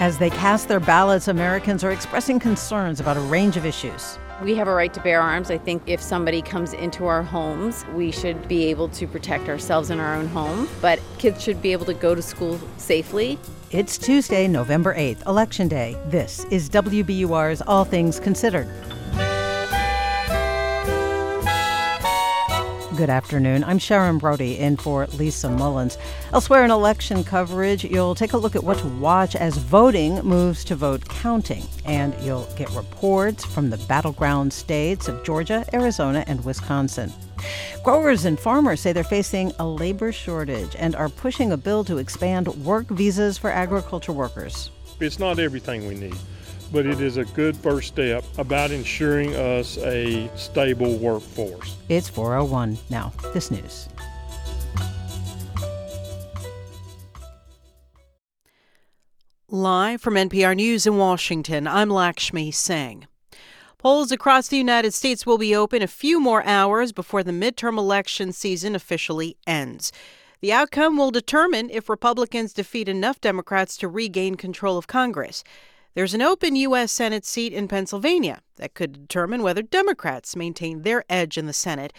As they cast their ballots, Americans are expressing concerns about a range of issues. We have a right to bear arms. I think if somebody comes into our homes, we should be able to protect ourselves in our own home. But kids should be able to go to school safely. It's Tuesday, November 8th, Election Day. This is WBUR's All Things Considered. Good afternoon. I'm Sharon Brody in for Lisa Mullins. Elsewhere in election coverage, you'll take a look at what to watch as voting moves to vote counting. And you'll get reports from the battleground states of Georgia, Arizona, and Wisconsin. Growers and farmers say they're facing a labor shortage and are pushing a bill to expand work visas for agriculture workers. It's not everything we need but it is a good first step about ensuring us a stable workforce. It's 401 now. This news. Live from NPR News in Washington, I'm Lakshmi Singh. Polls across the United States will be open a few more hours before the midterm election season officially ends. The outcome will determine if Republicans defeat enough Democrats to regain control of Congress. There's an open U.S. Senate seat in Pennsylvania that could determine whether Democrats maintain their edge in the Senate.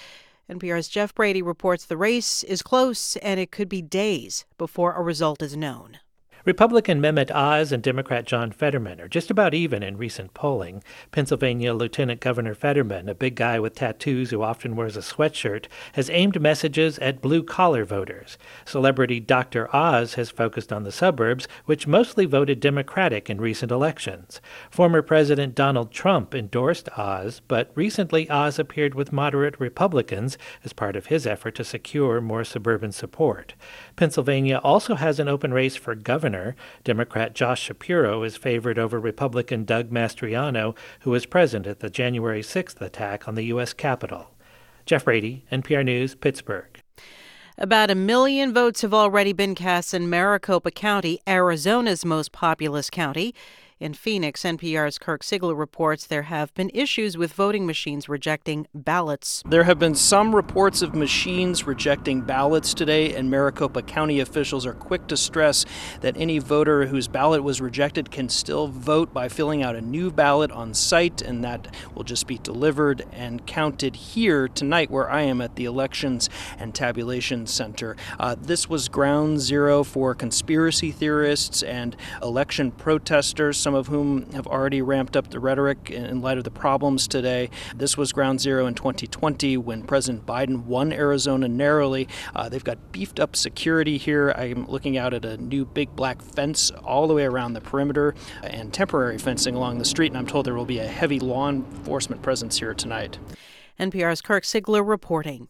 NPR's Jeff Brady reports the race is close and it could be days before a result is known. Republican Mehmet Oz and Democrat John Fetterman are just about even in recent polling. Pennsylvania Lieutenant Governor Fetterman, a big guy with tattoos who often wears a sweatshirt, has aimed messages at blue collar voters. Celebrity Dr. Oz has focused on the suburbs, which mostly voted Democratic in recent elections. Former President Donald Trump endorsed Oz, but recently Oz appeared with moderate Republicans as part of his effort to secure more suburban support. Pennsylvania also has an open race for governor governor. Democrat Josh Shapiro is favored over Republican Doug Mastriano, who was present at the January 6th attack on the U.S. Capitol. Jeff Brady, NPR News, Pittsburgh. About a million votes have already been cast in Maricopa County, Arizona's most populous county. In Phoenix, NPR's Kirk Siegler reports there have been issues with voting machines rejecting ballots. There have been some reports of machines rejecting ballots today, and Maricopa County officials are quick to stress that any voter whose ballot was rejected can still vote by filling out a new ballot on site, and that will just be delivered and counted here tonight, where I am at the Elections and Tabulation Center. Uh, this was ground zero for conspiracy theorists and election protesters. Some some of whom have already ramped up the rhetoric in light of the problems today. This was ground zero in 2020 when President Biden won Arizona narrowly. Uh, they've got beefed up security here. I'm looking out at a new big black fence all the way around the perimeter and temporary fencing along the street, and I'm told there will be a heavy law enforcement presence here tonight. NPR's Kirk Siegler reporting.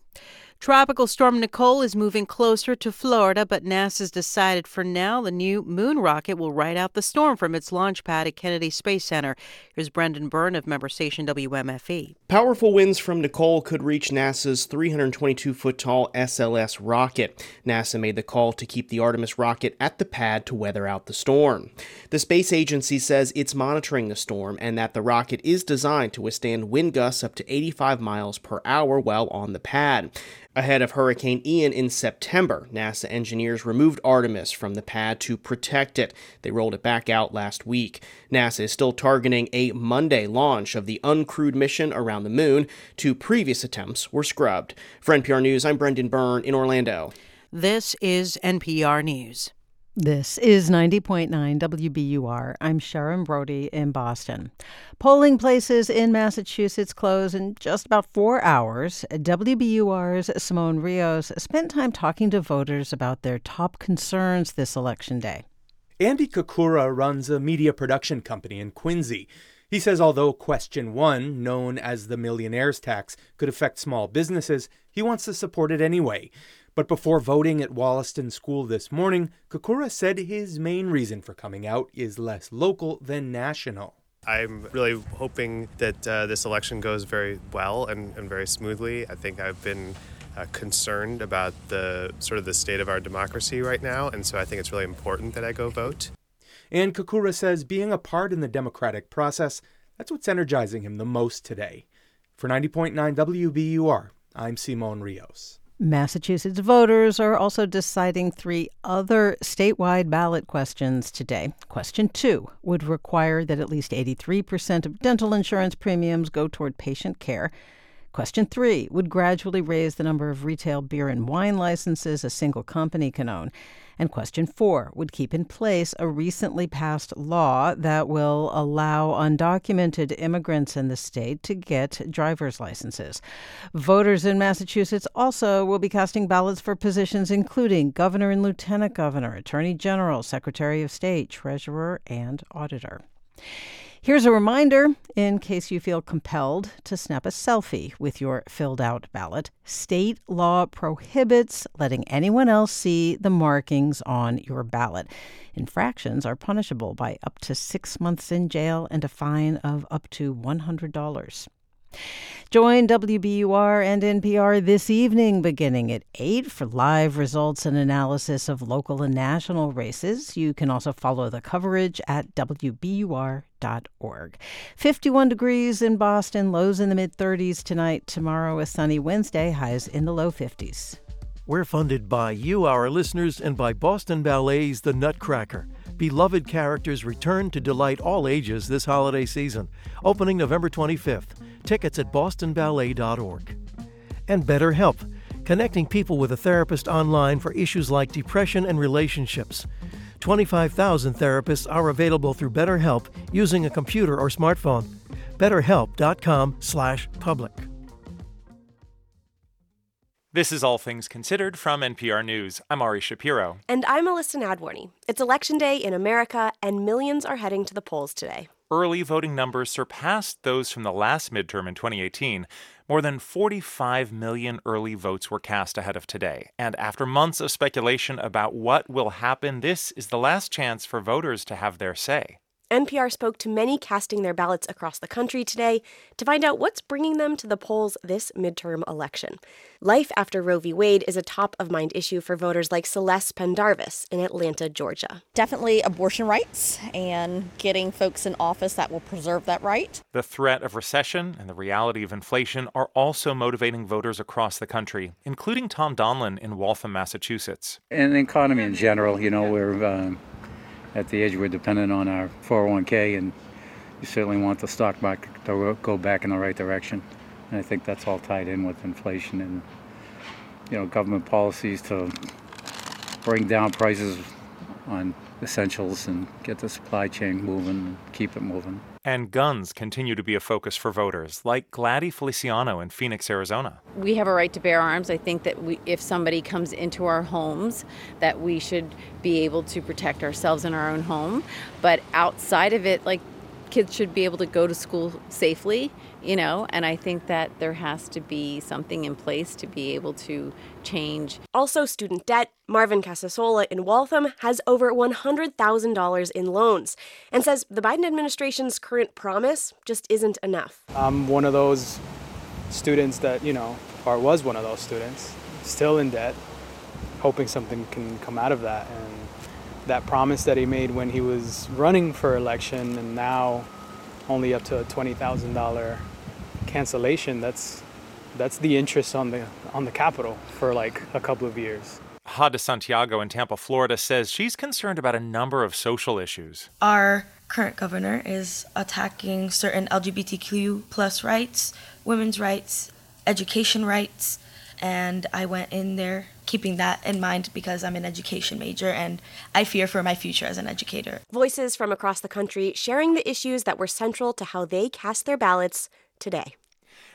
Tropical storm Nicole is moving closer to Florida, but NASA's decided for now the new moon rocket will ride out the storm from its launch pad at Kennedy Space Center. Here's Brendan Byrne of member station WMFE. Powerful winds from Nicole could reach NASA's 322 foot tall SLS rocket. NASA made the call to keep the Artemis rocket at the pad to weather out the storm. The space agency says it's monitoring the storm and that the rocket is designed to withstand wind gusts up to 85 miles per hour while on the pad. Ahead of Hurricane Ian in September, NASA engineers removed Artemis from the pad to protect it. They rolled it back out last week. NASA is still targeting a Monday launch of the uncrewed mission around the moon. Two previous attempts were scrubbed. For NPR News, I'm Brendan Byrne in Orlando. This is NPR News. This is 90.9 WBUR. I'm Sharon Brody in Boston. Polling places in Massachusetts close in just about four hours. WBUR's Simón Rios spent time talking to voters about their top concerns this election day. Andy Kakura runs a media production company in Quincy. He says although Question 1, known as the millionaire's tax, could affect small businesses, he wants to support it anyway. But before voting at Wollaston School this morning, Kakura said his main reason for coming out is less local than national. I'm really hoping that uh, this election goes very well and, and, very smoothly. I think I've been uh, concerned about the sort of the state of our democracy right now, and so I think it's really important that I go vote. And Kakura says being a part in the democratic process, that's what's energizing him the most today. For 90.9 WBUR, I'm Simón Rios. Massachusetts voters are also deciding three other statewide ballot questions today. Question two would require that at least 83% of dental insurance premiums go toward patient care. Question three would gradually raise the number of retail beer and wine licenses a single company can own. And question four would keep in place a recently passed law that will allow undocumented immigrants in the state to get driver's licenses. Voters in Massachusetts also will be casting ballots for positions including governor and lieutenant governor, attorney general, secretary of state, treasurer, and auditor. Here's a reminder in case you feel compelled to snap a selfie with your filled out ballot. State law prohibits letting anyone else see the markings on your ballot. Infractions are punishable by up to six months in jail and a fine of up to $100. Join WBUR and NPR this evening beginning at 8 for live results and analysis of local and national races. You can also follow the coverage at WBUR.org. 51 degrees in Boston, lows in the mid 30s tonight. Tomorrow, a sunny Wednesday, highs in the low 50s. We're funded by you, our listeners, and by Boston Ballet's The Nutcracker. Beloved characters return to delight all ages this holiday season, opening November 25th. Tickets at bostonballet.org. And BetterHelp, connecting people with a therapist online for issues like depression and relationships. 25,000 therapists are available through BetterHelp using a computer or smartphone. BetterHelp.com/public. This is All Things Considered from NPR News. I'm Ari Shapiro. And I'm Elissa Nadworny. It's Election Day in America, and millions are heading to the polls today. Early voting numbers surpassed those from the last midterm in 2018. More than 45 million early votes were cast ahead of today. And after months of speculation about what will happen, this is the last chance for voters to have their say. NPR spoke to many casting their ballots across the country today to find out what's bringing them to the polls this midterm election. Life after Roe v. Wade is a top of mind issue for voters like Celeste Pendarvis in Atlanta, Georgia. Definitely abortion rights and getting folks in office that will preserve that right. The threat of recession and the reality of inflation are also motivating voters across the country, including Tom Donlin in Waltham, Massachusetts. And the economy in general, you know, we're. Uh at the age we're dependent on our 401k, and you certainly want the stock market to go back in the right direction. And I think that's all tied in with inflation and you know government policies to bring down prices on essentials and get the supply chain moving and keep it moving. And guns continue to be a focus for voters, like Gladys Feliciano in Phoenix, Arizona. We have a right to bear arms. I think that we, if somebody comes into our homes, that we should be able to protect ourselves in our own home. But outside of it, like kids should be able to go to school safely, you know, and I think that there has to be something in place to be able to change. Also, student debt. Marvin Casasola in Waltham has over $100,000 in loans and says the Biden administration's current promise just isn't enough. I'm one of those students that, you know, or was one of those students, still in debt, hoping something can come out of that. And that promise that he made when he was running for election and now only up to a $20,000 cancellation that's that's the interest on the on the capital for like a couple of years. Hada Santiago in Tampa, Florida says she's concerned about a number of social issues. Our current governor is attacking certain LGBTQ plus rights, women's rights, education rights, and I went in there keeping that in mind because I'm an education major and I fear for my future as an educator. Voices from across the country sharing the issues that were central to how they cast their ballots today.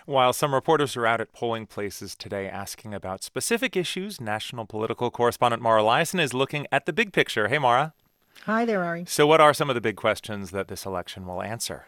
While some reporters are out at polling places today asking about specific issues, national political correspondent Mara Liasson is looking at the big picture. Hey, Mara. Hi there, Ari. So, what are some of the big questions that this election will answer?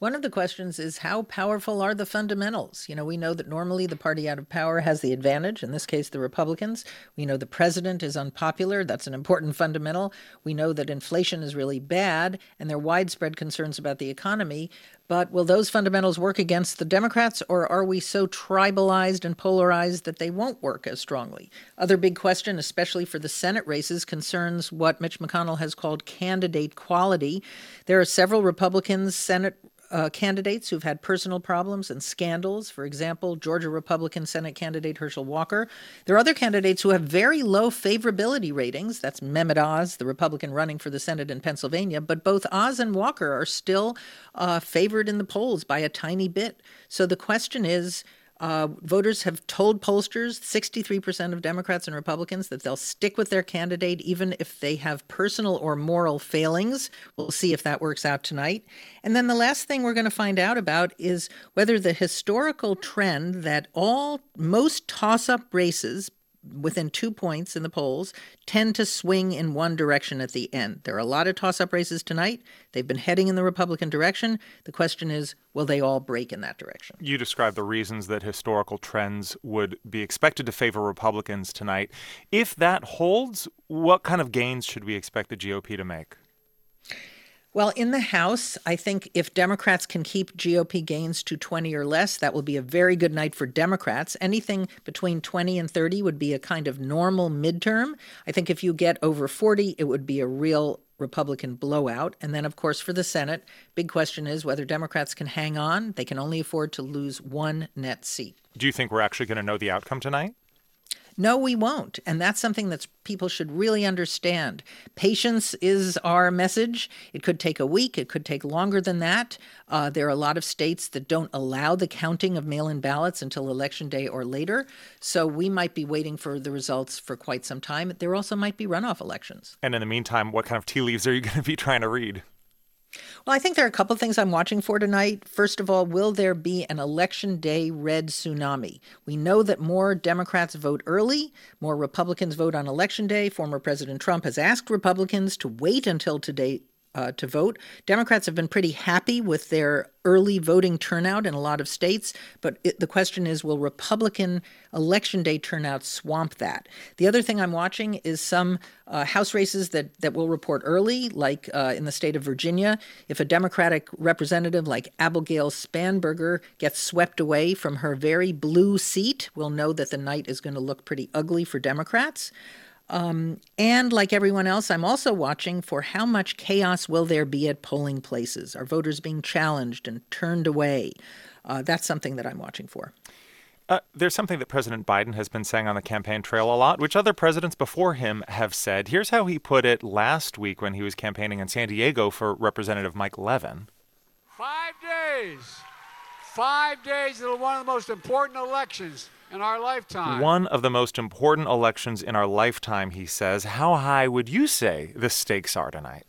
One of the questions is how powerful are the fundamentals? You know, we know that normally the party out of power has the advantage, in this case, the Republicans. We know the president is unpopular. That's an important fundamental. We know that inflation is really bad, and there are widespread concerns about the economy. But will those fundamentals work against the Democrats, or are we so tribalized and polarized that they won't work as strongly? Other big question, especially for the Senate races, concerns what Mitch McConnell has called candidate quality. There are several Republicans, Senate uh, candidates who've had personal problems and scandals. For example, Georgia Republican Senate candidate Herschel Walker. There are other candidates who have very low favorability ratings. That's Mehmet Oz, the Republican running for the Senate in Pennsylvania. But both Oz and Walker are still uh, favored in the polls by a tiny bit. So the question is uh, voters have told pollsters, 63% of Democrats and Republicans, that they'll stick with their candidate even if they have personal or moral failings. We'll see if that works out tonight. And then the last thing we're going to find out about is whether the historical trend that all most toss up races within two points in the polls tend to swing in one direction at the end. There are a lot of toss up races tonight. They've been heading in the Republican direction. The question is, will they all break in that direction? You described the reasons that historical trends would be expected to favor Republicans tonight. If that holds, what kind of gains should we expect the GOP to make? Well, in the House, I think if Democrats can keep GOP gains to 20 or less, that will be a very good night for Democrats. Anything between 20 and 30 would be a kind of normal midterm. I think if you get over 40, it would be a real Republican blowout. And then, of course, for the Senate, big question is whether Democrats can hang on. They can only afford to lose one net seat. Do you think we're actually going to know the outcome tonight? No, we won't. And that's something that people should really understand. Patience is our message. It could take a week, it could take longer than that. Uh, there are a lot of states that don't allow the counting of mail in ballots until election day or later. So we might be waiting for the results for quite some time. There also might be runoff elections. And in the meantime, what kind of tea leaves are you going to be trying to read? Well, I think there are a couple things I'm watching for tonight. First of all, will there be an election day red tsunami? We know that more Democrats vote early, more Republicans vote on election day. Former President Trump has asked Republicans to wait until today uh, to vote. Democrats have been pretty happy with their early voting turnout in a lot of states, but it, the question is will Republican election day turnout swamp that? The other thing I'm watching is some uh, House races that, that will report early, like uh, in the state of Virginia. If a Democratic representative like Abigail Spanberger gets swept away from her very blue seat, we'll know that the night is going to look pretty ugly for Democrats. Um, and like everyone else, I'm also watching for how much chaos will there be at polling places. Are voters being challenged and turned away? Uh, that's something that I'm watching for. Uh, there's something that President Biden has been saying on the campaign trail a lot, which other presidents before him have said. Here's how he put it last week when he was campaigning in San Diego for Representative Mike Levin. Five days. Five days of one of the most important elections in our lifetime. One of the most important elections in our lifetime, he says. How high would you say the stakes are tonight?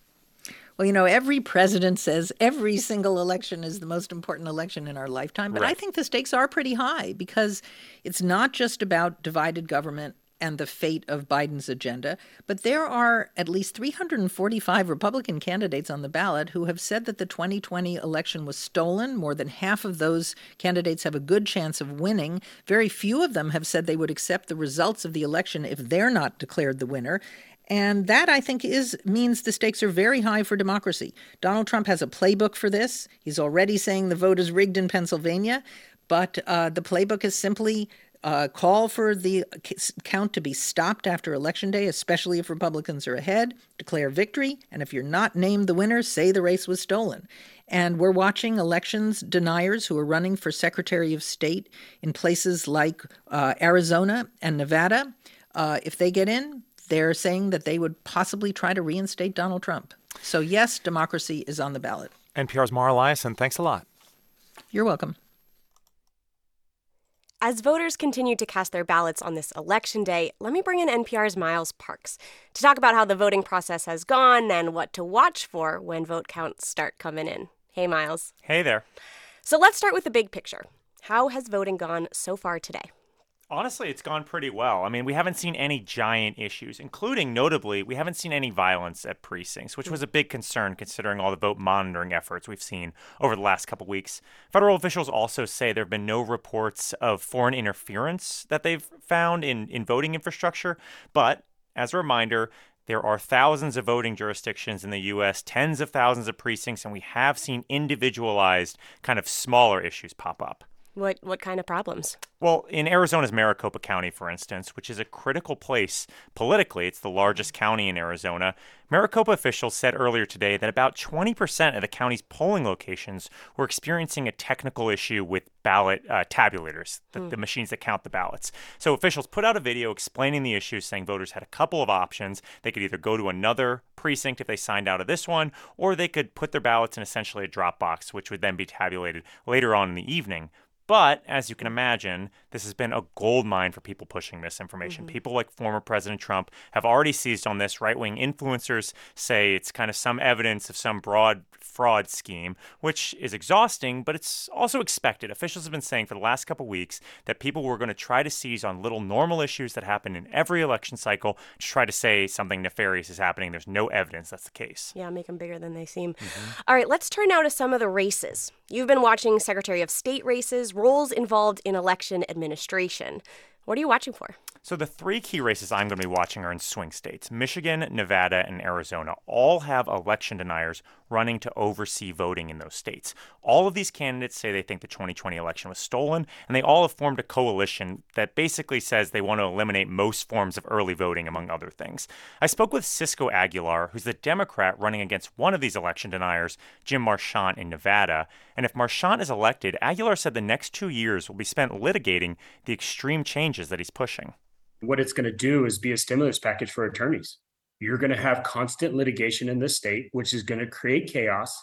Well, you know, every president says every single election is the most important election in our lifetime. But right. I think the stakes are pretty high because it's not just about divided government and the fate of Biden's agenda. But there are at least 345 Republican candidates on the ballot who have said that the 2020 election was stolen. More than half of those candidates have a good chance of winning. Very few of them have said they would accept the results of the election if they're not declared the winner. And that I think is means the stakes are very high for democracy. Donald Trump has a playbook for this. He's already saying the vote is rigged in Pennsylvania, but uh, the playbook is simply uh, call for the count to be stopped after Election Day, especially if Republicans are ahead, declare victory, and if you're not named the winner, say the race was stolen. And we're watching elections deniers who are running for Secretary of State in places like uh, Arizona and Nevada. Uh, if they get in, they're saying that they would possibly try to reinstate Donald Trump. So, yes, democracy is on the ballot. NPR's Mara Liasson, thanks a lot. You're welcome. As voters continue to cast their ballots on this election day, let me bring in NPR's Miles Parks to talk about how the voting process has gone and what to watch for when vote counts start coming in. Hey, Miles. Hey there. So let's start with the big picture. How has voting gone so far today? Honestly, it's gone pretty well. I mean, we haven't seen any giant issues, including notably, we haven't seen any violence at precincts, which was a big concern considering all the vote monitoring efforts we've seen over the last couple weeks. Federal officials also say there have been no reports of foreign interference that they've found in, in voting infrastructure. But as a reminder, there are thousands of voting jurisdictions in the US, tens of thousands of precincts, and we have seen individualized, kind of smaller issues pop up. What what kind of problems? Well, in Arizona's Maricopa County, for instance, which is a critical place politically, it's the largest county in Arizona. Maricopa officials said earlier today that about 20% of the county's polling locations were experiencing a technical issue with ballot uh, tabulators, the, Hmm. the machines that count the ballots. So officials put out a video explaining the issue, saying voters had a couple of options. They could either go to another precinct if they signed out of this one, or they could put their ballots in essentially a drop box, which would then be tabulated later on in the evening. But as you can imagine, this has been a gold mine for people pushing misinformation. Mhm. People like former President Trump have already seized on this. Right wing influencers say it's kind of some evidence of some broad fraud scheme, which is exhausting, but it's also expected. Officials have been saying for the last couple weeks that people were going to try to seize on little normal issues that happen in every election cycle to try to say something nefarious is happening. There's no evidence that's the case. Yeah, make them bigger than they seem. All right, let's turn now to some of the races. You've been watching Secretary of State races, roles involved in election administration. What are you watching for? So the three key races I'm going to be watching are in swing states. Michigan, Nevada, and Arizona all have election deniers running to oversee voting in those states. All of these candidates say they think the 2020 election was stolen, and they all have formed a coalition that basically says they want to eliminate most forms of early voting, among other things. I spoke with Cisco Aguilar, who's the Democrat running against one of these election deniers, Jim Marchant in Nevada. And if Marchant is elected, Aguilar said the next two years will be spent litigating the extreme changes that he's pushing. What it's going to do is be a stimulus package for attorneys. You're going to have constant litigation in this state, which is going to create chaos.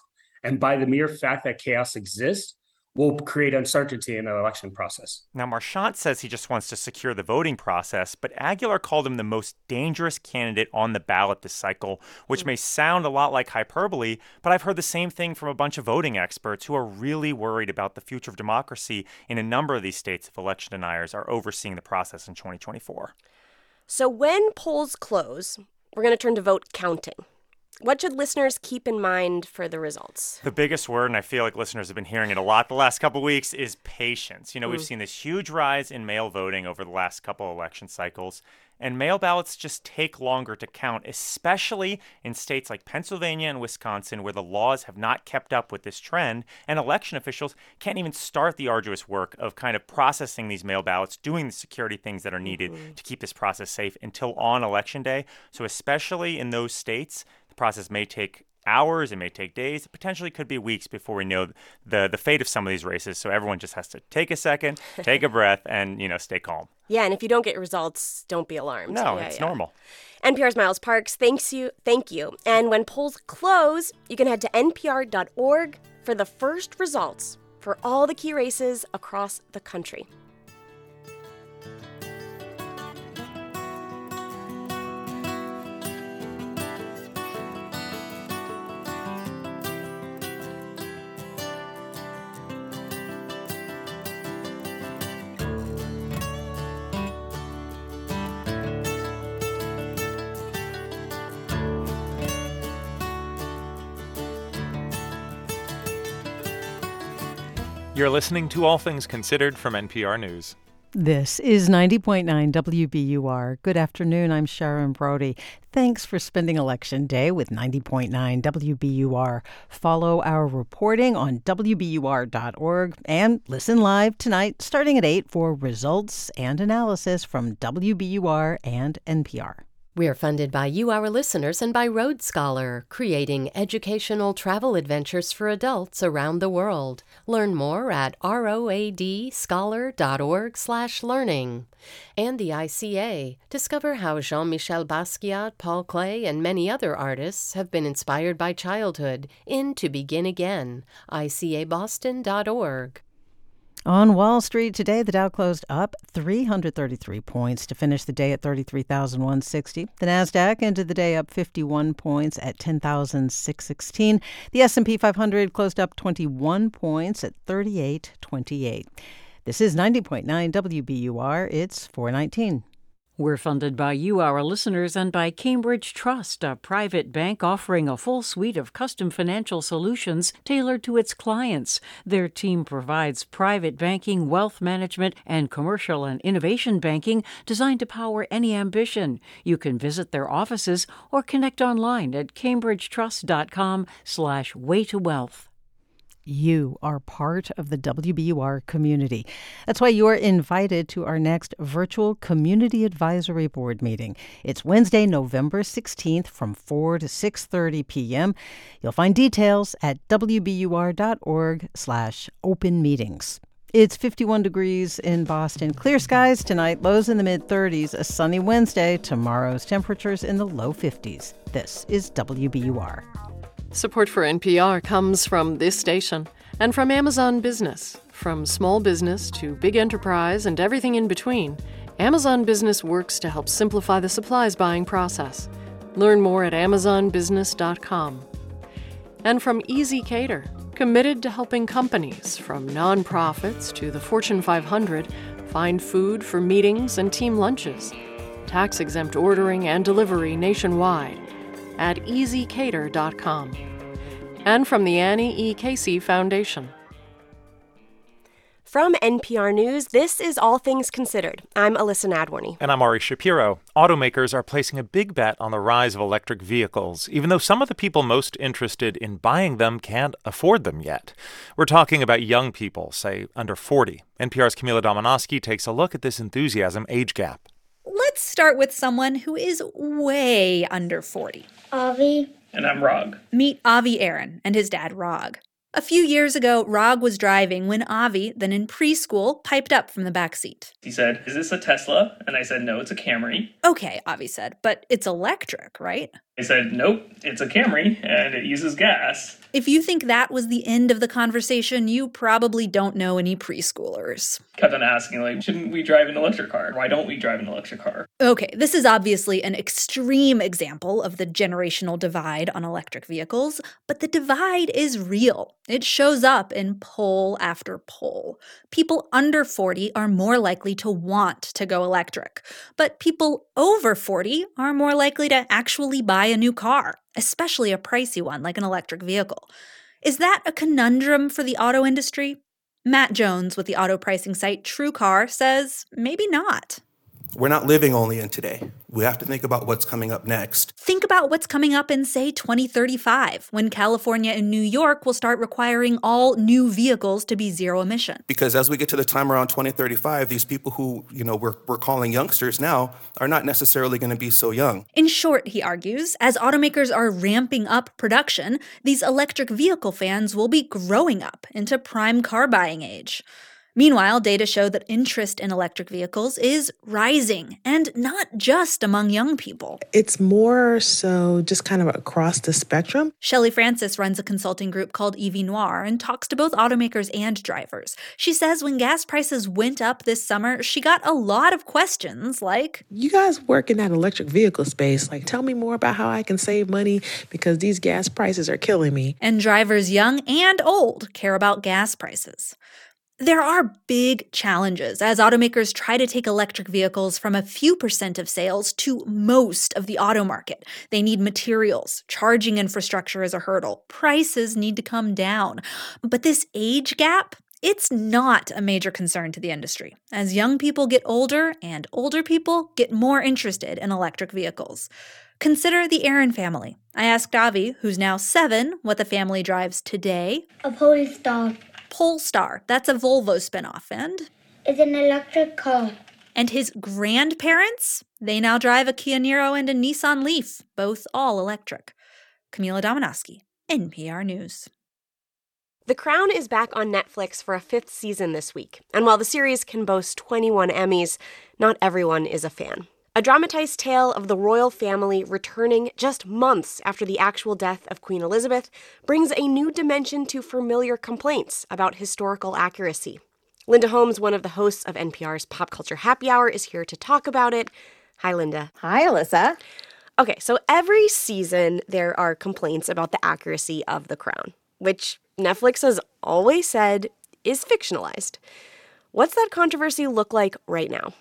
And by the mere fact that chaos exists, will create uncertainty in the election process. Now, Marchant says he just wants to secure the voting process, but Aguilar called him the most dangerous candidate on the ballot this cycle, which hmm. may sound a lot like hyperbole, but I've heard the same thing from a bunch of voting experts who are really worried about the future of democracy in a number of these states if election deniers are overseeing the process in 2024. So, when polls close, we're going to turn to vote counting. What should listeners keep in mind for the results? The biggest word, and I feel like listeners have been hearing it a lot the last couple weeks, is patience. You know, we've Mm. seen this huge rise in mail voting over the last couple election cycles, and mail ballots just take longer to count, especially in states like Pennsylvania and Wisconsin, where the laws have not kept up with this trend, and election officials can't even start the arduous work of kind of processing these mail ballots, doing the security things that are needed to keep this process safe until on election day. So, especially in those states, the process may take hours, it may take days, it potentially could be weeks before we know the the fate of some of these races. So everyone just has to take a second, take a breath, and you know stay calm. Yeah, and if you don't get results, don't be alarmed. No, Yeah, it's yeah. normal. NPR's Miles Parks, thanks you, thank you. And when polls close, you can head to npr.org for the first results for all the key races across the country. You're listening to All Things Considered from NPR News. This is 90.9 WBUR. Good afternoon. I'm Sharon Brody. Thanks for spending Election Day with 90.9 WBUR. Follow our reporting on WBUR.org and listen live tonight starting at 8 for results and analysis from WBUR and NPR. We're funded by you, our listeners, and by Road Scholar, creating educational travel adventures for adults around the world. Learn more at roadscholar.org/learning. And the ICA. Discover how Jean-Michel Basquiat, Paul Klee, and many other artists have been inspired by childhood in To Begin Again. ICABoston.org. On Wall Street today, the Dow closed up 333 points to finish the day at 33,160. The Nasdaq ended the day up 51 points at 10,616. The S&P 500 closed up 21 points at 3828. This is 90.9 WBUR. It's 419. We're funded by you, our listeners, and by Cambridge Trust, a private bank offering a full suite of custom financial solutions tailored to its clients. Their team provides private banking, wealth management, and commercial and innovation banking designed to power any ambition. You can visit their offices or connect online at cambridgetrust.com slash way to wealth. You are part of the WBUR community. That's why you're invited to our next virtual Community Advisory Board meeting. It's Wednesday, November 16th from 4 to 6:30 p.m. You'll find details at wbur.org/slash open meetings. It's 51 degrees in Boston. Clear skies tonight, lows in the mid 30s. A sunny Wednesday. Tomorrow's temperatures in the low 50s. This is WBUR. Support for NPR comes from this station and from Amazon Business. From small business to big enterprise and everything in between, Amazon Business works to help simplify the supplies buying process. Learn more at amazonbusiness.com. And from ezCater, committed to helping companies from nonprofits to the Fortune 500 find food for meetings and team lunches. Tax exempt ordering and delivery nationwide at ezcater.com. And from the Annie E. Casey Foundation. From NPR News, this is All Things Considered. I'm Elissa Nadworny. And I'm Ari Shapiro. Automakers are placing a big bet on the rise of electric vehicles, even though some of the people most interested in buying them can't afford them yet. We're talking about young people, say under 40. NPR's Camila Domonoske takes a look at this enthusiasm age gap. Let's start with someone who is way under 40. Avi. And I'm Rog. Meet Avi Aaron and his dad, Rog. A few years ago, Rog was driving when Avi, then in preschool, piped up from the back seat. He said, Is this a Tesla? And I said, No, it's a Camry. Okay, Avi said, but it's electric, right? Said, Nope, it's a Camry and it uses gas. If you think that was the end of the conversation, you probably don't know any preschoolers. Kept on asking, like, shouldn't we drive an electric car? Why don't we drive an electric car? Okay, this is obviously an extreme example of the generational divide on electric vehicles, but the divide is real. It shows up in poll after poll. People under 40 are more likely to want to go electric, but people over 40 are more likely to actually buy a new car especially a pricey one like an electric vehicle. Is that a conundrum for the auto industry? Matt Jones with the auto pricing site TrueCar says maybe not. We're not living only in today. We have to think about what's coming up next. Think about what's coming up in, say, 2035, when California and New York will start requiring all new vehicles to be zero emission. Because as we get to the time around 2035, these people who, you know, we're, we're calling youngsters now are not necessarily going to be so young. In short, he argues, as automakers are ramping up production, these electric vehicle fans will be growing up into prime car buying age. Meanwhile, data show that interest in electric vehicles is rising, and not just among young people. It's more so just kind of across the spectrum. Shelly Francis runs a consulting group called EVNoire and talks to both automakers and drivers. She says when gas prices went up this summer, she got a lot of questions like You guys work in that electric vehicle space. Like, tell me more about how I can save money because these gas prices are killing me. And drivers young and old care about gas prices. There are big challenges as automakers try to take electric vehicles from a few percent of sales to most of the auto market. They need materials, charging infrastructure is a hurdle, prices need to come down. But this age gap, it's not a major concern to the industry, as young people get older and older people get more interested in electric vehicles. Consider the Aaron family. I asked Avi, who's now seven, what the family drives today. A Polestar. Polestar. That's a Volvo spinoff, and It's an electric car. and his grandparents, they now drive a Kia Niro and a Nissan Leaf, both all electric. Camila Domonoske, NPR News. The Crown is back on Netflix for a fifth season this week, and while the series can boast 21 Emmys, not everyone is a fan. A dramatized tale of the royal family returning just months after the actual death of Queen Elizabeth brings a new dimension to familiar complaints about historical accuracy. Linda Holmes, one of the hosts of NPR's Pop Culture Happy Hour, is here to talk about it. Hi, Linda. Hi, Elissa. Okay, so every season there are complaints about the accuracy of The Crown, which Netflix has always said is fictionalized. What's that controversy look like right now?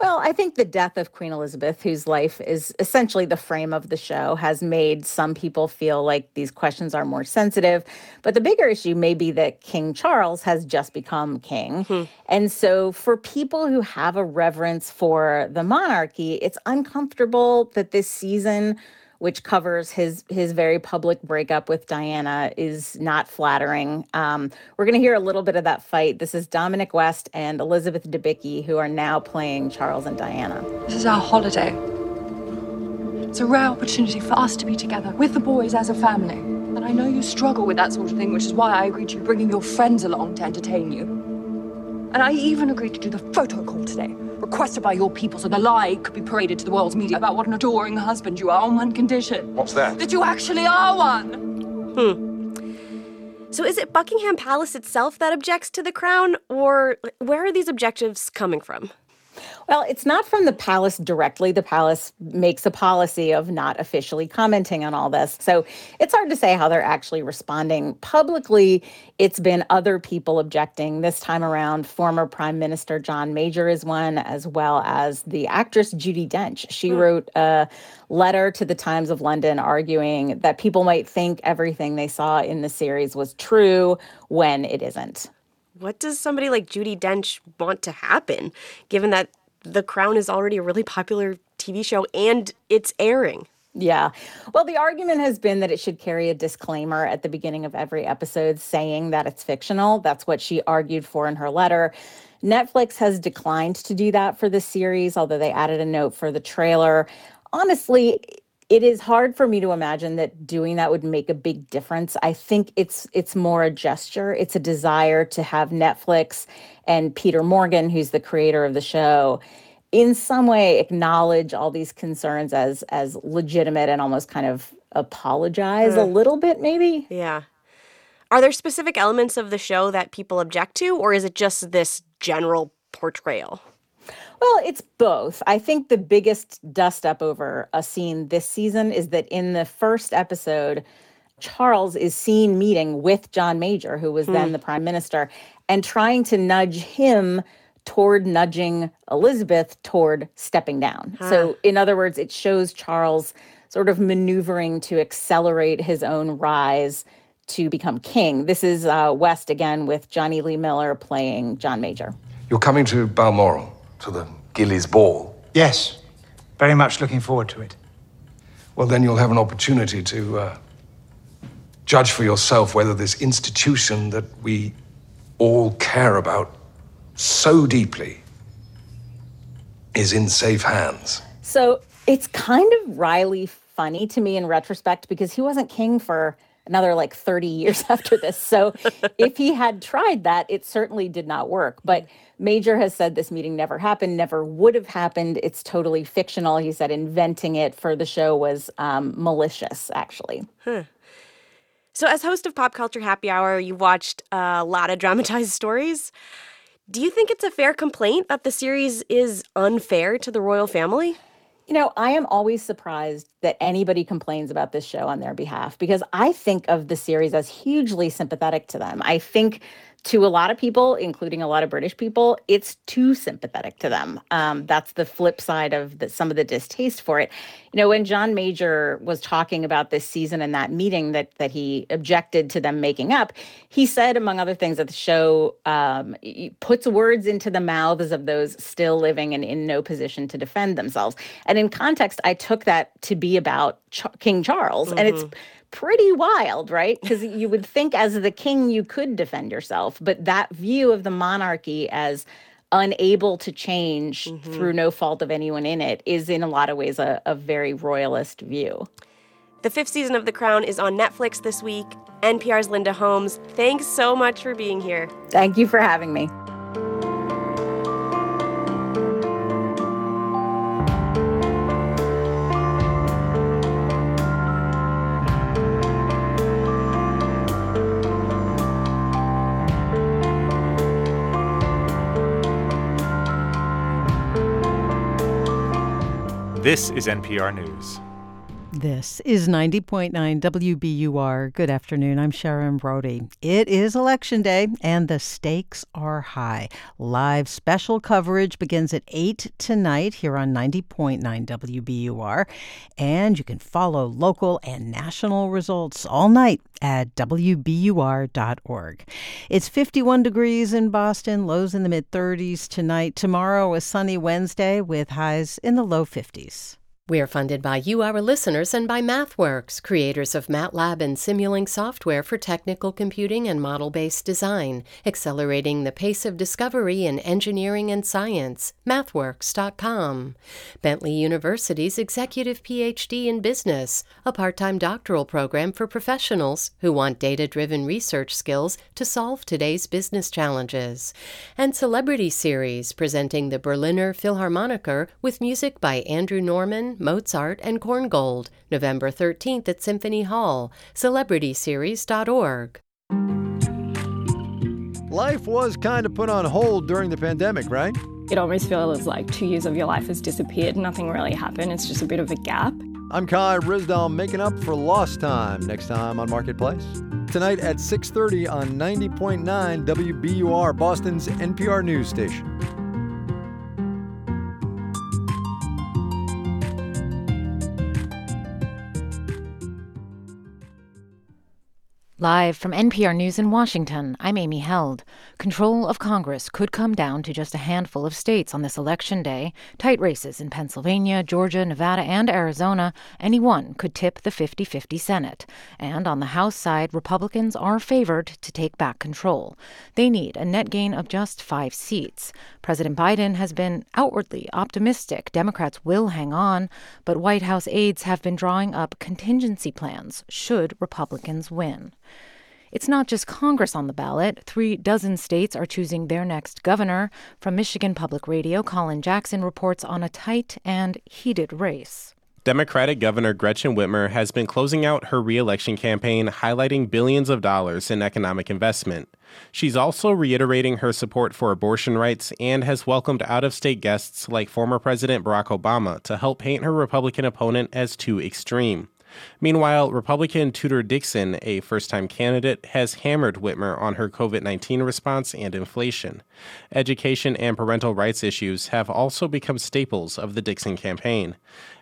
Well, I think the death of Queen Elizabeth, whose life is essentially the frame of the show, has made some people feel like these questions are more sensitive. But the bigger issue may be that King Charles has just become king. Hmm. And so, for people who have a reverence for the monarchy, it's uncomfortable that this season which covers his his very public breakup with Diana, is not flattering. Um, we're going to hear a little bit of that fight. This is Dominic West and Elizabeth Debicki, who are now playing Charles and Diana. This is our holiday. It's a rare opportunity for us to be together with the boys as a family. And I know you struggle with that sort of thing, which is why I agreed to bringing your friends along to entertain you. And I even agreed to do the photo call today, requested by your people so the lie could be paraded to the world's media about what an adoring husband you are on one condition. What's that? That you actually are one! Hmm. So is it Buckingham Palace itself that objects to the crown, or where are these objectives coming from? Well, it's not from the palace directly. The palace makes a policy of not officially commenting on all this. So it's hard to say how they're actually responding. Publicly, it's been other people objecting. This time around, former Prime Minister John Major is one, as well as the actress Judi Dench. She hmm. wrote a letter to the Times of London arguing that people might think everything they saw in the series was true when it isn't what does somebody like Judi Dench want to happen, given that The Crown is already a really popular TV show and it's airing? Yeah. Well, the argument has been that it should carry a disclaimer at the beginning of every episode saying that it's fictional. That's what she argued for in her letter. Netflix has declined to do that for the series, although they added a note for the trailer. Honestly, it is hard for me to imagine that doing that would make a big difference. I think it's it's more a gesture. It's a desire to have Netflix and Peter Morgan, who's the creator of the show, in some way acknowledge all these concerns as as legitimate and almost kind of apologize a Uh. little bit maybe. Yeah. Are there specific elements of the show that people object to, or is it just this general portrayal? Well, it's both. I think the biggest dust up over a scene this season is that in the first episode, Charles is seen meeting with John Major, who was then Hmm. the prime minister, and trying to nudge him toward nudging Elizabeth toward stepping down. So, Ah. in other words, it shows Charles sort of maneuvering to accelerate his own rise to become king. This is uh, West again with Jonny Lee Miller playing John Major. You're coming to Balmoral, to the Ghillies Ball. Yes, very much looking forward to it. Well, then you'll have an opportunity to uh, judge for yourself whether this institution that we all care about so deeply is in safe hands. So it's kind of wryly funny to me in retrospect because he wasn't king for another like 30 years after this. So if he had tried that, it certainly did not work. But Major has said this meeting never happened, never would have happened. It's totally fictional. He said inventing it for the show was um, malicious, actually. Huh. So, as host of Pop Culture Happy Hour, you watched a lot of dramatized stories. Do you think it's a fair complaint that the series is unfair to the royal family? You know, I am always surprised that anybody complains about this show on their behalf because I think of the series as hugely sympathetic to them. I think to a lot of people, including a lot of British people, it's too sympathetic to them. Um, that's the flip side of the, some of the distaste for it. You know, when John Major was talking about this season and that meeting that that he objected to them making up, he said, among other things, that the show um, puts words into the mouths of those still living and in no position to defend themselves. And in context, I took that to be about Ch- King Charles, and it's pretty wild, right? Because you would think as the king you could defend yourself, but that view of the monarchy as unable to change through mm-hmm. no fault of anyone in it is in a lot of ways a, a very royalist view. The fifth season of The Crown is on Netflix this week. NPR's Linda Holmes, thanks so much for being here. Thank you for having me. This is NPR News. This is 90.9 WBUR. Good afternoon. I'm Sharon Brody. It is Election Day, and the stakes are high. Live special coverage begins at 8 tonight here on 90.9 WBUR. And you can follow local and national results all night at WBUR.org. It's 51 degrees in Boston, lows in the mid 30s tonight. Tomorrow, a sunny Wednesday with highs in the low 50s. We're funded by you, our listeners, and by MathWorks, creators of MATLAB and Simulink software for technical computing and model based design, accelerating the pace of discovery in engineering and science. MathWorks.com. Bentley University's Executive PhD in Business, a part time doctoral program for professionals who want data driven research skills to solve today's business challenges. And Celebrity Series, presenting the Berliner Philharmoniker with music by Andrew Norman. Mozart, and Korngold, November 13th at Symphony Hall, celebrityseries.org. Life was kind of put on hold during the pandemic, right? It almost feels like two years of your life has disappeared. Nothing really happened. It's just a bit of a gap. I'm Kai Ryssdal making up for lost time next time on Marketplace. Tonight at 6:30 on 90.9 WBUR, Boston's NPR news station. Live from NPR News in Washington, I'm Amy Held. Control of Congress could come down to just a handful of states on this election day. Tight races in Pennsylvania, Georgia, Nevada, and Arizona. Any one could tip the 50 50 Senate. And on the House side, Republicans are favored to take back control. They need a net gain of just five seats. President Biden has been outwardly optimistic Democrats will hang on, but White House aides have been drawing up contingency plans should Republicans win. It's not just Congress on the ballot. Three dozen states are choosing their next governor. From Michigan Public Radio, Colin Jackson reports on a tight and heated race. Democratic Governor Gretchen Whitmer has been closing out her reelection campaign, highlighting billions of dollars in economic investment. She's also reiterating her support for abortion rights and has welcomed out of state guests like former President Barack Obama to help paint her Republican opponent as too extreme. Meanwhile, Republican Tudor Dixon, a first time candidate, has hammered Whitmer on her COVID 19 response and inflation. Education and parental rights issues have also become staples of the Dixon campaign.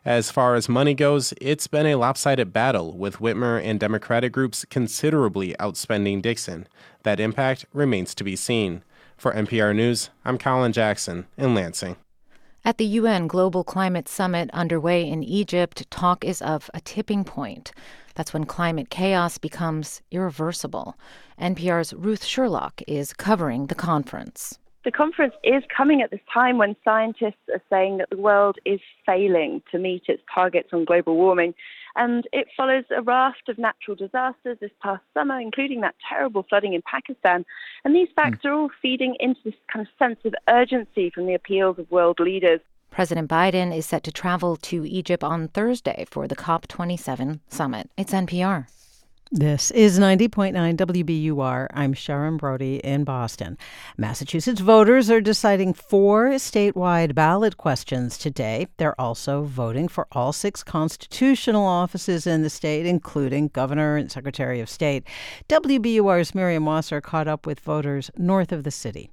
As far as money goes, it's been a lopsided battle, with Whitmer and Democratic groups considerably outspending Dixon. That impact remains to be seen. For NPR News, I'm Colin Jackson in Lansing. At the UN Global Climate Summit underway in Egypt, talk is of a tipping point. That's when climate chaos becomes irreversible. NPR's Ruth Sherlock is covering the conference. The conference is coming at this time when scientists are saying that the world is failing to meet its targets on global warming. And it follows a raft of natural disasters this past summer, including that terrible flooding in Pakistan. And these facts mm. are all feeding into this kind of sense of urgency from the appeals of world leaders. President Biden is set to travel to Egypt on Thursday for the COP27 summit. It's NPR. This is 90.9 WBUR. I'm Sharon Brody in Boston. Massachusetts voters are deciding four statewide ballot questions today. They're also voting for all six constitutional offices in the state, including governor and secretary of state. WBUR's Miriam Wasser caught up with voters north of the city.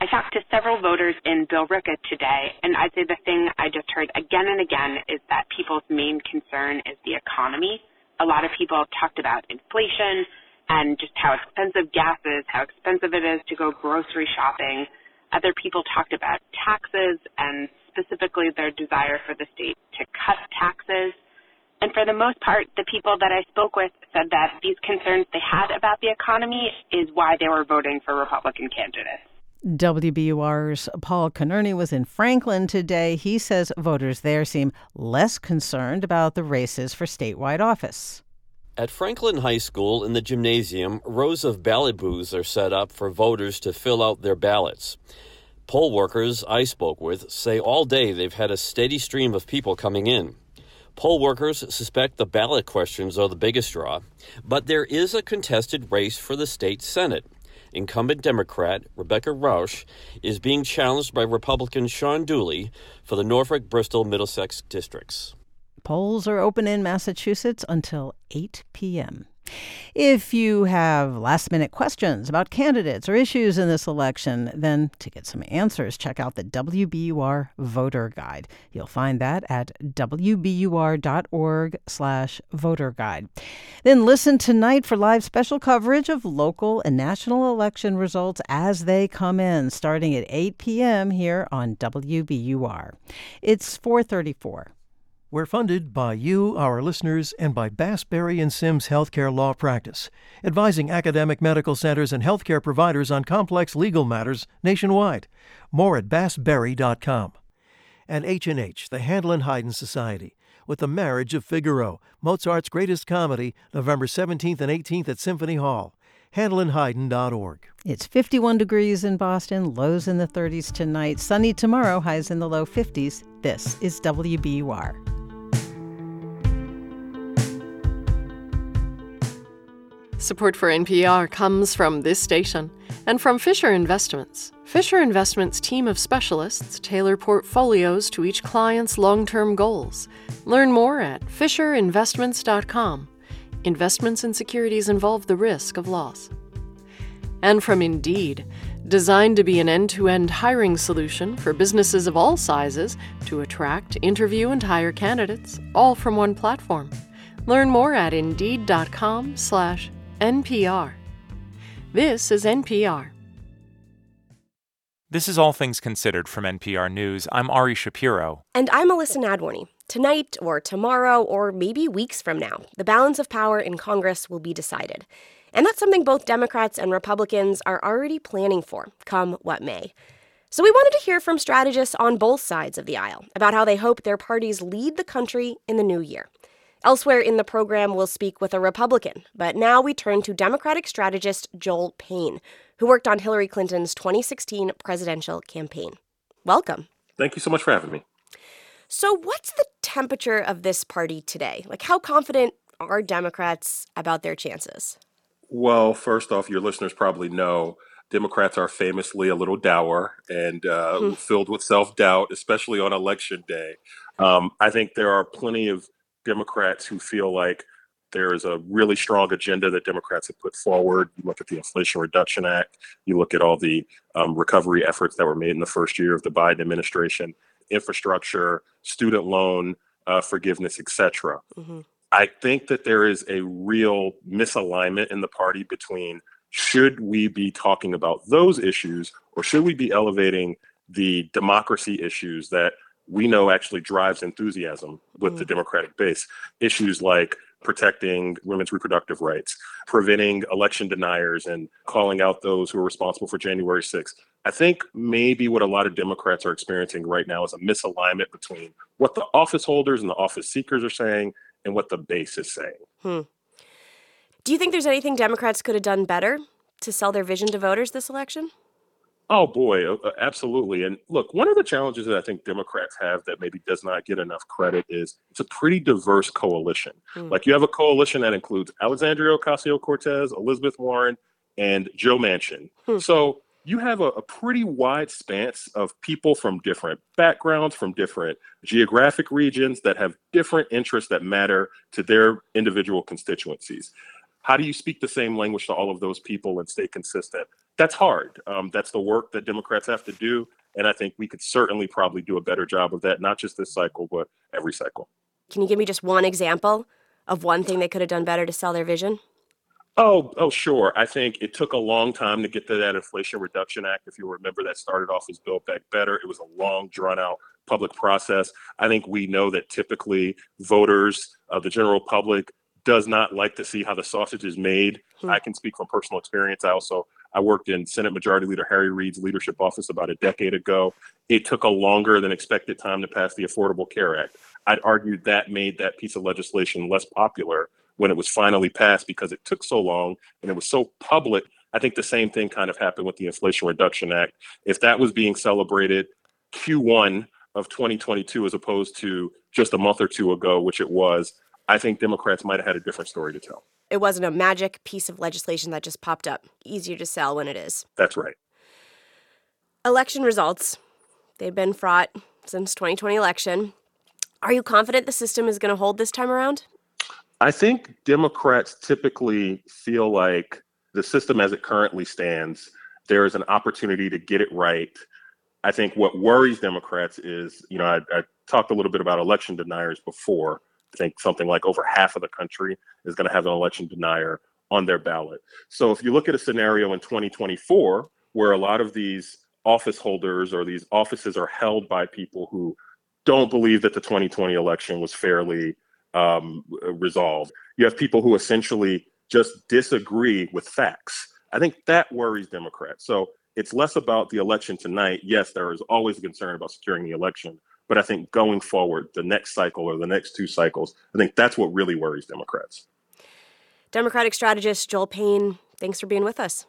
I talked to several voters in Billerica today, and I'd say the thing I just heard again and again is that people's main concern is the economy a lot of people talked about inflation and just how expensive gas is, how expensive it is to go grocery shopping. Other people talked about taxes and specifically their desire for the state to cut taxes. And for the most part, the people that I spoke with said that these concerns they had about the economy is why they were voting for Republican candidates. WBUR's Paul Conerney was in Franklin today. He says voters there seem less concerned about the races for statewide office. At Franklin High School in the gymnasium, rows of ballot booths are set up for voters to fill out their ballots. Poll workers I spoke with say all day they've had a steady stream of people coming in. Poll workers suspect the ballot questions are the biggest draw, but there is a contested race for the state Senate incumbent Democrat Rebecca Rausch is being challenged by Republican Shawn Dooley for the Norfolk, Bristol, Middlesex districts. Polls are open in Massachusetts until 8 p.m. If you have last minute questions about candidates or issues in this election, then to get some answers, check out the WBUR Voter Guide. You'll find that at wbur.org slash voter guide. Then listen tonight for live special coverage of local and national election results as they come in, starting at 8 p.m. here on WBUR. It's 434. We're funded by you, our listeners, and by Bass, Berry and Sims Healthcare Law Practice, advising academic medical centers and healthcare providers on complex legal matters nationwide. More at bassberry.com. And H&H, the Handel and Haydn Society, with The Marriage of Figaro, Mozart's greatest comedy, November 17th and 18th at Symphony Hall. HandelandHaydn.org. It's 51 degrees in Boston, lows in the 30s tonight, sunny tomorrow, highs in the low 50s. This is WBUR. Support for NPR comes from this station and from Fisher Investments. Fisher Investments' team of specialists tailor portfolios to each client's long term goals. Learn more at FisherInvestments.com. Investments in securities involve the risk of loss. And from Indeed, designed to be an end to end hiring solution for businesses of all sizes to attract, interview, and hire candidates, all from one platform. Learn more at Indeed.com slash NPR. This is NPR. This is All Things Considered from NPR News. I'm Ari Shapiro. And I'm Elissa Nadworny. Tonight, or tomorrow, or maybe weeks from now, the balance of power in Congress will be decided. And that's something both Democrats and Republicans are already planning for, come what may. So we wanted to hear from strategists on both sides of the aisle about how they hope their parties lead the country in the new year. Elsewhere in the program, we'll speak with a Republican, but now we turn to Democratic strategist Joel Payne, who worked on Hillary Clinton's 2016 presidential campaign. Welcome. Thank you so much for having me. So, what's the temperature of this party today? Like, how confident are Democrats about their chances? Well, first off, your listeners probably know Democrats are famously a little dour and uh, mm-hmm. filled with self doubt, especially on election day. Um, I think there are plenty of Democrats who feel like there is a really strong agenda that Democrats have put forward. You look at the Inflation Reduction Act, you look at all the um, recovery efforts that were made in the first year of the Biden administration, infrastructure, student loan uh, forgiveness, etc. Mm-hmm. I think that there is a real misalignment in the party between should we be talking about those issues or should we be elevating the democracy issues that we know actually drives enthusiasm with mm. the Democratic base. Issues like protecting women's reproductive rights, preventing election deniers, and calling out those who are responsible for January 6th. I think maybe what a lot of Democrats are experiencing right now is a misalignment between what the office holders and the office seekers are saying and what the base is saying. Hmm. Do you think there's anything Democrats could have done better to sell their vision to voters this election? Oh boy, uh, uh, absolutely. And look, one of the challenges that I think Democrats have that maybe does not get enough credit is it's a pretty diverse coalition. Mm. Like you have a coalition that includes Alexandria Ocasio Cortez, Elizabeth Warren, and Joe Manchin. Mm. So you have a, a, pretty wide span of people from different backgrounds, from different geographic regions that have different interests that matter to their individual constituencies. How do you speak the same language to all of those people and stay consistent? that's hard. Um, that's the work that Democrats have to do. And I think we could certainly probably do a better job of that, not just this cycle, but every cycle. Can you give me just one example of one thing they could have done better to sell their vision? Oh, oh, sure. I think it took a long time to get to that Inflation Reduction Act. If you remember, that started off as Build Back Better. It was a long, drawn out public process. I think we know that typically voters, uh, the general public, does not like to see how the sausage is made. Hmm. I can speak from personal experience. I also I worked in Senate Majority Leader Harry Reid's leadership office about a decade ago. It took a longer than expected time to pass the Affordable Care Act. I'd argue that made that piece of legislation less popular when it was finally passed because it took so long and it was so public. I think the same thing kind of happened with the Inflation Reduction Act. If that was being celebrated Q1 of 2022 as opposed to just a month or two ago, which it was, I think Democrats might have had a different story to tell. It wasn't a magic piece of legislation that just popped up. Easier to sell when it is. That's right. Election results. They've been fraught since 2020 election. Are you confident the system is going to hold this time around? I think Democrats typically feel like the system as it currently stands, there is an opportunity to get it right. I think what worries Democrats is, you know, I, I talked a little bit about election deniers before. Think something like over half of the country is going to have an election denier on their ballot. So if you look at a scenario in 2024 where a lot of these office holders or these offices are held by people who don't believe that the 2020 election was fairly um, resolved. You have people who essentially just disagree with facts. I think that worries Democrats. So it's less about the election tonight. Yes, there is always a concern about securing the election, but I think going forward, the next cycle or the next two cycles, I think that's what really worries Democrats. Democratic strategist Joel Payne, thanks for being with us.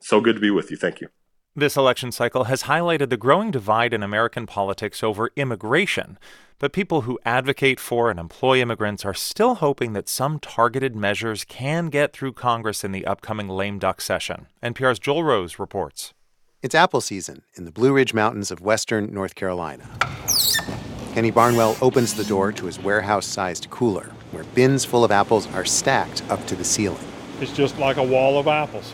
So good to be with you. Thank you. This election cycle has highlighted the growing divide in American politics over immigration. But people who advocate for and employ immigrants are still hoping that some targeted measures can get through Congress in the upcoming lame duck session. NPR's Joel Rose reports. It's apple season in the Blue Ridge Mountains of western North Carolina. Kenny Barnwell opens the door to his warehouse sized cooler, where bins full of apples are stacked up to the ceiling. It's just like a wall of apples.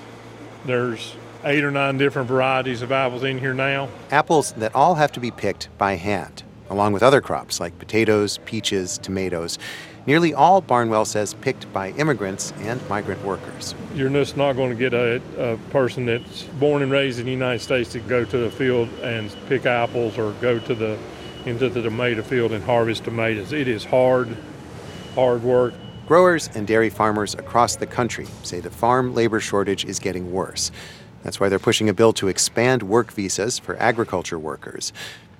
There's eight or nine different varieties of apples in here now. Apples that all have to be picked by hand, along with other crops like potatoes, peaches, tomatoes. Nearly all, Barnwell says, picked by immigrants and migrant workers. You're just not going to get a, a person that's born and raised in the United States to go to the field and pick apples or go to the into the tomato field and harvest tomatoes. It is hard, hard work. Growers and dairy farmers across the country say the farm labor shortage is getting worse. That's why they're pushing a bill to expand work visas for agriculture workers.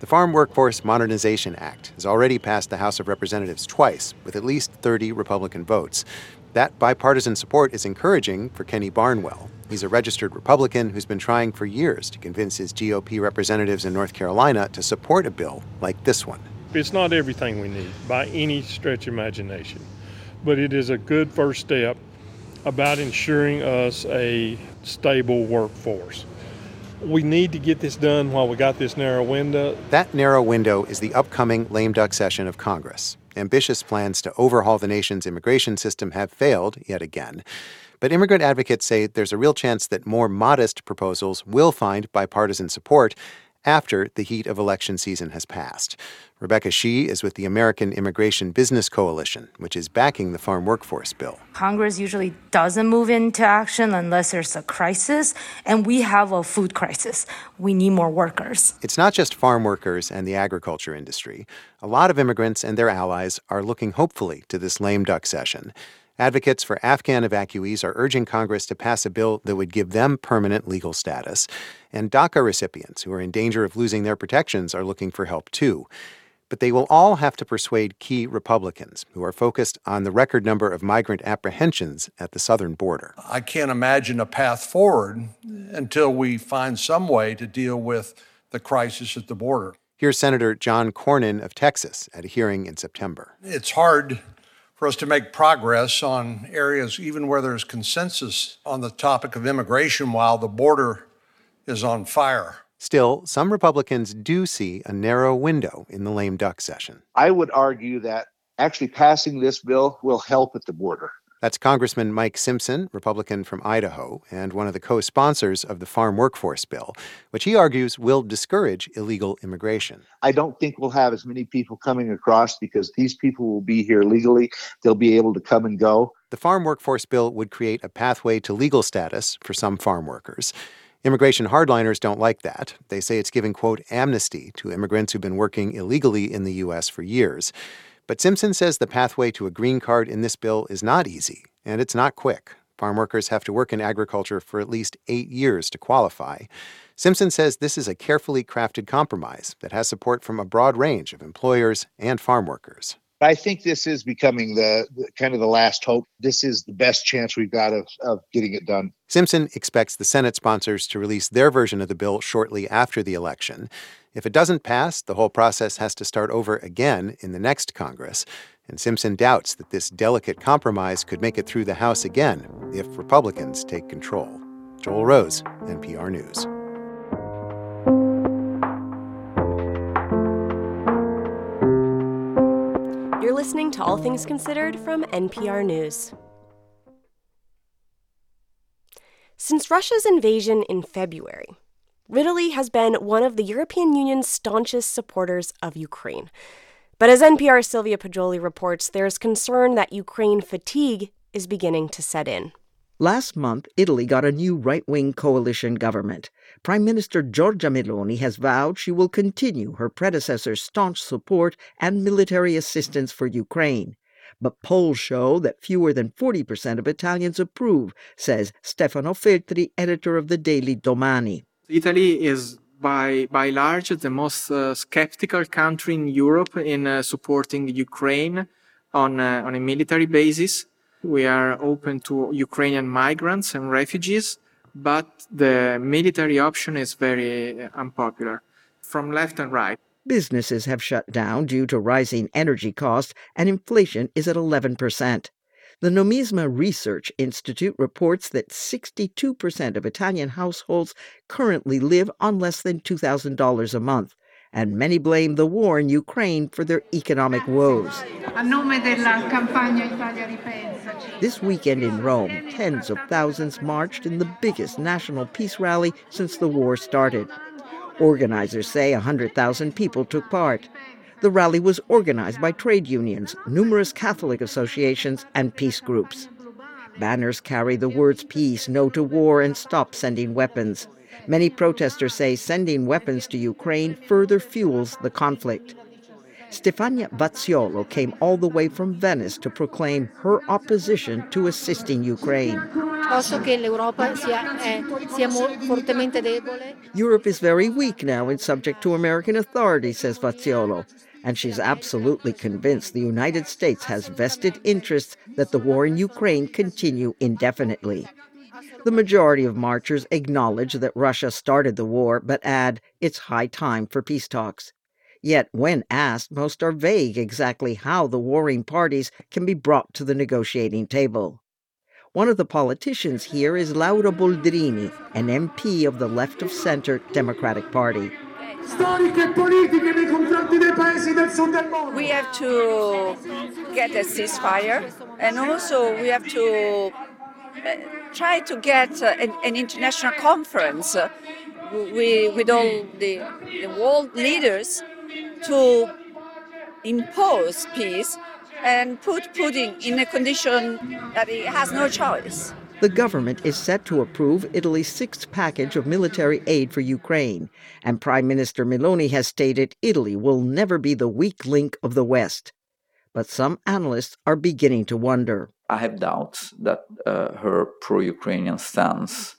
The Farm Workforce Modernization Act has already passed the House of Representatives twice, with at least 30 Republican votes. That bipartisan support is encouraging for Kenny Barnwell. He's a registered Republican who's been trying for years to convince his GOP representatives in North Carolina to support a bill like this one. It's not everything we need by any stretch of imagination, but it is a good first step about ensuring us a stable workforce. We need to get this done while we got this narrow window. That narrow window is the upcoming lame duck session of Congress. Ambitious plans to overhaul the nation's immigration system have failed yet again. But immigrant advocates say there's a real chance that more modest proposals will find bipartisan support after the heat of election season has passed. Rebecca Shi is with the American Immigration Business Coalition, which is backing the farm workforce bill. Congress usually doesn't move into action unless there's a crisis, and we have a food crisis. We need more workers. It's not just farm workers and the agriculture industry. A lot of immigrants and their allies are looking hopefully to this lame duck session. Advocates for Afghan evacuees are urging Congress to pass a bill that would give them permanent legal status. And DACA recipients who are in danger of losing their protections are looking for help too. But they will all have to persuade key Republicans who are focused on the record number of migrant apprehensions at the southern border. I can't imagine a path forward until we find some way to deal with the crisis at the border. Here's Senator John Cornyn of Texas at a hearing in September. It's hard for us to make progress on areas even where there's consensus on the topic of immigration while the border is on fire. Still, some Republicans do see a narrow window in the lame duck session. I would argue that actually passing this bill will help at the border. That's Congressman Mike Simpson, Republican from Idaho, and one of the co sponsors of the Farm Workforce Bill, which he argues will discourage illegal immigration. I don't think we'll have as many people coming across because these people will be here legally. They'll be able to come and go. The Farm Workforce Bill would create a pathway to legal status for some farm workers. Immigration hardliners don't like that. They say it's giving, quote, amnesty to immigrants who've been working illegally in the U.S. for years. But Simpson says the pathway to a green card in this bill is not easy, and it's not quick. Farm workers have to work in agriculture for at least eight years to qualify. Simpson says this is a carefully crafted compromise that has support from a broad range of employers and farm workers. I think this is becoming the, the, kind of the last hope. This is the best chance we've got of, of getting it done. Simpson expects the Senate sponsors to release their version of the bill shortly after the election. If it doesn't pass, the whole process has to start over again in the next Congress. And Simpson doubts that this delicate compromise could make it through the House again if Republicans take control. Joel Rose, NPR News. To All Things Considered from NPR News. Since Russia's invasion in February, Italy has been one of the European Union's staunchest supporters of Ukraine. But as NPR's Sylvia Poggioli reports, there's concern that Ukraine fatigue is beginning to set in. Last month, Italy got a new right wing coalition government. Prime Minister Giorgia Meloni has vowed she will continue her predecessor's staunch support and military assistance for Ukraine. But polls show that fewer than 40% of Italians approve, says Stefano Feltri, editor of the daily Domani. Italy is by, by large the most uh, skeptical country in Europe in uh, supporting Ukraine on, uh, on a military basis. We are open to Ukrainian migrants and refugees, but the military option is very uh, unpopular from left and right. Businesses have shut down due to rising energy costs, and inflation is at 11%. The Nomisma Research Institute reports that 62% of Italian households currently live on less than $2,000 a month, and many blame the war in Ukraine for their economic woes. This weekend in Rome, tens of thousands marched in the biggest national peace rally since the war started. Organizers say 100,000 people took part. The rally was organized by trade unions, numerous Catholic associations, and peace groups. Banners carry the words peace, no to war, and stop sending weapons. Many protesters say sending weapons to Ukraine further fuels the conflict. Stefania Vazziolo came all the way from Venice to proclaim her opposition to assisting Ukraine. Europe is very weak now and subject to American authority, says Vazziolo, and she's absolutely convinced the United States has vested interests that the war in Ukraine continue indefinitely. The majority of marchers acknowledge that Russia started the war, but add it's high time for peace talks. Yet, when asked, most are vague exactly how the warring parties can be brought to the negotiating table. One of the politicians here is Laura Boldrini, an MP of the left of center Democratic Party. We have to get a ceasefire and also we have to try to get uh, an, an, international conference uh, with all the, the world leaders to impose peace and put Putin in a condition that he has no choice. The government is set to approve Italy's sixth package of military aid for Ukraine, and Prime Minister Meloni has stated Italy will never be the weak link of the West. But some analysts are beginning to wonder. I have doubts that uh, her pro Ukrainian stance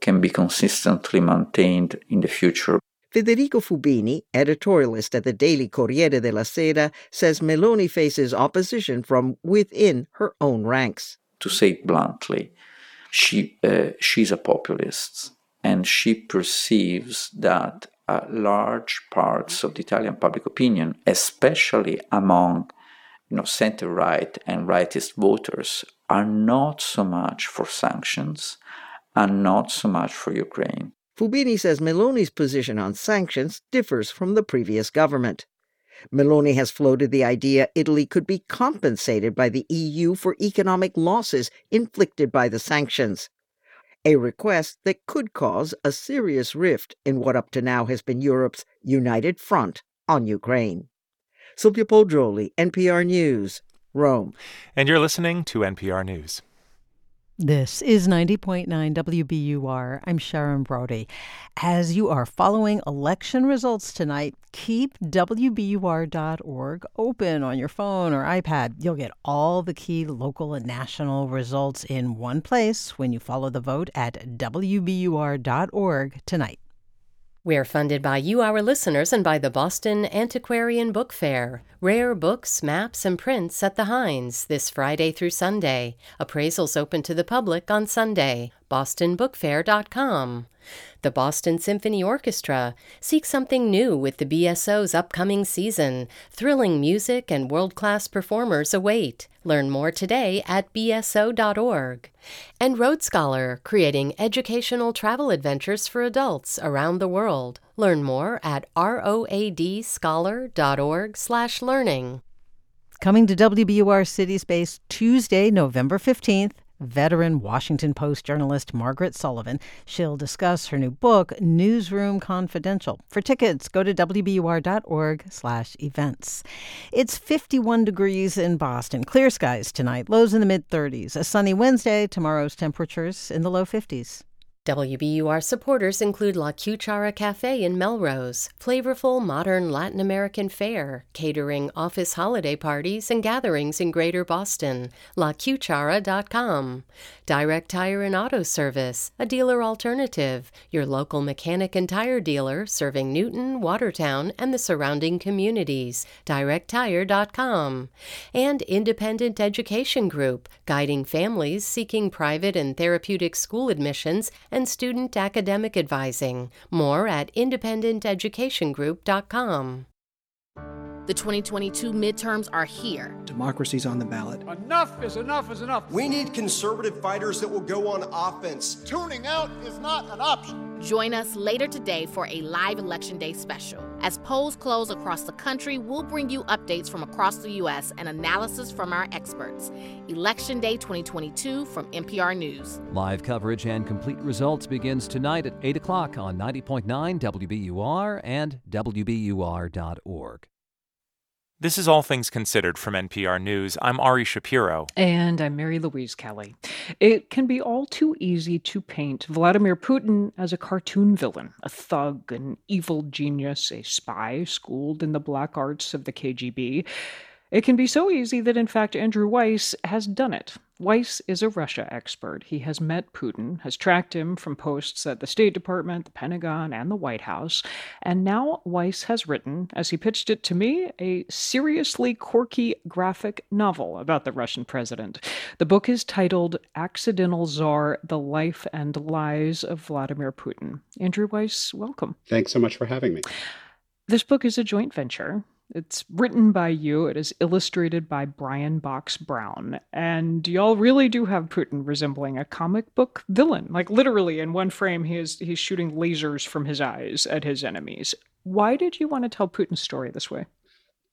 can be consistently maintained in the future. Federico Fubini, editorialist at the daily Corriere della Sera, says Meloni faces opposition from within her own ranks. To say it bluntly, she, uh, she's a populist and she perceives that uh, large parts of the Italian public opinion, especially among you know, center right and rightist voters, are not so much for sanctions and not so much for Ukraine. Fubini says Meloni's position on sanctions differs from the previous government. Meloni has floated the idea Italy could be compensated by the EU for economic losses inflicted by the sanctions, a request that could cause a serious rift in what up to now has been Europe's united front on Ukraine. Sylvia Poggioli, NPR News, Rome. And you're listening to NPR News. This is 90.9 WBUR. I'm Sharon Brody. As you are following election results tonight, keep WBUR.org open on your phone or iPad. You'll get all the key local and national results in one place when you follow the vote at WBUR.org tonight. We're funded by you, our listeners, and by the Boston Antiquarian Book Fair. Rare books, maps, and prints at the Hynes this Friday through Sunday. Appraisals open to the public on Sunday. BostonBookFair.com. The Boston Symphony Orchestra. Seek something new with the BSO's upcoming season. Thrilling music and world class performers await. Learn more today at bso.org. And Road Scholar, creating educational travel adventures for adults around the world. Learn more at roadscholar.org/learning. Coming to WBUR City Space Tuesday, November 15th, veteran Washington Post journalist Margaret Sullivan. She'll discuss her new book, Newsroom Confidential. For tickets, go to wbur.org/events. It's 51 degrees in Boston. Clear skies tonight. Lows in the mid 30s. A sunny Wednesday. Tomorrow's temperatures in the low 50s. WBUR supporters include La Cuchara Cafe in Melrose, flavorful modern Latin American fare, catering office holiday parties and gatherings in Greater Boston. LaCuchara.com. Direct Tire and Auto Service, a dealer alternative, your local mechanic and tire dealer serving Newton, Watertown, and the surrounding communities. DirectTire.com. And Independent Education Group, guiding families seeking private and therapeutic school admissions and student academic advising. More at independentEducationGroup.com. The 2022 midterms are here. Democracy's on the ballot. Enough is enough is enough. We need conservative fighters that will go on offense. Tuning out is not an option. Join us later today for a live Election Day special. As polls close across the country, we'll bring you updates from across the U.S. and analysis from our experts. Election Day 2022 from NPR News. Live coverage and complete results begins tonight at 8 o'clock on 90.9 WBUR and WBUR.org. This is All Things Considered from NPR News. I'm Ari Shapiro. And I'm Mary Louise Kelly. It can be all too easy to paint Vladimir Putin as a cartoon villain, a thug, an evil genius, a spy schooled in the black arts of the KGB. It can be so easy that, in fact, Andrew Weiss has done it. Weiss is a Russia expert. He has met Putin, has tracked him from posts at the State Department, the Pentagon, and the White House. And now Weiss has written, as he pitched it to me, a seriously quirky graphic novel about the Russian president. The book is titled Accidental Czar The Life and Lies of Vladimir Putin. Andrew Weiss, welcome. Thanks so much for having me. This book is a joint venture. It's written by you. It is illustrated by Brian Box Brown. And y'all really do have Putin resembling a comic book villain. Like literally in one frame he is he's shooting lasers from his eyes at his enemies. Why did you want to tell Putin's story this way?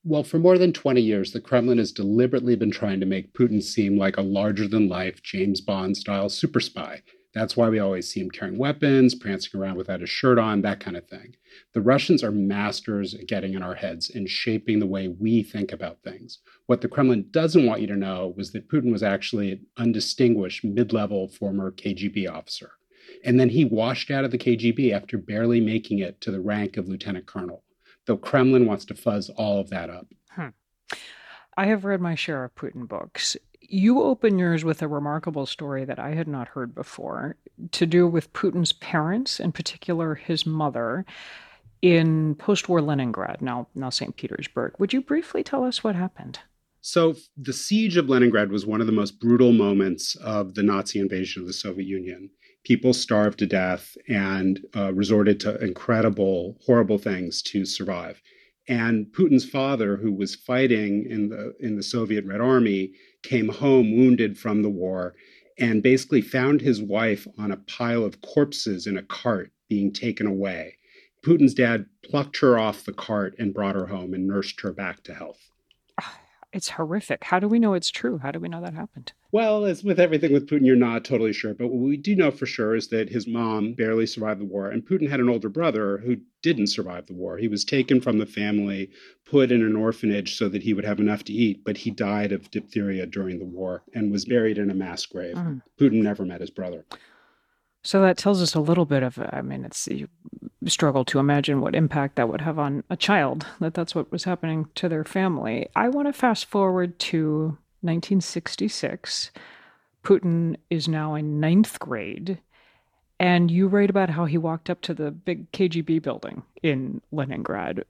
Well, for more than 20 years, the Kremlin has deliberately been trying to make Putin seem like a larger than life James Bond style super spy. That's why we always see him carrying weapons, prancing around without his shirt on, that kind of thing. The Russians are masters at getting in our heads and shaping the way we think about things. What the Kremlin doesn't want you to know was that Putin was actually an undistinguished mid level former KGB officer. And then he washed out of the KGB after barely making it to the rank of lieutenant colonel. The Kremlin wants to fuzz all of that up. Hmm. I have read my share of Putin books you open yours with a remarkable story that I had not heard before to do with Putin's parents, in particular his mother, in post war Leningrad, now, now St. Petersburg. Would you briefly tell us what happened? So, the siege of Leningrad was one of the most brutal moments of the Nazi invasion of the Soviet Union. People starved to death and uh, resorted to incredible, horrible things to survive. And Putin's father, who was fighting in the in the Soviet Red Army, came home wounded from the war and basically found his wife on a pile of corpses in a cart being taken away. Putin's dad plucked her off the cart and brought her home and nursed her back to health. It's horrific. How do we know it's true? How do we know that happened? Well, as with everything with Putin, you're not totally sure. But what we do know for sure is that his mom barely survived the war, and Putin had an older brother who didn't survive the war. He was taken from the family, put in an orphanage so that he would have enough to eat, but he died of diphtheria during the war and was buried in a mass grave. Mm. Putin never met his brother. So that tells us a little bit of, I mean, it's you struggle to imagine what impact that would have on a child, that that's what was happening to their family. I want to fast forward to 1966. Putin is now in ninth grade. And you write about how he walked up to the big KGB building in Leningrad.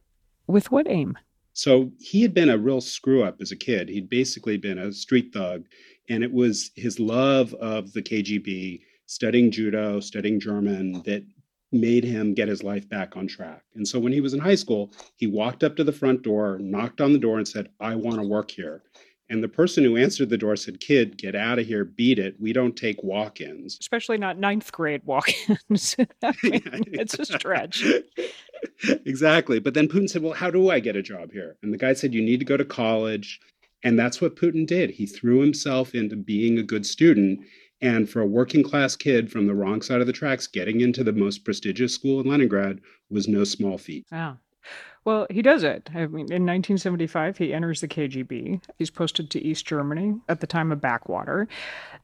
With what aim? So he had been a real screw up as a kid. He'd basically been a street thug. And it was his love of the KGB studying judo, studying German, that made him get his life back on track. And so when he was in high school, he walked up to the front door, knocked on the door, and said, I want to work here. And the person who answered the door said, Kid, get out of here, beat it. We don't take walk ins. Especially not ninth grade walk ins. it's a stretch. exactly. But then Putin said, Well, how do I get a job here? And the guy said, You need to go to college. And that's what Putin did. He threw himself into being a good student And for a working class kid from the wrong side of the tracks, getting into the most prestigious school in Leningrad was no small feat. Yeah. Well, he does it. I mean, in 1975, he enters the KGB. He's posted to East Germany at the time of Backwater.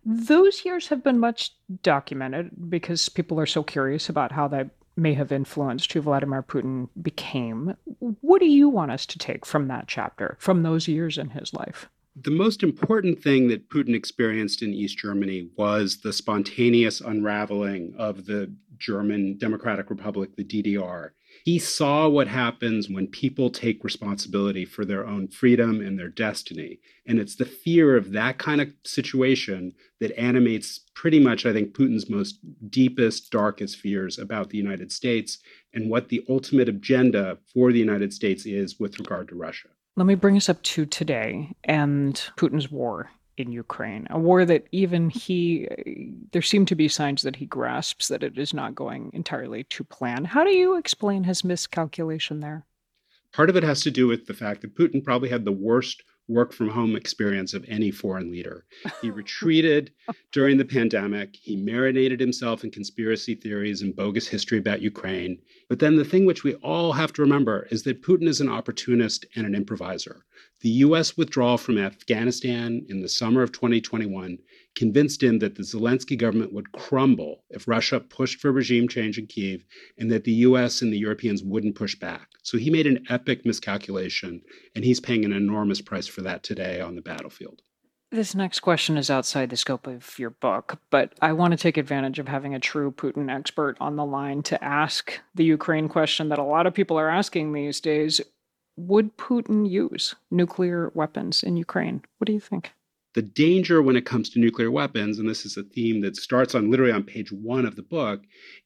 Those years have been much documented because people are so curious about how that may have influenced who Vladimir Putin became. What do you want us to take from that chapter, from those years in his life? The most important thing that Putin experienced in East Germany was the spontaneous unraveling of the German Democratic Republic, the DDR. He saw what happens when people take responsibility for their own freedom and their destiny. And it's the fear of that kind of situation that animates pretty much, I think, Putin's most deepest, darkest fears about the United States and what the ultimate agenda for the United States is with regard to Russia. Let me bring us up to today and Putin's war in Ukraine, a war that even he, there seem to be signs that he grasps that it is not going entirely to plan. How do you explain his miscalculation there? Part of it has to do with the fact that Putin probably had the worst work from home experience of any foreign leader. He retreated during the pandemic. He marinated himself in conspiracy theories and bogus history about Ukraine. But then the thing which we all have to remember is that Putin is an opportunist and an improviser. The US withdrawal from Afghanistan in the summer of 2021 convinced him that the Zelensky government would crumble if Russia pushed for regime change in Kiev and that the US and the Europeans wouldn't push back. So he made an epic miscalculation, and he's paying an enormous price for that today on the battlefield. This next question is outside the scope of your book, but I want to take advantage of having a true Putin expert on the line to ask the Ukraine question that a lot of people are asking these days would Putin use nuclear weapons in Ukraine? What do you think? The danger when it comes to nuclear weapons, and this is a theme that starts on literally on page one of the book,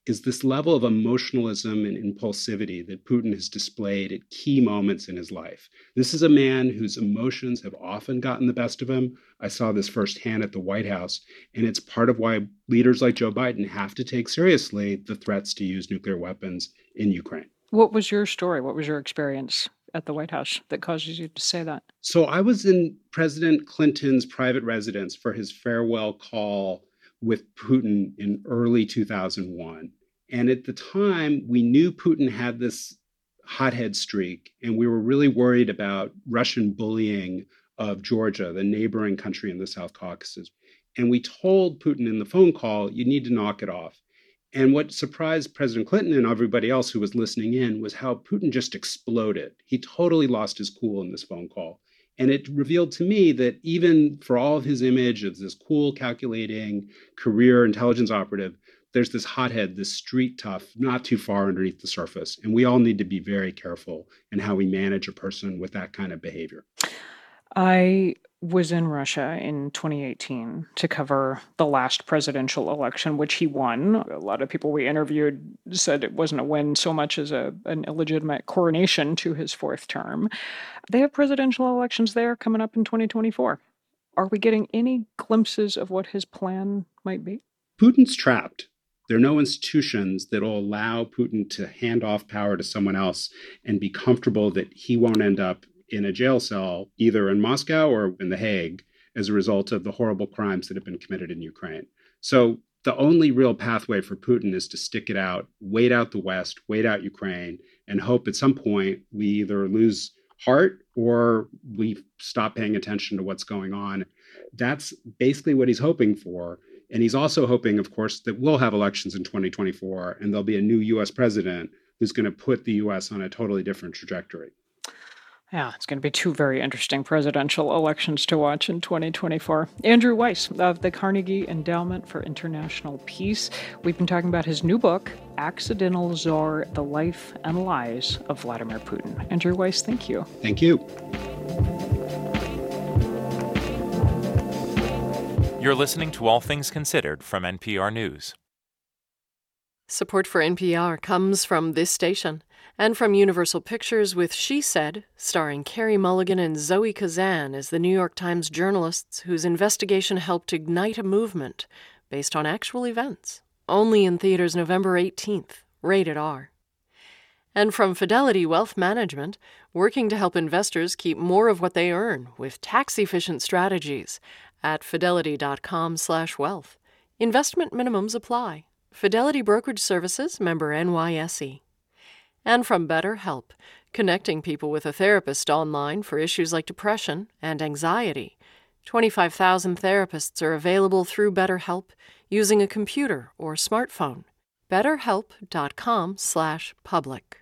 is this level of emotionalism and impulsivity that Putin has displayed at key moments in his life. This is a man whose emotions have often gotten the best of him. I saw this firsthand at the White House, and it's part of why leaders like Joe Biden have to take seriously the threats to use nuclear weapons in Ukraine. What was your story? What was your experience at the White House that causes you to say that? So I was in President Clinton's private residence for his farewell call with Putin in early 2001. And at the time, we knew Putin had this hothead streak, and we were really worried about Russian bullying of Georgia, the neighboring country in the South Caucasus. And we told Putin in the phone call, you need to knock it off. And what surprised President Clinton and everybody else who was listening in was how Putin just exploded. He totally lost his cool in this phone call. And it revealed to me that even for all of his image of this cool, calculating career intelligence operative, there's this hothead, this street tough, not too far underneath the surface. And we all need to be very careful in how we manage a person with that kind of behavior. I was in Russia in 2018 to cover the last presidential election, which he won. A lot of people we interviewed said it wasn't a win so much as a, an illegitimate coronation to his fourth term. They have presidential elections there coming up in 2024. Are we getting any glimpses of what his plan might be? Putin's trapped. There are no institutions that will allow Putin to hand off power to someone else and be comfortable that he won't end up in a jail cell, either in Moscow or in The Hague, as a result of the horrible crimes that have been committed in Ukraine. So the only real pathway for Putin is to stick it out, wait out the West, wait out Ukraine, and hope at some point we either lose heart or we stop paying attention to what's going on. That's basically what he's hoping for. And he's also hoping, of course, that we'll have elections in 2024 and there'll be a new US president who's going to put the US on a totally different trajectory. Yeah, it's going to be two very interesting presidential elections to watch in 2024. Andrew Weiss of the Carnegie Endowment for International Peace. We've been talking about his new book, Accidental Czar The Life and Lies of Vladimir Putin. Andrew Weiss, thank you. Thank you. You're listening to All Things Considered from NPR News. Support for NPR comes from this station and from Universal Pictures with She Said, starring Carey Mulligan and Zoe Kazan as the New York Times journalists whose investigation helped ignite a movement based on actual events. Only in theaters November 18th, rated R. And from Fidelity Wealth Management, working to help investors keep more of what they earn with tax-efficient strategies at fidelity.com/wealth. Investment minimums apply. Fidelity Brokerage Services, member NYSE. And from BetterHelp, connecting people with a therapist online for issues like depression and anxiety. 25,000 therapists are available through BetterHelp using a computer or smartphone. BetterHelp.com/public.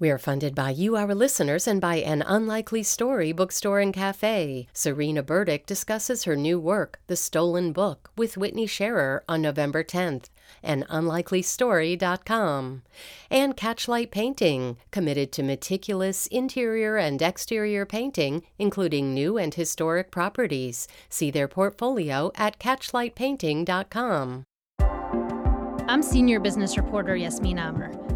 We are funded by you, our listeners, and by An Unlikely Story bookstore and cafe. Serena Burdick discusses her new work, The Stolen Book, with Whitney Scharer on November 10th. AnUnlikelyStory.com. And Catchlight Painting, committed to meticulous interior and exterior painting, including new and historic properties. See their portfolio at CatchlightPainting.com. I'm senior business reporter Yasmin Amer.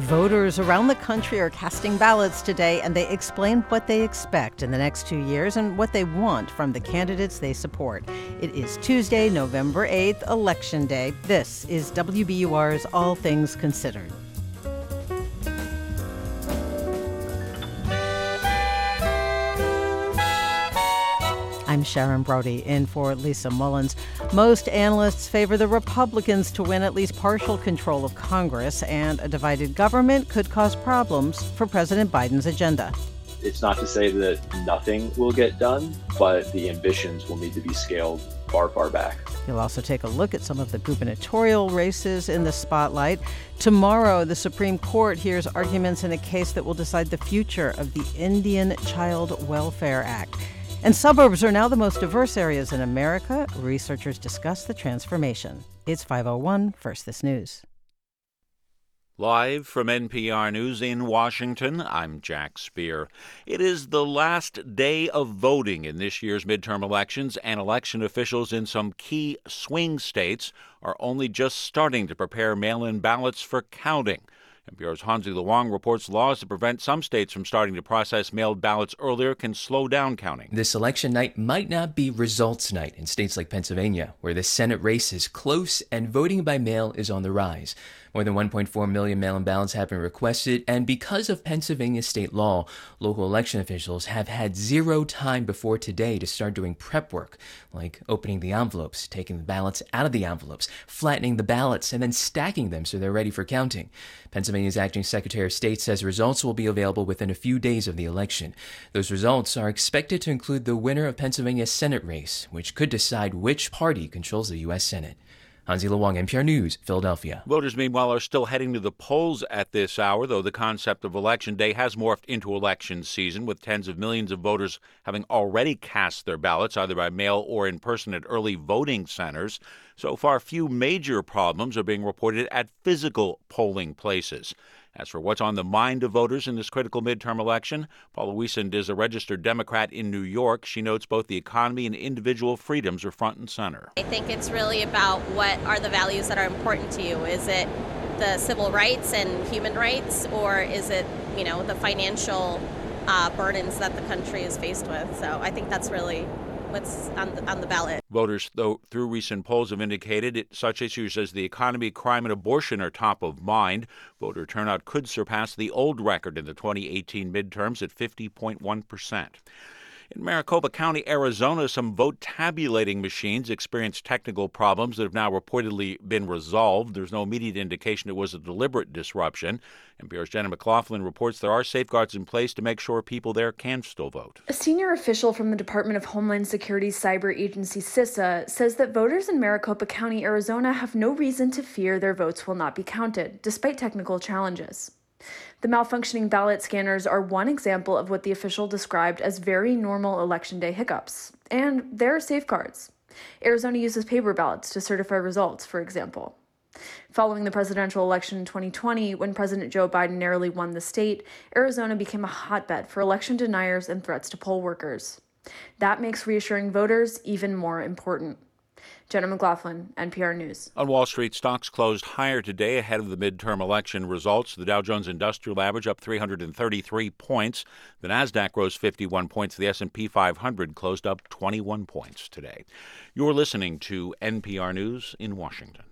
Voters around the country are casting ballots today, and they explain what they expect in the next two years and what they want from the candidates they support. It is Tuesday, November 8th, Election Day. This is WBUR's All Things Considered. I'm Sharon Brody in for Lisa Mullins. Most analysts favor the Republicans to win at least partial control of Congress, and a divided government could cause problems for President Biden's agenda. It's not to say that nothing will get done, but the ambitions will need to be scaled far, far back. You'll also take a look at some of the gubernatorial races in the spotlight. Tomorrow, the Supreme Court hears arguments in a case that will decide the future of the Indian Child Welfare Act. And suburbs are now the most diverse areas in America. Researchers discuss the transformation. It's 501 First This News. Live from NPR News in Washington, I'm Jack Speer. It is the last day of voting in this year's midterm elections, and election officials in some key swing states are only just starting to prepare mail in ballots for counting. NPR's Hansi Lo Wang reports laws to prevent some states from starting to process mailed ballots earlier can slow down counting. This election night might not be results night in states like Pennsylvania, where the Senate race is close and voting by mail is on the rise. More than 1.4 million mail in ballots have been requested, and because of Pennsylvania state law, local election officials have had zero time before today to start doing prep work, like opening the envelopes, taking the ballots out of the envelopes, flattening the ballots, and then stacking them so they're ready for counting. Pennsylvania's acting Secretary of State says results will be available within a few days of the election. Those results are expected to include the winner of Pennsylvania's Senate race, which could decide which party controls the U.S. Senate. Hansi Lo Wang, NPR News, Philadelphia. Voters, meanwhile, are still heading to the polls at this hour, though the concept of Election Day has morphed into election season, with tens of millions of voters having already cast their ballots, either by mail or in person at early voting centers. So far, few major problems are being reported at physical polling places. As for what's on the mind of voters in this critical midterm election, Paula Wiesand is a registered Democrat in New York. She notes both the economy and individual freedoms are front and center. I think it's really about what are the values that are important to you. Is it the civil rights and human rights, or is it, you know, the financial uh, burdens that the country is faced with? So I think that's really what's on the, on the ballot. Voters, though, through recent polls have indicated it, such issues as the economy, crime, and abortion are top of mind. Voter turnout could surpass the old record in the 2018 midterms at 50.1 percent. In Maricopa County, Arizona, some vote tabulating machines experienced technical problems that have now reportedly been resolved. There's no immediate indication it was a deliberate disruption. NPR's Jenna McLaughlin reports there are safeguards in place to make sure people there can still vote. A senior official from the Department of Homeland Security's cyber agency CISA says that voters in Maricopa County, Arizona have no reason to fear their votes will not be counted, despite technical challenges. The malfunctioning ballot scanners are one example of what the official described as very normal election day hiccups. And there are safeguards. Arizona uses paper ballots to certify results, for example. Following the presidential election in 2020, when President Joe Biden narrowly won the state, Arizona became a hotbed for election deniers and threats to poll workers. That makes reassuring voters even more important. Jenna McLaughlin, NPR News. On Wall Street, stocks closed higher today ahead of the midterm election results. The Dow Jones Industrial Average up 333 points. The Nasdaq rose 51 points. The S&P 500 closed up 21 points today. You're listening to NPR News in Washington.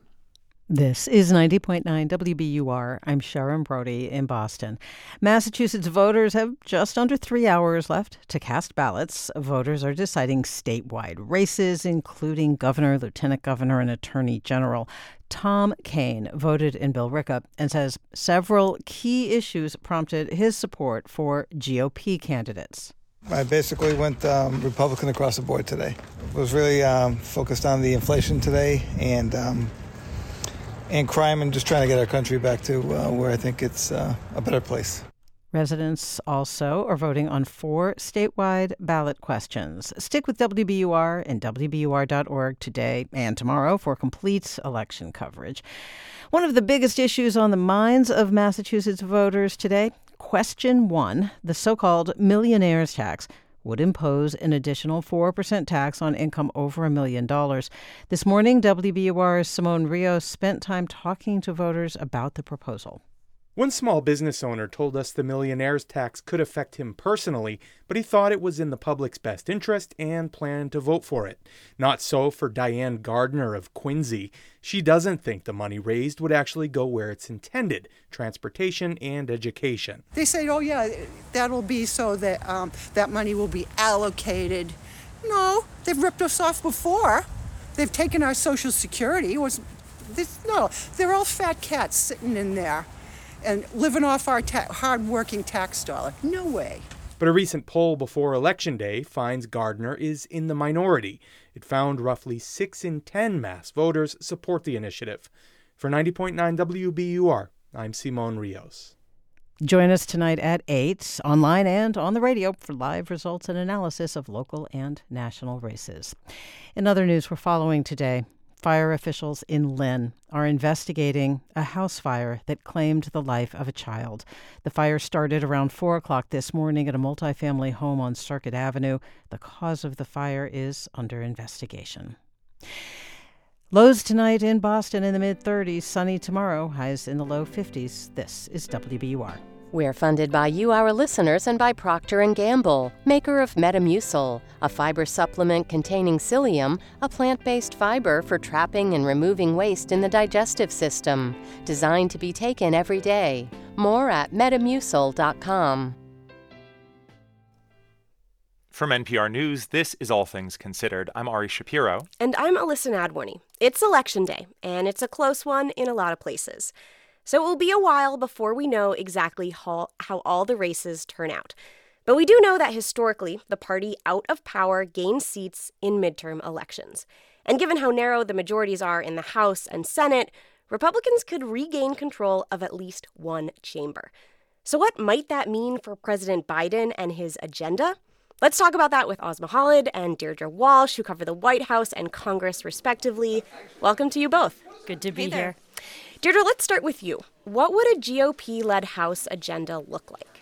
This is 90.9 WBUR. I'm Sharon Brody in Boston. Massachusetts voters have just under three hours left to cast ballots. Voters are deciding statewide races, including governor, lieutenant governor, and attorney general. Tom Kean voted in Billerica and says several key issues prompted his support for GOP candidates. I basically went um, Republican across the board today. Was really um, focused on the inflation today and um, and crime and just trying to get our country back to uh, where I think it's uh, a better place. Residents also are voting on four statewide ballot questions. Stick with WBUR and WBUR.org today and tomorrow for complete election coverage. One of the biggest issues on the minds of Massachusetts voters today question one the so called millionaire's tax would impose an additional 4% tax on income over a million dollars. This morning, WBUR's Simón Rios spent time talking to voters about the proposal. One small business owner told us the millionaire's tax could affect him personally, but he thought it was in the public's best interest and planned to vote for it. Not so for Diane Gardner of Quincy. She doesn't think the money raised would actually go where it's intended transportation and education. They say, oh, yeah, that'll be so that um, that money will be allocated. No, they've ripped us off before. They've taken our Social Security. It was, this, no, they're all fat cats sitting in there and living off our ta- hard-working tax dollar. No way. But a recent poll before Election Day finds Gardner is in the minority. It found roughly 6 in 10 mass voters support the initiative. For 90.9 WBUR, I'm Simón Rios. Join us tonight at 8, online and on the radio, for live results and analysis of local and national races. In other news we're following today, Fire officials in Lynn are investigating a house fire that claimed the life of a child. The fire started around 4 o'clock this morning at a multifamily home on Circuit Avenue. The cause of the fire is under investigation. Lows tonight in Boston in the mid 30s, sunny tomorrow, highs in the low 50s. This is WBUR. We're funded by you, our listeners, and by Procter & Gamble, maker of Metamucil, a fiber supplement containing psyllium, a plant-based fiber for trapping and removing waste in the digestive system, designed to be taken every day. More at metamucil.com. From NPR News, this is All Things Considered. I'm Ari Shapiro. And I'm Elissa Nadworny. It's election day, and it's a close one in a lot of places. So it will be a while before we know exactly how, how all the races turn out. But we do know that historically, the party out of power gains seats in midterm elections. And given how narrow the majorities are in the House and Senate, Republicans could regain control of at least one chamber. So, what might that mean for President Biden and his agenda? Let's talk about that with Asma Khalid and Deirdre Walsh, who cover the White House and Congress respectively. Welcome to you both. Good to be hey here. Deirdre, let's start with you. What would a GOP led House agenda look like?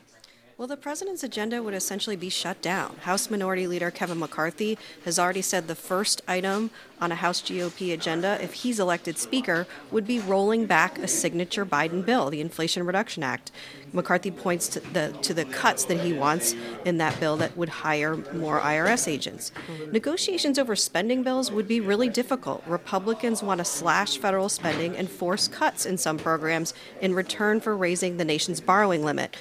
Well, the president's agenda would essentially be shut down. House Minority Leader Kevin McCarthy has already said the first item on a House GOP agenda, if he's elected Speaker, would be rolling back a signature Biden bill, the Inflation Reduction Act. McCarthy points to the to the cuts that he wants in that bill that would hire more IRS agents. Negotiations over spending bills would be really difficult. Republicans want to slash federal spending and force cuts in some programs in return for raising the nation's borrowing limit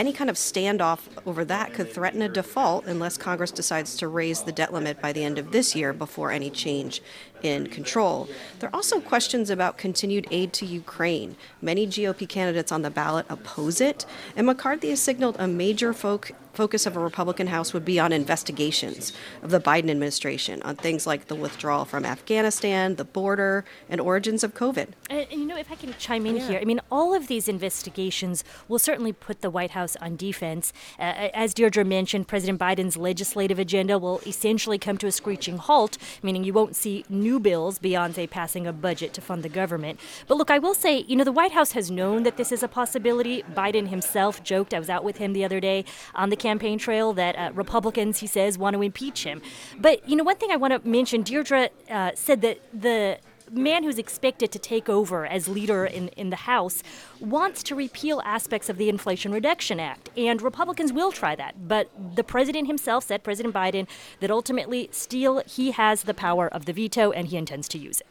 any kind of standoff over that could threaten a default unless Congress decides to raise the debt limit by the end of this year before any change in control. There are also questions about continued aid to Ukraine. Many GOP candidates on the ballot oppose it, and McCarthy has signaled a major folk focus of a Republican House would be on investigations of the Biden administration on things like the withdrawal from Afghanistan, the border, and origins of COVID. And, and you know, if I can chime in yeah. here, I mean, all of these investigations will certainly put the White House on defense. Uh, as Deirdre mentioned, President Biden's legislative agenda will essentially come to a screeching halt, meaning you won't see new bills beyond, say, passing a budget to fund the government. But look, I will say, you know, the White House has known that this is a possibility. Biden himself joked, I was out with him the other day on the campaign trail that uh, Republicans, he says, want to impeach him. But, you know, one thing I want to mention Deirdre uh, said that the man who's expected to take over as leader in, in the House wants to repeal aspects of the Inflation Reduction Act. And Republicans will try that. But the president himself said, President Biden, that ultimately still he has the power of the veto and he intends to use it.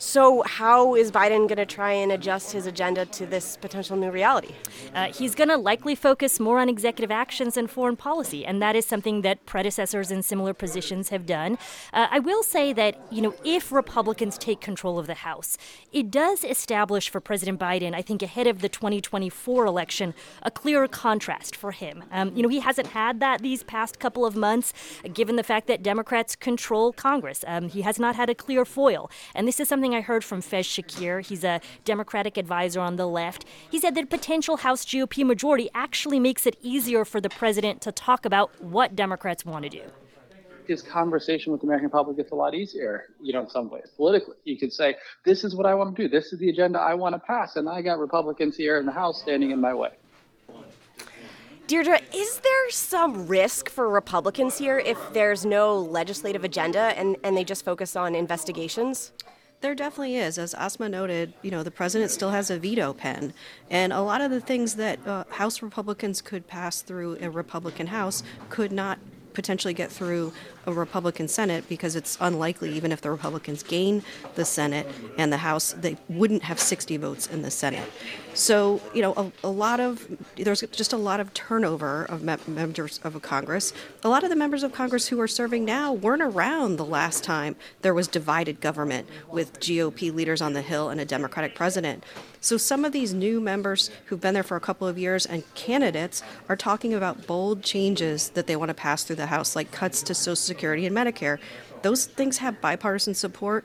So, how is Biden going to try and adjust his agenda to this potential new reality? Uh, he's going to likely focus more on executive actions and foreign policy, and that is something that predecessors in similar positions have done. Uh, I will say that, you know, if Republicans take control of the House, it does establish for President Biden, I think ahead of the 2024 election, a clearer contrast for him. Um, you know, he hasn't had that these past couple of months, given the fact that Democrats control Congress. Um, he has not had a clear foil, and this is something something I heard from Faiz Shakir. He's a Democratic advisor on the left. He said that a potential House GOP majority actually makes it easier for the president to talk about what Democrats want to do his conversation with the American public gets a lot easier, you know, in some ways, politically. You could say, this is what I want to do. This is the agenda I want to pass. And I got Republicans here in the House standing in my way. Deirdre, is there some risk for Republicans here if there's no legislative agenda and, and they just focus on investigations? There definitely is. As Asma noted, you know, the president still has a veto pen. And a lot of the things that uh, House Republicans could pass through a Republican House could not potentially get through a Republican Senate because it's unlikely, even if the Republicans gain the Senate and the House, they wouldn't have 60 votes in the Senate. So, you know, a, a lot of, there's just a lot of turnover of me- members of Congress. A lot of the members of Congress who are serving now weren't around the last time there was divided government with GOP leaders on the Hill and a Democratic president. So some of these new members who've been there for a couple of years and candidates are talking about bold changes that they want to pass through the House, like cuts to Social Security and Medicare. Those things have bipartisan support.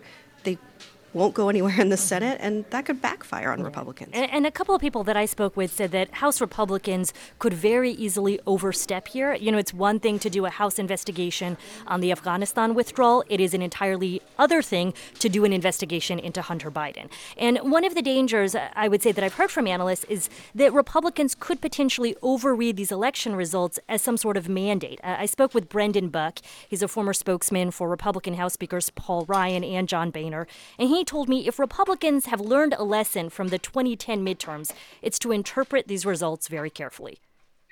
Won't go anywhere in the Senate, and that could backfire on Republicans. And, and, a couple of people that I spoke with said that House Republicans could very easily overstep here. You know, it's one thing to do a House investigation on the Afghanistan withdrawal, it is an entirely other thing to do an investigation into Hunter Biden. And one of the dangers I would say that I've heard from analysts is that Republicans could potentially overread these election results as some sort of mandate. Uh, I spoke with Brendan Buck. He's a former spokesman for Republican House Speakers Paul Ryan and John Boehner, and he told me if Republicans have learned a lesson from the 2010 midterms, it's to interpret these results very carefully.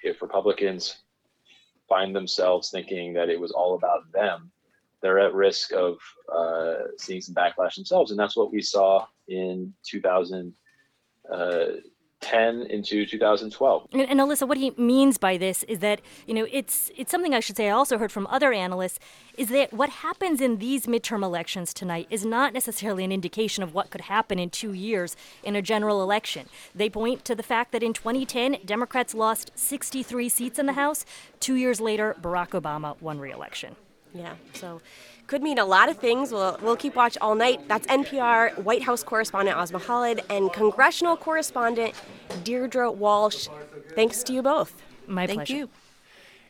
If Republicans find themselves thinking that it was all about them, they're at risk of uh, seeing some backlash themselves. And that's what we saw in 2000. Uh, 10 into 2012. And, and, Elissa, what he means by this is that, you know, it's it's something I should say I also heard from other analysts is that what happens in these midterm elections tonight is not necessarily an indication of what could happen in 2 years in a general election. They point to the fact that in 2010 Democrats lost 63 seats in the House. 2 years later Barack Obama won re-election. Yeah. So could mean a lot of things. We'll, we'll keep watch all night. That's NPR White House correspondent Asma Khalid and congressional correspondent Deirdre Walsh. Thanks to you both. My Thank pleasure. you.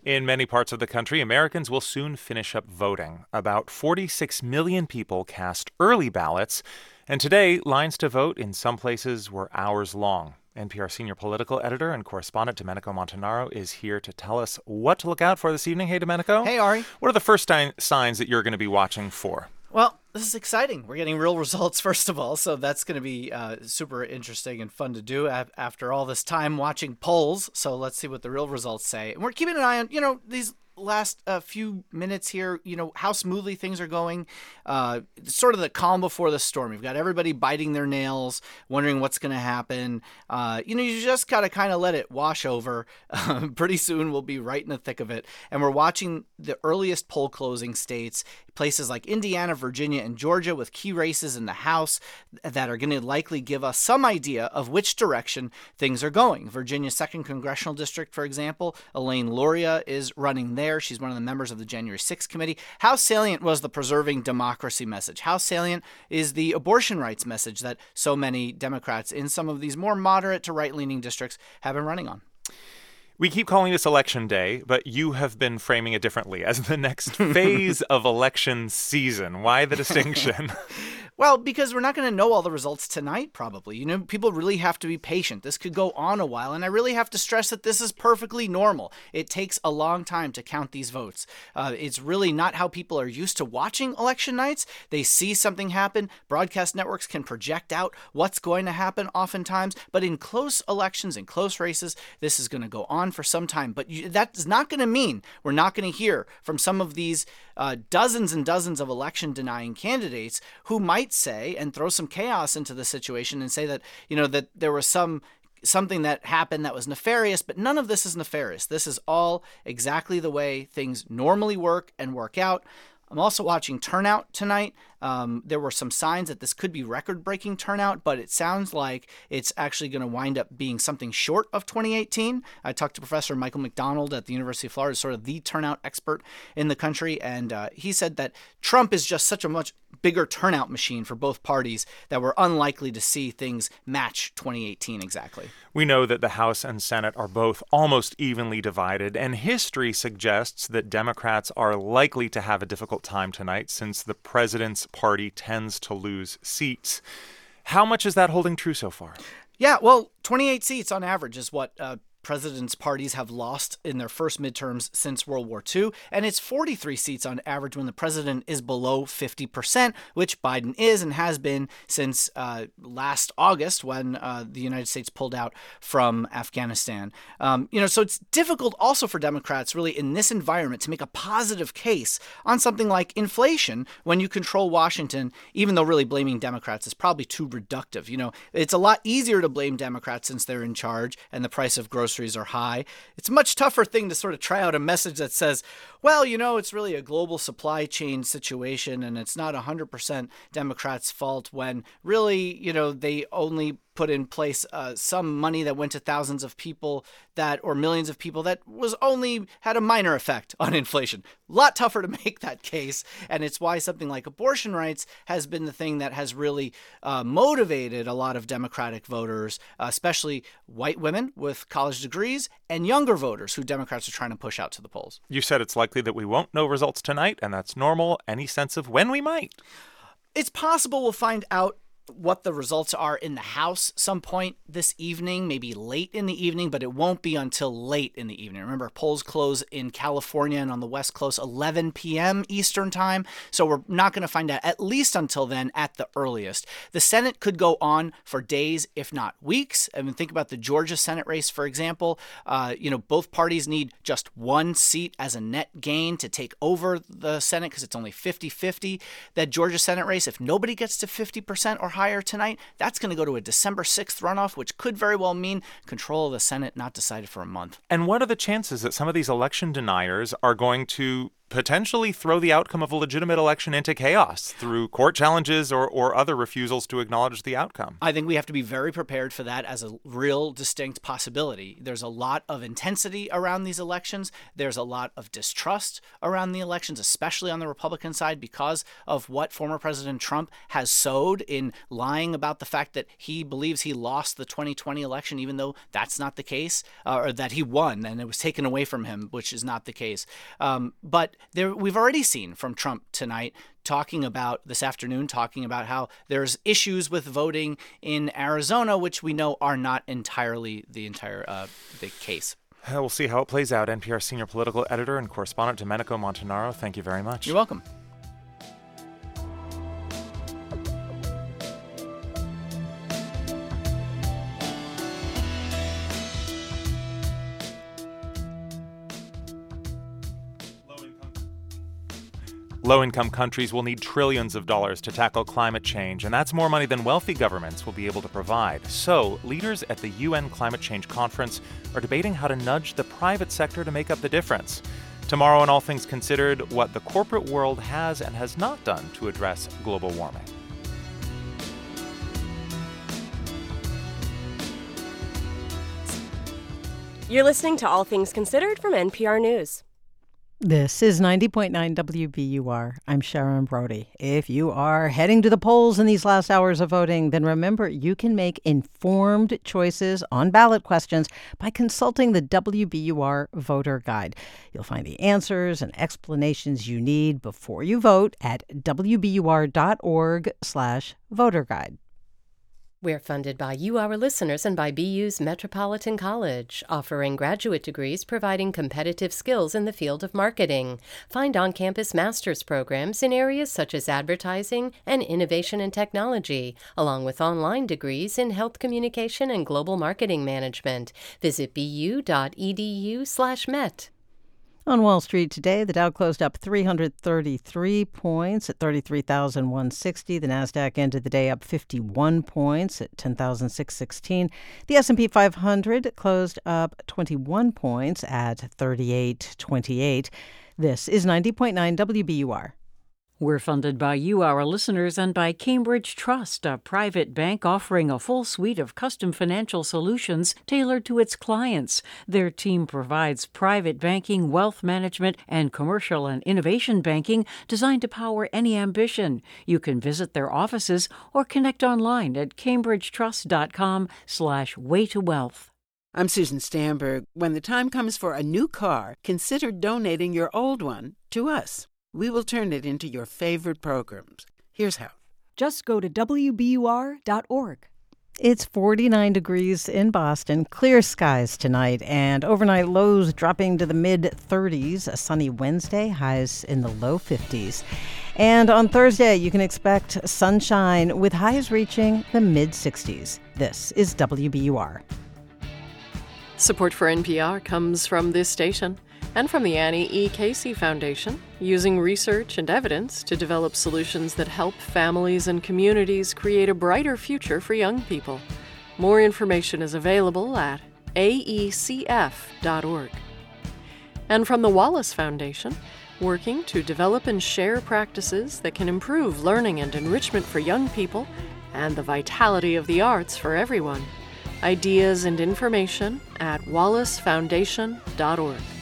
In many parts of the country, Americans will soon finish up voting. About 46 million people cast early ballots, and today, lines to vote in some places were hours long. NPR senior political editor and correspondent Domenico Montanaro is here to tell us what to look out for this evening. Hey, Domenico. Hey, Ari. What are the first signs that you're going to be watching for? Well, this is exciting. We're getting real results, first of all, so that's going to be uh, super interesting and fun to do after all this time watching polls. So let's see what the real results say. And we're keeping an eye on, you know, these last uh, few minutes here, you know, how smoothly things are going. Uh, sort of the calm before the storm. You've got everybody biting their nails, wondering what's going to happen. Uh, you know, you just got to kind of let it wash over. pretty soon we'll be right in the thick of it. And we're watching the earliest poll closing states, places like Indiana, Virginia, and Georgia, with key races in the House that are going to likely give us some idea of which direction things are going. Virginia's 2nd Congressional District, for example, Elaine Luria is running there. She's one of the members of the January 6th committee. How salient was the preserving democracy message? How salient is the abortion rights message that so many Democrats in some of these more moderate to right leaning districts have been running on? We keep calling this election day, but you have been framing it differently as the next phase of election season. Why the distinction? Well, because we're not going to know all the results tonight, probably. You know, people really have to be patient. This could go on a while, and I really have to stress that this is perfectly normal. It takes a long time to count these votes. Uh, it's really not how people are used to watching election nights. They see something happen. Broadcast networks can project out what's going to happen oftentimes, but in close elections, in close races, this is going to go on for some time. But you, that's not going to mean we're not going to hear from some of these uh, dozens and dozens of election denying candidates who might say and throw some chaos into the situation and say that, you know, that there was some something that happened that was nefarious, but none of this is nefarious. This is all exactly the way things normally work and work out. I'm also watching Turnout tonight. Um, there were some signs that this could be record breaking turnout, but it sounds like it's actually going to wind up being something short of 2018. I talked to Professor Michael McDonald at the University of Florida, sort of the turnout expert in the country, and uh, he said that Trump is just such a much bigger turnout machine for both parties that we're unlikely to see things match 2018 exactly. We know that the House and Senate are both almost evenly divided, and history suggests that Democrats are likely to have a difficult time tonight since the president's party tends to lose seats. How much is that holding true so far? Yeah, well, 28 seats on average is what uh, presidents' parties have lost in their first midterms since World War II, and it's 43 seats on average when the president is below 50%, which Biden is and has been since uh, last August when uh, the United States pulled out from Afghanistan. Um, you know, so it's difficult also for Democrats, really, in this environment, to make a positive case on something like inflation when you control Washington, even though really blaming Democrats is probably too reductive. You know, it's a lot easier to blame Democrats since they're in charge and the price of groceries groceries are high. It's a much tougher thing to sort of try out a message that says, well, you know, it's really a global supply chain situation and it's not 100% Democrats' fault when really, you know, they only put in place uh, some money that went to thousands of people that or millions of people that was only had a minor effect on inflation a lot tougher to make that case and it's why something like abortion rights has been the thing that has really uh, motivated a lot of democratic voters uh, especially white women with college degrees and younger voters who democrats are trying to push out to the polls You said it's likely that we won't know results tonight, and that's normal. Any sense of when we might? it's possible we'll find out what the results are in the House some point this evening, maybe late in the evening, but it won't be until late in the evening. Remember, polls close in California and on the West Coast 11 p.m. Eastern Time, so we're not going to find out at least until then at the earliest. The Senate could go on for days, if not weeks. I mean, think about the Georgia Senate race, for example. Uh, you know, both parties need just one seat as a net gain to take over the Senate because it's only 50 50. That Georgia Senate race, if nobody gets to 50% or higher tonight, that's going to go to a December 6th runoff, which could very well mean control of the Senate not decided for a month. And what are the chances that some of these election deniers are going to potentially throw the outcome of a legitimate election into chaos through court challenges or, or other refusals to acknowledge the outcome? I think we have to be very prepared for that as a real distinct possibility. There's a lot of intensity around these elections. There's a lot of distrust around the elections, especially on the Republican side, because of what former President Trump has sowed in lying about the fact that he believes he lost the 2020 election, even though that's not the case, uh, or that he won and it was taken away from him, which is not the case. Um, but there, we've already seen from Trump tonight talking about this afternoon, talking about how there's issues with voting in Arizona, which we know are not entirely the entire uh, the case. We'll see how it plays out. NPR senior political editor and correspondent Domenico Montanaro, thank you very much. You're welcome. Low income countries will need trillions of dollars to tackle climate change, and that's more money than wealthy governments will be able to provide. So, leaders at the UN Climate Change Conference are debating how to nudge the private sector to make up the difference. Tomorrow, on All Things Considered, what the corporate world has and has not done to address global warming. You're listening to All Things Considered from NPR News. This is 90.9 WBUR. I'm Sharon Brody. If you are heading to the polls in these last hours of voting, then remember you can make informed choices on ballot questions by consulting the WBUR Voter Guide. You'll find the answers and explanations you need before you vote at wbur.org/voter guide. We're funded by you, our listeners, and by BU's Metropolitan College, offering graduate degrees providing competitive skills in the field of marketing. Find on campus master's programs in areas such as advertising and innovation and technology, along with online degrees in health communication and global marketing management. Visit bu.edu/slash met. On Wall Street today, the Dow closed up 333 points at 33,160. The Nasdaq ended the day up 51 points at 10,616. The S&P 500 closed up 21 points at 3828. This is 90.9 WBUR. We're funded by you, our listeners, and by Cambridge Trust, a private bank offering a full suite of custom financial solutions tailored to its clients. Their team provides private banking, wealth management, and commercial and innovation banking designed to power any ambition. You can visit their offices or connect online at cambridgetrust.com slash way to wealth. I'm Susan Stamberg. When the time comes for a new car, consider donating your old one to us. We will turn it into your favorite programs. Here's how. Just go to WBUR.org. It's 49 degrees in Boston, clear skies tonight, and overnight lows dropping to the mid 30s. A sunny Wednesday, highs in the low 50s. And on Thursday, you can expect sunshine with highs reaching the mid 60s. This is WBUR. Support for NPR comes from this station and from the Annie E. Casey Foundation, using research and evidence to develop solutions that help families and communities create a brighter future for young people. More information is available at aecf.org. And from the Wallace Foundation, working to develop and share practices that can improve learning and enrichment for young people and the vitality of the arts for everyone. Ideas and information at wallacefoundation.org.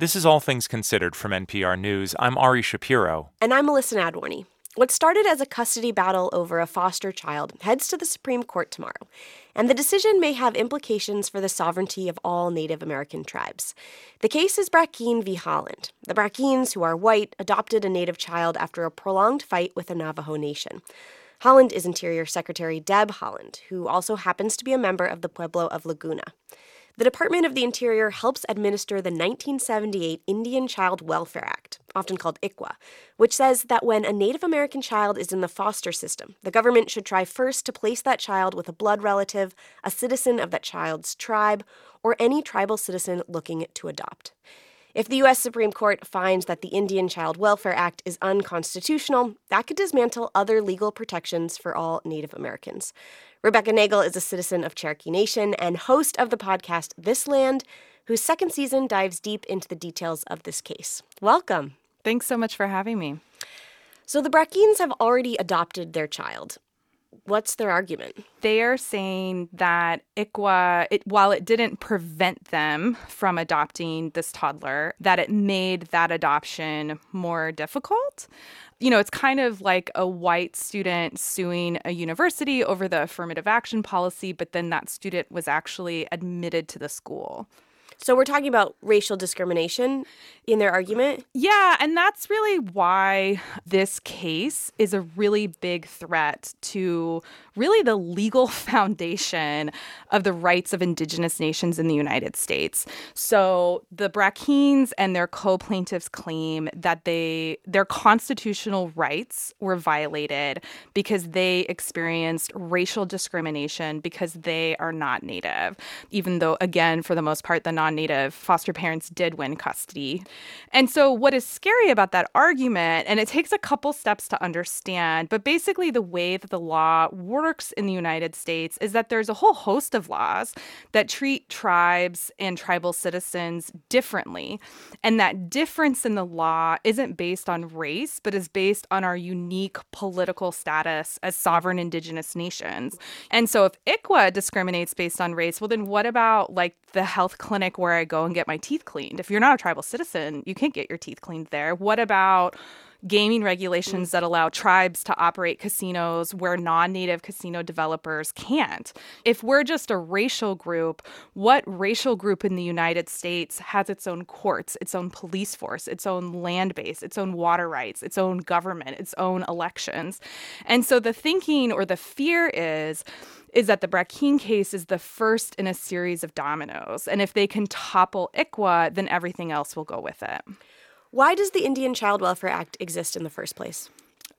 This is All Things Considered from NPR News. I'm Ari Shapiro. And I'm Elissa Nadworny. What started as a custody battle over a foster child heads to the Supreme Court tomorrow, and the decision may have implications for the sovereignty of all Native American tribes. The case is Brackeen v. Haaland. The Brackeens, who are white, adopted a Native child after a prolonged fight with the Navajo Nation. Haaland is Interior Secretary Deb Haaland, who also happens to be a member of the Pueblo of Laguna. The Department of the Interior helps administer the 1978 Indian Child Welfare Act, often called ICWA, which says that when a Native American child is in the foster system, the government should try first to place that child with a blood relative, a citizen of that child's tribe, or any tribal citizen looking to adopt. If the U.S. Supreme Court finds that the Indian Child Welfare Act is unconstitutional, that could dismantle other legal protections for all Native Americans. Rebecca Nagle is a citizen of Cherokee Nation and host of the podcast This Land, whose second season dives deep into the details of this case. Welcome. Thanks so much for having me. So, the Brackeens have already adopted their child. What's their argument? They are saying that ICWA, it, while it didn't prevent them from adopting this toddler, that it made that adoption more difficult. You know, it's kind of like a white student suing a university over the affirmative action policy, but then that student was actually admitted to the school. So we're talking about racial discrimination in their argument? Yeah, and that's really why this case is a really big threat to really the legal foundation of the rights of indigenous nations in the United States. So the Brackeens and their co-plaintiffs claim that they their constitutional rights were violated because they experienced racial discrimination because they are not native. Even though again for the most part the non-native foster parents did win custody. And so what is scary about that argument and it takes a couple steps to understand, but basically the way that the law works in the United States is that there's a whole host of laws that treat tribes and tribal citizens differently. And that difference in the law isn't based on race, but is based on our unique political status as sovereign indigenous nations. And so if ICWA discriminates based on race, well, then what about like the health clinic where I go and get my teeth cleaned. If you're not a tribal citizen, you can't get your teeth cleaned there. What about gaming regulations that allow tribes to operate casinos where non native casino developers can't. If we're just a racial group, what racial group in the United States has its own courts, its own police force, its own land base, its own water rights, its own government, its own elections? And so the thinking or the fear is is that the Brackeen case is the first in a series of dominoes. And if they can topple ICWA, then everything else will go with it. Why does the Indian Child Welfare Act exist in the first place?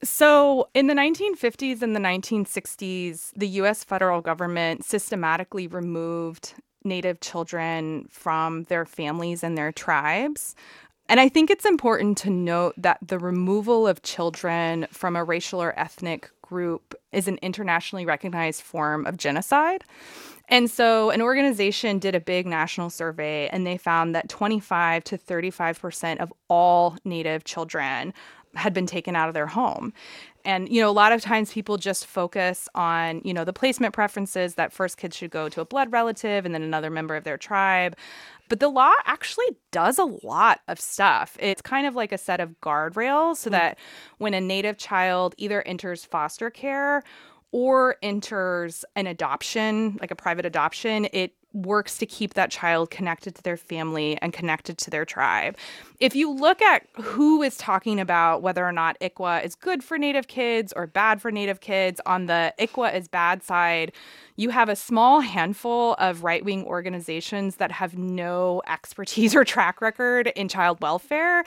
So, in the 1950s and the 1960s, the US federal government systematically removed Native children from their families and their tribes. And I think it's important to note that the removal of children from a racial or ethnic group is an internationally recognized form of genocide. And so an organization did a big national survey and they found that 25 to 35% of all Native children had been taken out of their home. And, you know, a lot of times people just focus on, you know, the placement preferences that first kids should go to a blood relative and then another member of their tribe. But the law actually does a lot of stuff. It's kind of like a set of guardrails so mm. that when a Native child either enters foster care or enters an adoption, like a private adoption, it works to keep that child connected to their family and connected to their tribe. If you look at who is talking about whether or not ICWA is good for Native kids or bad for Native kids, on the ICWA is bad side, you have a small handful of right wing organizations that have no expertise or track record in child welfare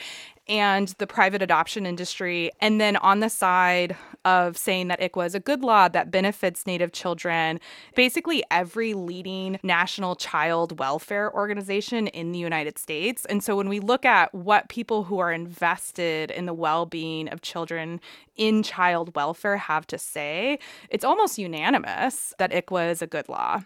and the private adoption industry. And then on the side of saying that ICWA is a good law that benefits Native children, basically every leading national child welfare organization in the United States. And so when we look at what people who are invested in the well being of children in child welfare have to say, it's almost unanimous that ICWA is a good law.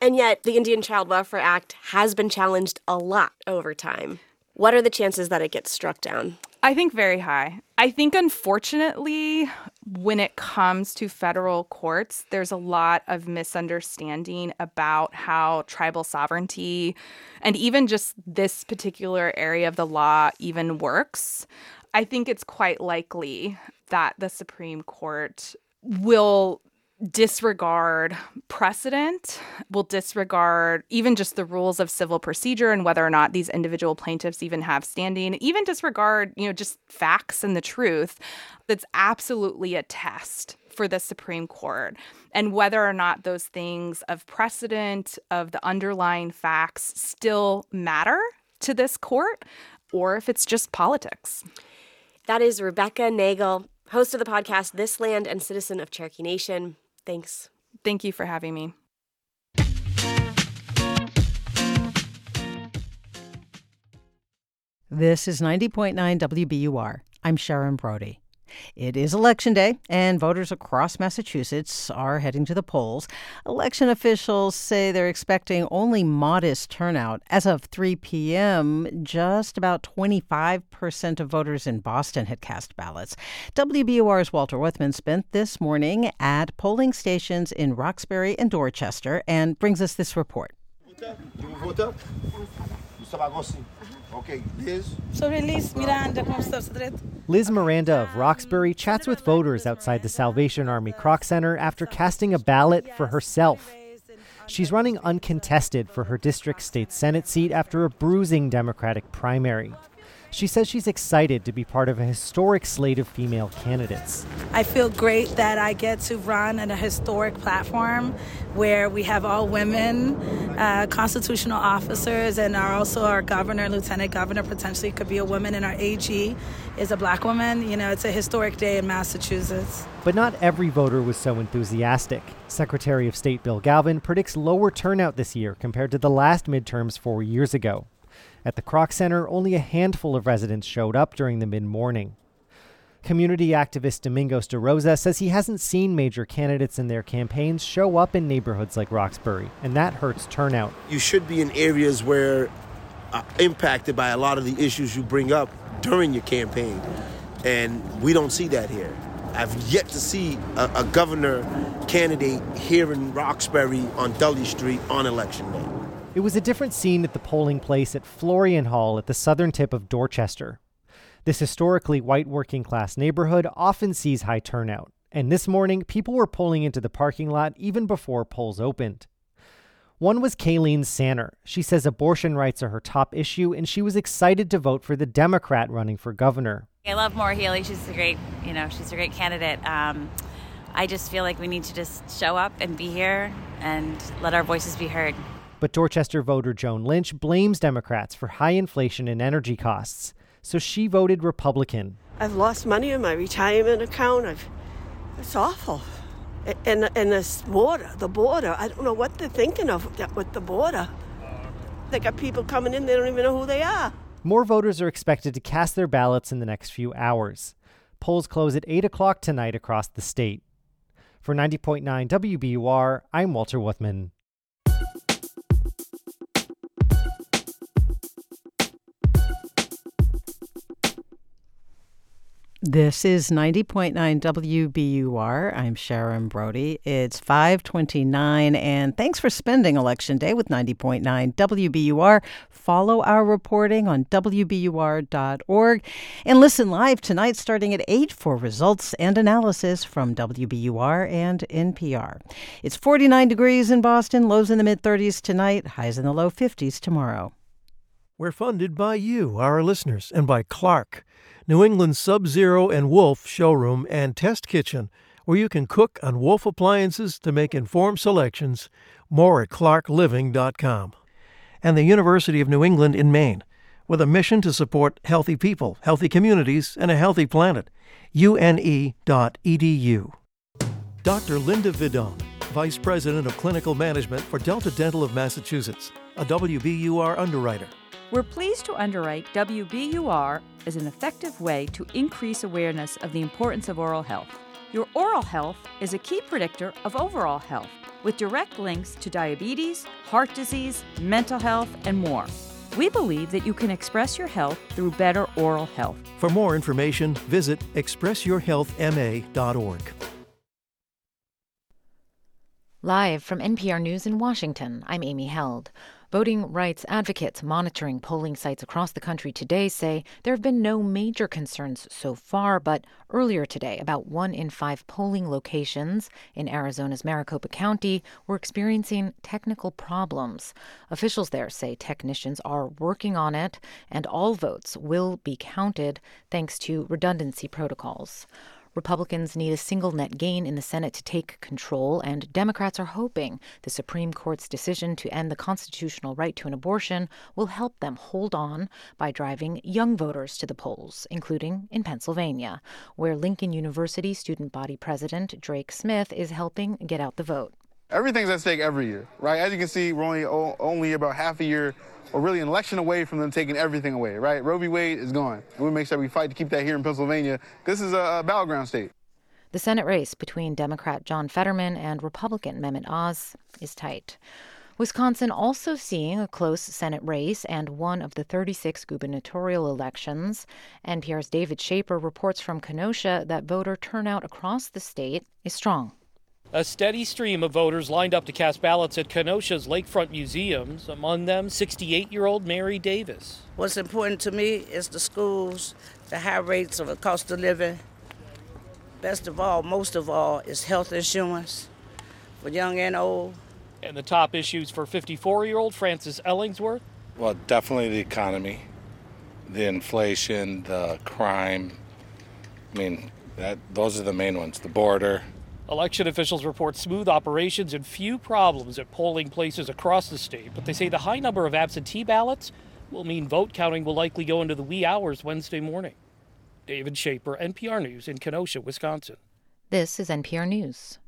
And yet, the Indian Child Welfare Act has been challenged a lot over time. What are the chances that it gets struck down? I think very high. I think, unfortunately, when it comes to federal courts, there's a lot of misunderstanding about how tribal sovereignty and even just this particular area of the law even works. I think it's quite likely that the Supreme Court will disregard precedent, will disregard even just the rules of civil procedure and whether or not these individual plaintiffs even have standing, even disregard, you know, just facts and the truth. That's absolutely a test for the Supreme Court and whether or not those things of precedent, of the underlying facts still matter to this court or if it's just politics. That is Rebecca Nagle, host of the podcast This Land and citizen of Cherokee Nation. Thanks. Thank you for having me. This is 90.9 WBUR. I'm Sharon Brody. It is election day, and voters across Massachusetts are heading to the polls. Election officials say they're expecting only modest turnout. As of 3 p.m., just about 25% of voters in Boston had cast ballots. WBUR's Walter Wuthmann spent this morning at polling stations in Roxbury and Dorchester and brings us this report. Okay, Liz. Miranda Liz Miranda of Roxbury chats with voters outside the Salvation Army Kroc Center after casting a ballot for herself. She's running uncontested for her district state Senate seat after a bruising Democratic primary. She says she's excited to be part of a historic slate of female candidates. I feel great that I get to run on a historic platform where we have all women, uh, constitutional officers, and are also our governor, lieutenant governor, potentially could be a woman, and our AG is a black woman. You know, it's a historic day in Massachusetts. But not every voter was so enthusiastic. Secretary of State Bill Galvin predicts lower turnout this year compared to the last midterms four years ago. At the Kroc Center, only a handful of residents showed up during the mid morning. Community activist Domingos DaRosa says he hasn't seen major candidates in their campaigns show up in neighborhoods like Roxbury, and that hurts turnout. You should be in areas where uh, impacted by a lot of the issues you bring up during your campaign, and we don't see that here. I've yet to see a, a governor candidate here in Roxbury on Dudley Street on election day. It was a different scene at the polling place at Florian Hall at the southern tip of Dorchester. This historically white working class neighborhood often sees high turnout, and this morning people were pulling into the parking lot even before polls opened. One was Kayleen Sanner. She says abortion rights are her top issue, and she was excited to vote for the Democrat running for governor. I love Maura Healey. She's a great, you know, she's a great candidate. Um, I just feel like we need to just show up and be here and let our voices be heard. But Dorchester voter Joan Lynch blames Democrats for high inflation and energy costs, so she voted Republican. I've lost money in my retirement account. I've, it's awful. And, and this border, the border, I don't know what they're thinking of with the border. They got people coming in, they don't even know who they are. More voters are expected to cast their ballots in the next few hours. Polls close at 8 o'clock tonight across the state. For 90.9 WBUR, I'm Walter Wuthmann. This is 90.9 WBUR. I'm Sharon Brody. It's 529, and thanks for spending Election Day with 90.9 WBUR. Follow our reporting on WBUR.org and listen live tonight starting at 8 for results and analysis from WBUR and NPR. It's 49 degrees in Boston, lows in the mid 30s tonight, highs in the low 50s tomorrow. We're funded by you, our listeners, and by Clark. New England's Sub Zero and Wolf showroom and test kitchen, where you can cook on Wolf appliances to make informed selections. More at clarkliving.com. And the University of New England in Maine, with a mission to support healthy people, healthy communities, and a healthy planet. une.edu. Dr. Linda Vidone, Vice President of Clinical Management for Delta Dental of Massachusetts, a WBUR underwriter. We're pleased to underwrite WBUR as an effective way to increase awareness of the importance of oral health. Your oral health is a key predictor of overall health, with direct links to diabetes, heart disease, mental health, and more. We believe that you can express your health through better oral health. For more information, visit expressyourhealthma.org. Live from NPR News in Washington, I'm Amy Held. Voting rights advocates monitoring polling sites across the country today say there have been no major concerns so far, but earlier today, about one in five polling locations in Arizona's Maricopa County were experiencing technical problems. Officials there say technicians are working on it, and all votes will be counted thanks to redundancy protocols. Republicans need a single net gain in the Senate to take control, and Democrats are hoping the Supreme Court's decision to end the constitutional right to an abortion will help them hold on by driving young voters to the polls, including in Pennsylvania, where Lincoln University student body president Drake Smith is helping get out the vote. Everything's at stake every year, right? As you can see, we're only only about half a year or really an election away from them taking everything away, right? Roe v. Wade is gone. And we make sure we fight to keep that here in Pennsylvania. This is a, a battleground state. The Senate race between Democrat John Fetterman and Republican Mehmet Oz is tight. Wisconsin also seeing a close Senate race and one of the 36 gubernatorial elections. NPR's David Schaper reports from Kenosha that voter turnout across the state is strong. A steady stream of voters lined up to cast ballots at Kenosha's lakefront museums, among them 68 year old Mary Davis. What's important to me is the schools, the high rates of the cost of living. Best of all, most of all, is health insurance for young and old. And the top issues for 54 year old Francis Ellingsworth? Well, definitely the economy, the inflation, the crime. I mean, that, those are the main ones. The border, Election officials report smooth operations and few problems at polling places across the state, but they say the high number of absentee ballots will mean vote counting will likely go into the wee hours Wednesday morning. David Schaper, NPR News in Kenosha, Wisconsin. This is NPR News.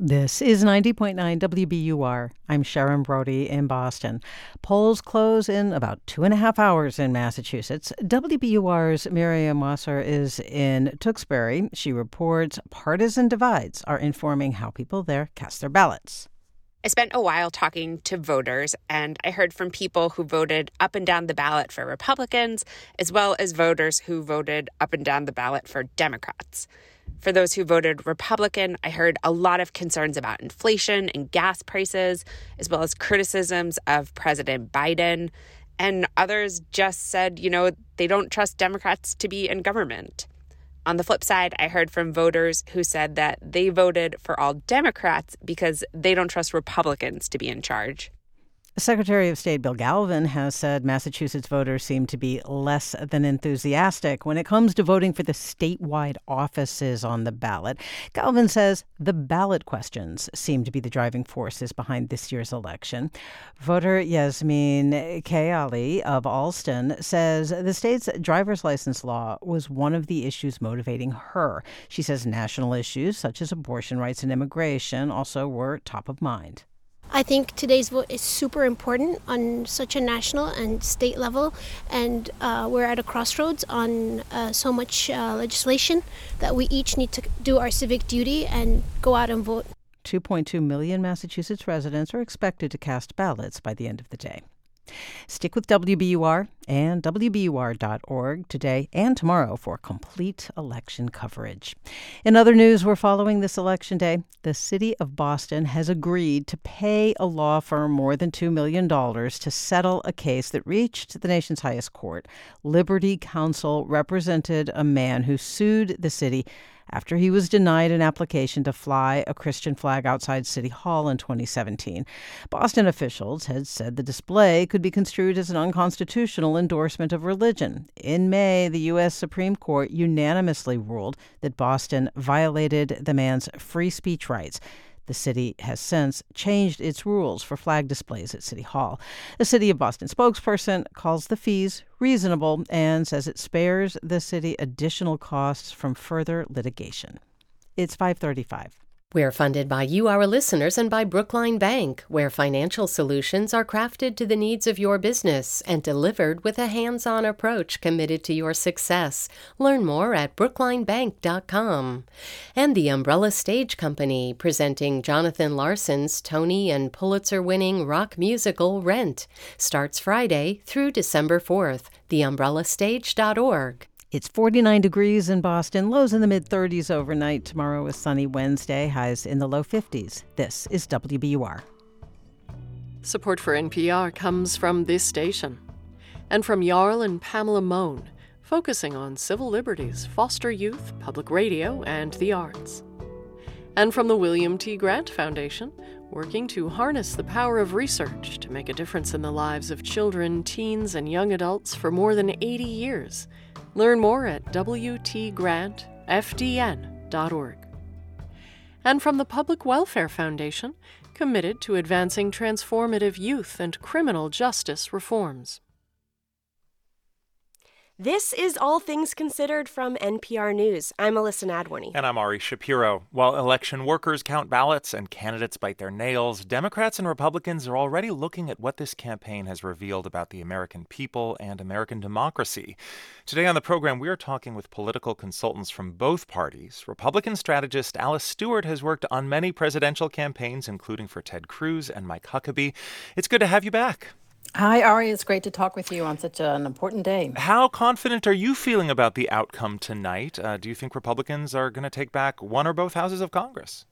This is 90.9 WBUR. I'm Sharon Brody in Boston. Polls close in about two and a half hours in Massachusetts. WBUR's Miriam Wasser is in Tewksbury. She reports partisan divides are informing how people there cast their ballots. I spent a while talking to voters, and I heard from people who voted up and down the ballot for Republicans, as well as voters who voted up and down the ballot for Democrats. For those who voted Republican, I heard a lot of concerns about inflation and gas prices, as well as criticisms of President Biden. And others just said, you know, they don't trust Democrats to be in government. On the flip side, I heard from voters who said that they voted for all Democrats because they don't trust Republicans to be in charge. Secretary of State Bill Galvin has said Massachusetts voters seem to be less than enthusiastic when it comes to voting for the statewide offices on the ballot. Galvin says the ballot questions seem to be the driving forces behind this year's election. Voter Yasmin K. Ali of Allston says the state's driver's license law was one of the issues motivating her. She says national issues such as abortion rights and immigration also were top of mind. I think today's vote is super important on such a national and state level, and uh, we're at a crossroads on uh, so much uh, legislation that we each need to do our civic duty and go out and vote. 2.2 million Massachusetts residents are expected to cast ballots by the end of the day. Stick with WBUR and WBUR.org today and tomorrow for complete election coverage. In other news, we're following this election day. The city of Boston has agreed to pay a law firm more than $2 million to settle a case that reached the nation's highest court. Liberty Counsel represented a man who sued the city after he was denied an application to fly a Christian flag outside City Hall in 2017. Boston officials had said the display could be construed as an unconstitutional endorsement of religion. In May, the U.S. Supreme Court unanimously ruled that Boston violated the man's free speech rights. The city has since changed its rules for flag displays at City Hall. The City of Boston spokesperson calls the fees reasonable and says it spares the city additional costs from further litigation. It's 535. We're funded by you, our listeners, and by Brookline Bank, where financial solutions are crafted to the needs of your business and delivered with a hands on approach committed to your success. Learn more at brooklinebank.com. And the Umbrella Stage Company, presenting Jonathan Larson's Tony and Pulitzer winning rock musical Rent, starts Friday through December 4th. TheUmbrellaStage.org. It's 49 degrees in Boston, lows in the mid 30s overnight. Tomorrow is sunny Wednesday, highs in the low 50s. This is WBUR. Support for NPR comes from this station and from Jarl and Pamela Mohn, focusing on civil liberties, foster youth, public radio, and the arts. And from the William T. Grant Foundation, working to harness the power of research to make a difference in the lives of children, teens, and young adults for more than 80 years Learn more at WTGrantFDN.org. And from the Public Welfare Foundation, committed to advancing transformative youth and criminal justice reforms. This is All Things Considered from NPR News. I'm Elissa Nadworny. And I'm Ari Shapiro. While election workers count ballots and candidates bite their nails, Democrats and Republicans are already looking at what this campaign has revealed about the American people and American democracy. Today on the program, we are talking with political consultants from both parties. Republican strategist Alice Stewart has worked on many presidential campaigns, including for Ted Cruz and Mike Huckabee. It's good to have you back. Hi, Ari. It's great to talk with you on such an important day. How confident are you feeling about the outcome tonight? Uh, do you think Republicans are going to take back one or both houses of Congress?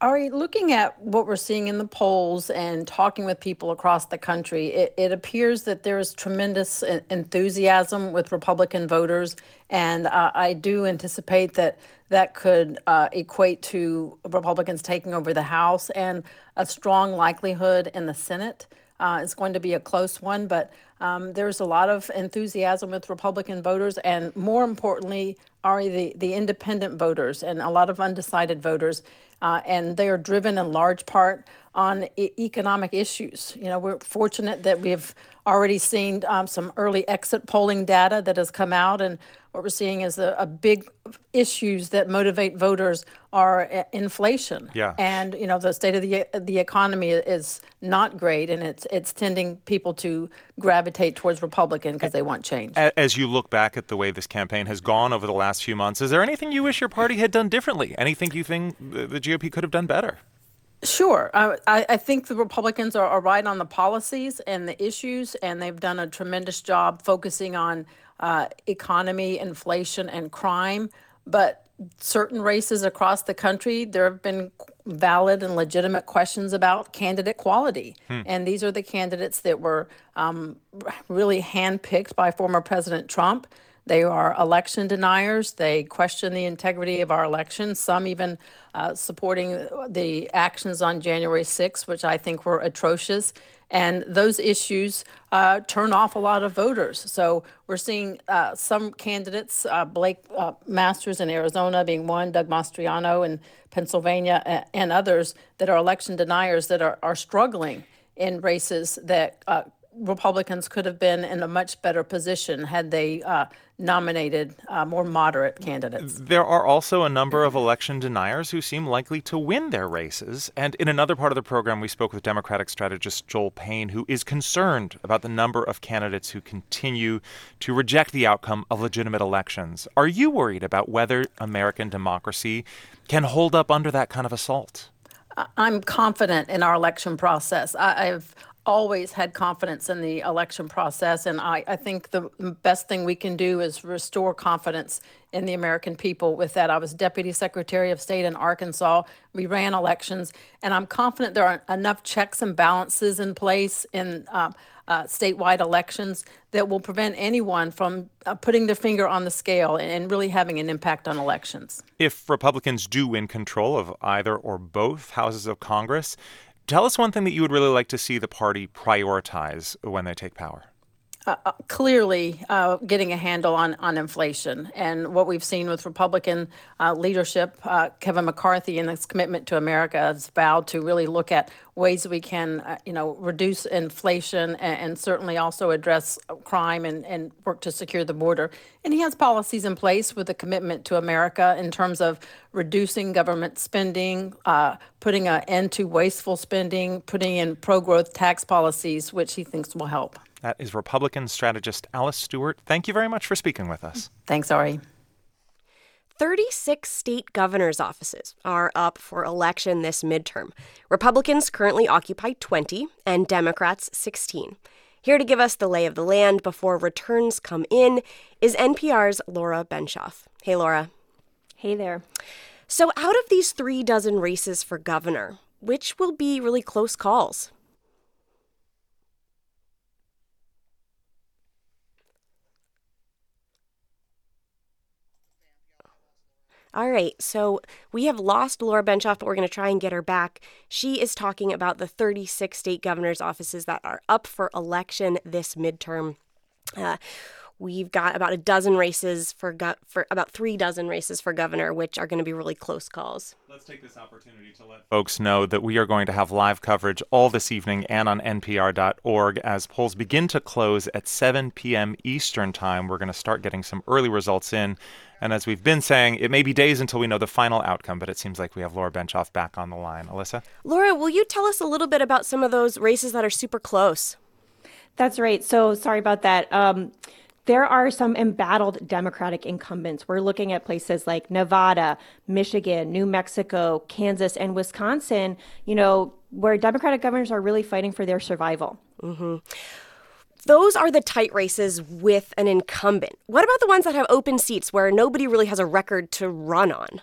Ari, looking at what we're seeing in the polls and talking with people across the country, it, it appears that there is tremendous enthusiasm with Republican voters. And uh, I do anticipate that that could uh, equate to Republicans taking over the House and a strong likelihood in the Senate. Uh, it's going to be a close one, but um, there's a lot of enthusiasm with Republican voters, and more importantly, are the, the independent voters and a lot of undecided voters. Uh, and they are driven in large part on e- economic issues. You know, we're fortunate that we've already seen um, some early exit polling data that has come out, and what we're seeing is a, a big issues that motivate voters are uh, inflation. Yeah. And you know, the state of the the economy is not great, and it's it's tending people to gravitate towards Republican because they want change. As you look back at the way this campaign has gone over the last few months, is there anything you wish your party had done differently? Anything you think the GOP could have done better? Sure. I, I think the Republicans are, are right on the policies and the issues, and they've done a tremendous job focusing on uh, economy, inflation, and crime. But certain races across the country, there have been valid and legitimate questions about candidate quality. Hmm. And these are the candidates that were um, really handpicked by former President Trump. They are election deniers. They question the integrity of our elections, some even uh, supporting the actions on January 6th, which I think were atrocious. And those issues uh, turn off a lot of voters. So we're seeing uh, some candidates, uh, Blake uh, Masters in Arizona being one, Doug Mastriano in Pennsylvania, and others that are election deniers that are, are struggling in races that uh, Republicans could have been in a much better position had they uh, nominated uh, more moderate candidates. There are also a number of election deniers who seem likely to win their races. And in another part of the program, we spoke with Democratic strategist Joel Payne, who is concerned about the number of candidates who continue to reject the outcome of legitimate elections. Are you worried about whether American democracy can hold up under that kind of assault? I'm confident in our election process. I, have always had confidence in the election process, and I, I think the best thing we can do is restore confidence in the American people with that. I was Deputy Secretary of State in Arkansas. We ran elections, and I'm confident there are enough checks and balances in place in uh, uh, statewide elections that will prevent anyone from uh, putting their finger on the scale and, and really having an impact on elections. If Republicans do win control of either or both houses of Congress, Tell us one thing that you would really like to see the party prioritize when they take power. Uh, uh, clearly uh, getting a handle on, on inflation. And what we've seen with Republican uh, leadership, uh, Kevin McCarthy and his commitment to America has vowed to really look at ways we can, uh, you know, reduce inflation and, and, certainly also address crime and, and work to secure the border. And he has policies in place with a commitment to America in terms of reducing government spending, putting an end to wasteful spending, putting in pro-growth tax policies, which he thinks will help. That is Republican strategist Alice Stewart. Thank you very much for speaking with us. Thanks, Ari. 36 state governor's offices are up for election this midterm. Republicans currently occupy 20 and Democrats 16. Here to give us the lay of the land before returns come in is NPR's Laura Benshoff. Hey, Laura. Hey there. So, out of these three dozen races for governor, which will be really close calls? All right, so we have lost Laura Benshoff, but we're going to try and get her back. She is talking about the 36 state governor's offices that are up for election this midterm. Uh, We've got about a dozen races for go- for about three dozen races for governor, which are going to be really close calls. Let's take this opportunity to let folks know that we are going to have live coverage all this evening and on npr.org as polls begin to close at 7 p.m. Eastern Time. We're going to start getting some early results in. And as we've been saying, it may be days until we know the final outcome, but it seems like we have Laura Benshoff back on the line. Elissa? Laura, will you tell us a little bit about some of those races that are super close? That's right. So sorry about that. Um, there are some embattled Democratic incumbents. We're looking at places like Nevada, Michigan, New Mexico, Kansas, and Wisconsin, you know, where Democratic governors are really fighting for their survival. Mm-hmm. Those are the tight races with an incumbent. What about the ones that have open seats where nobody really has a record to run on?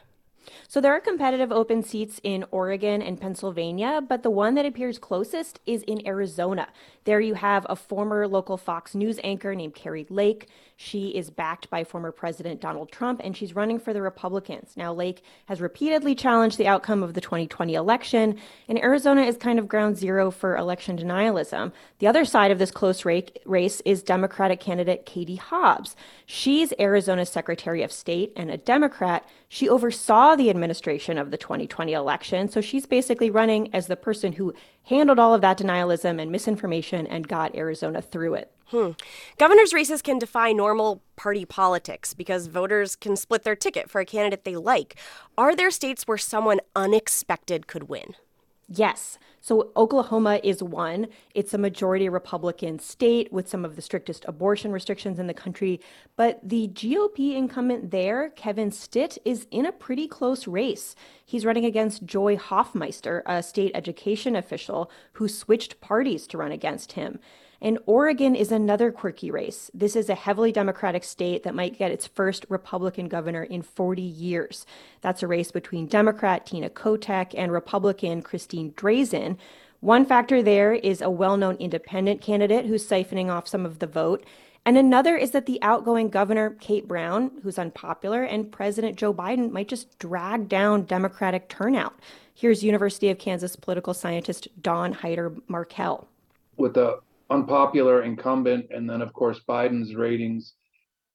So there are competitive open seats in Oregon and Pennsylvania, but the one that appears closest is in Arizona. There you have a former local Fox News anchor named Kari Lake. She is backed by former President Donald Trump, and she's running for the Republicans. Now, Lake has repeatedly challenged the outcome of the 2020 election, and Arizona is kind of ground zero for election denialism. The other side of this close race is Democratic candidate Katie Hobbs. She's Arizona's Secretary of State and a Democrat. She oversaw the administration of the 2020 election, so she's basically running as the person who handled all of that denialism and misinformation and got Arizona through it. Hmm. Governor's races can defy normal party politics because voters can split their ticket for a candidate they like. Are there states where someone unexpected could win? Yes. So Oklahoma is one. It's a majority Republican state with some of the strictest abortion restrictions in the country. But the GOP incumbent there, Kevin Stitt, is in a pretty close race. He's running against Joy Hoffmeister, a state education official who switched parties to run against him. And Oregon is another quirky race. This is a heavily Democratic state that might get its first Republican governor in 40 years. That's a race between Democrat Tina Kotek and Republican Christine Drazan. One factor there is a well known independent candidate who's siphoning off some of the vote. And another is that the outgoing governor, Kate Brown, who's unpopular, and President Joe Biden might just drag down Democratic turnout. Here's University of Kansas political scientist Don Haider-Markel. With the unpopular incumbent, and then, of course, Biden's ratings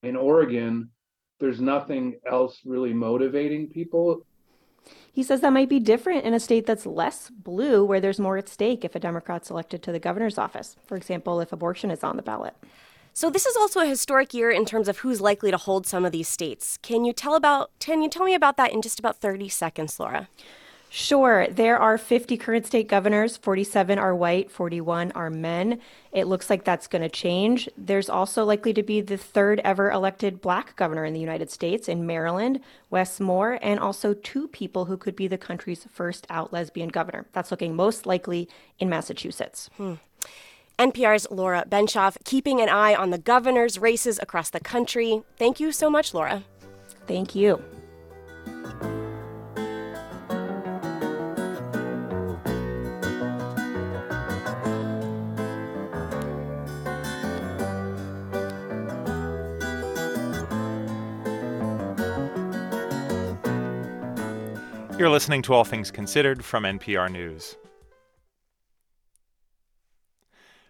in Oregon, there's nothing else really motivating people. He says that might be different in a state that's less blue, where there's more at stake if a Democrat's elected to the governor's office. For example, if abortion is on the ballot. So this is also a historic year in terms of who's likely to hold some of these states. Can you tell about can you tell me about that in just about 30 seconds, Laura? Sure. There are 50 current state governors, 47 are white, 41 are men. It looks like that's going to change. There's also likely to be the third ever elected black governor in the United States in Maryland, Wes Moore, and also two people who could be the country's first out lesbian governor. That's looking most likely in Massachusetts. Hmm. NPR's Laura Benshoff, keeping an eye on the governor's races across the country. Thank you so much, Laura. Thank you. You're listening to All Things Considered from NPR News.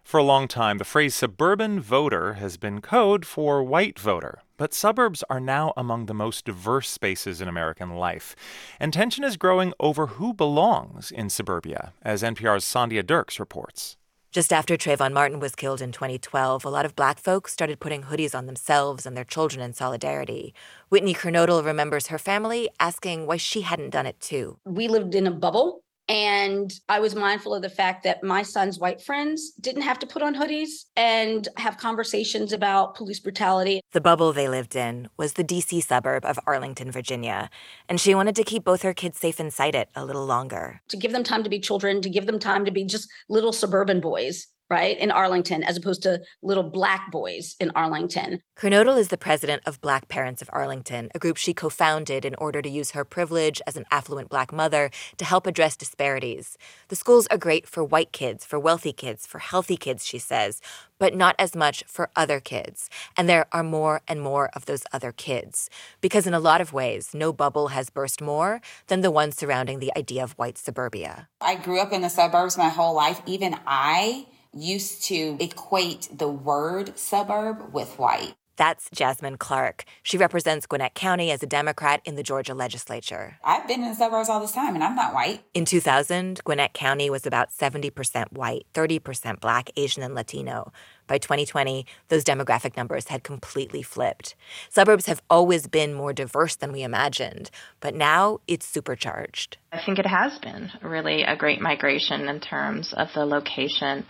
For a long time, the phrase suburban voter has been code for white voter, but suburbs are now among the most diverse spaces in American life. And tension is growing over who belongs in suburbia, as NPR's Sandhya Dirks reports. Just after Trayvon Martin was killed in 2012, a lot of black folks started putting hoodies on themselves and their children in solidarity. Whitney Kernodle remembers her family asking why she hadn't done it too. We lived in a bubble and I was mindful of the fact that my son's white friends didn't have to put on hoodies and have conversations about police brutality. The bubble they lived in was the DC suburb of Arlington, Virginia, and she wanted to keep both her kids safe inside it a little longer. To give them time to be children, to give them time to be just little suburban boys right, in Arlington, as opposed to little black boys in Arlington. Kernodle is the president of Black Parents of Arlington, a group she co founded in order to use her privilege as an affluent black mother to help address disparities. The schools are great for white kids, for wealthy kids, for healthy kids, she says, but not as much for other kids. And there are more and more of those other kids. Because in a lot of ways, no bubble has burst more than the one surrounding the idea of white suburbia. I grew up in the suburbs my whole life. Even I used to equate the word suburb with white. That's Jasmine Clark. She represents Gwinnett County as a Democrat in the Georgia legislature. I've been in the suburbs all this time and I'm not white. In 2000, Gwinnett County was about 70% white, 30% black, Asian, and Latino. By 2020, those demographic numbers had completely flipped. Suburbs have always been more diverse than we imagined, but now it's supercharged. I think it has been really a great migration in terms of the location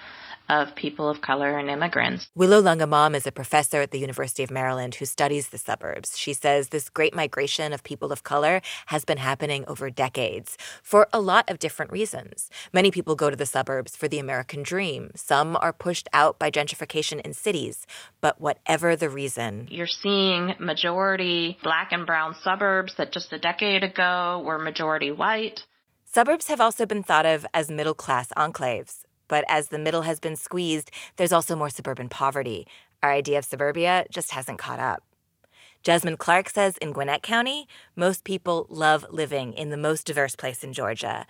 of people of color and immigrants. Willow Lung-Amam is a professor at the University of Maryland who studies the suburbs. She says this great migration of people of color has been happening over decades for a lot of different reasons. Many people go to the suburbs for the American dream. Some are pushed out by gentrification in cities. But whatever the reason, you're seeing majority black and brown suburbs that just a decade ago were majority white. Suburbs have also been thought of as middle class enclaves. But as the middle has been squeezed, there's also more suburban poverty. Our idea of suburbia just hasn't caught up. Jasmine Clark says in Gwinnett County, most people love living in the most diverse place in Georgia.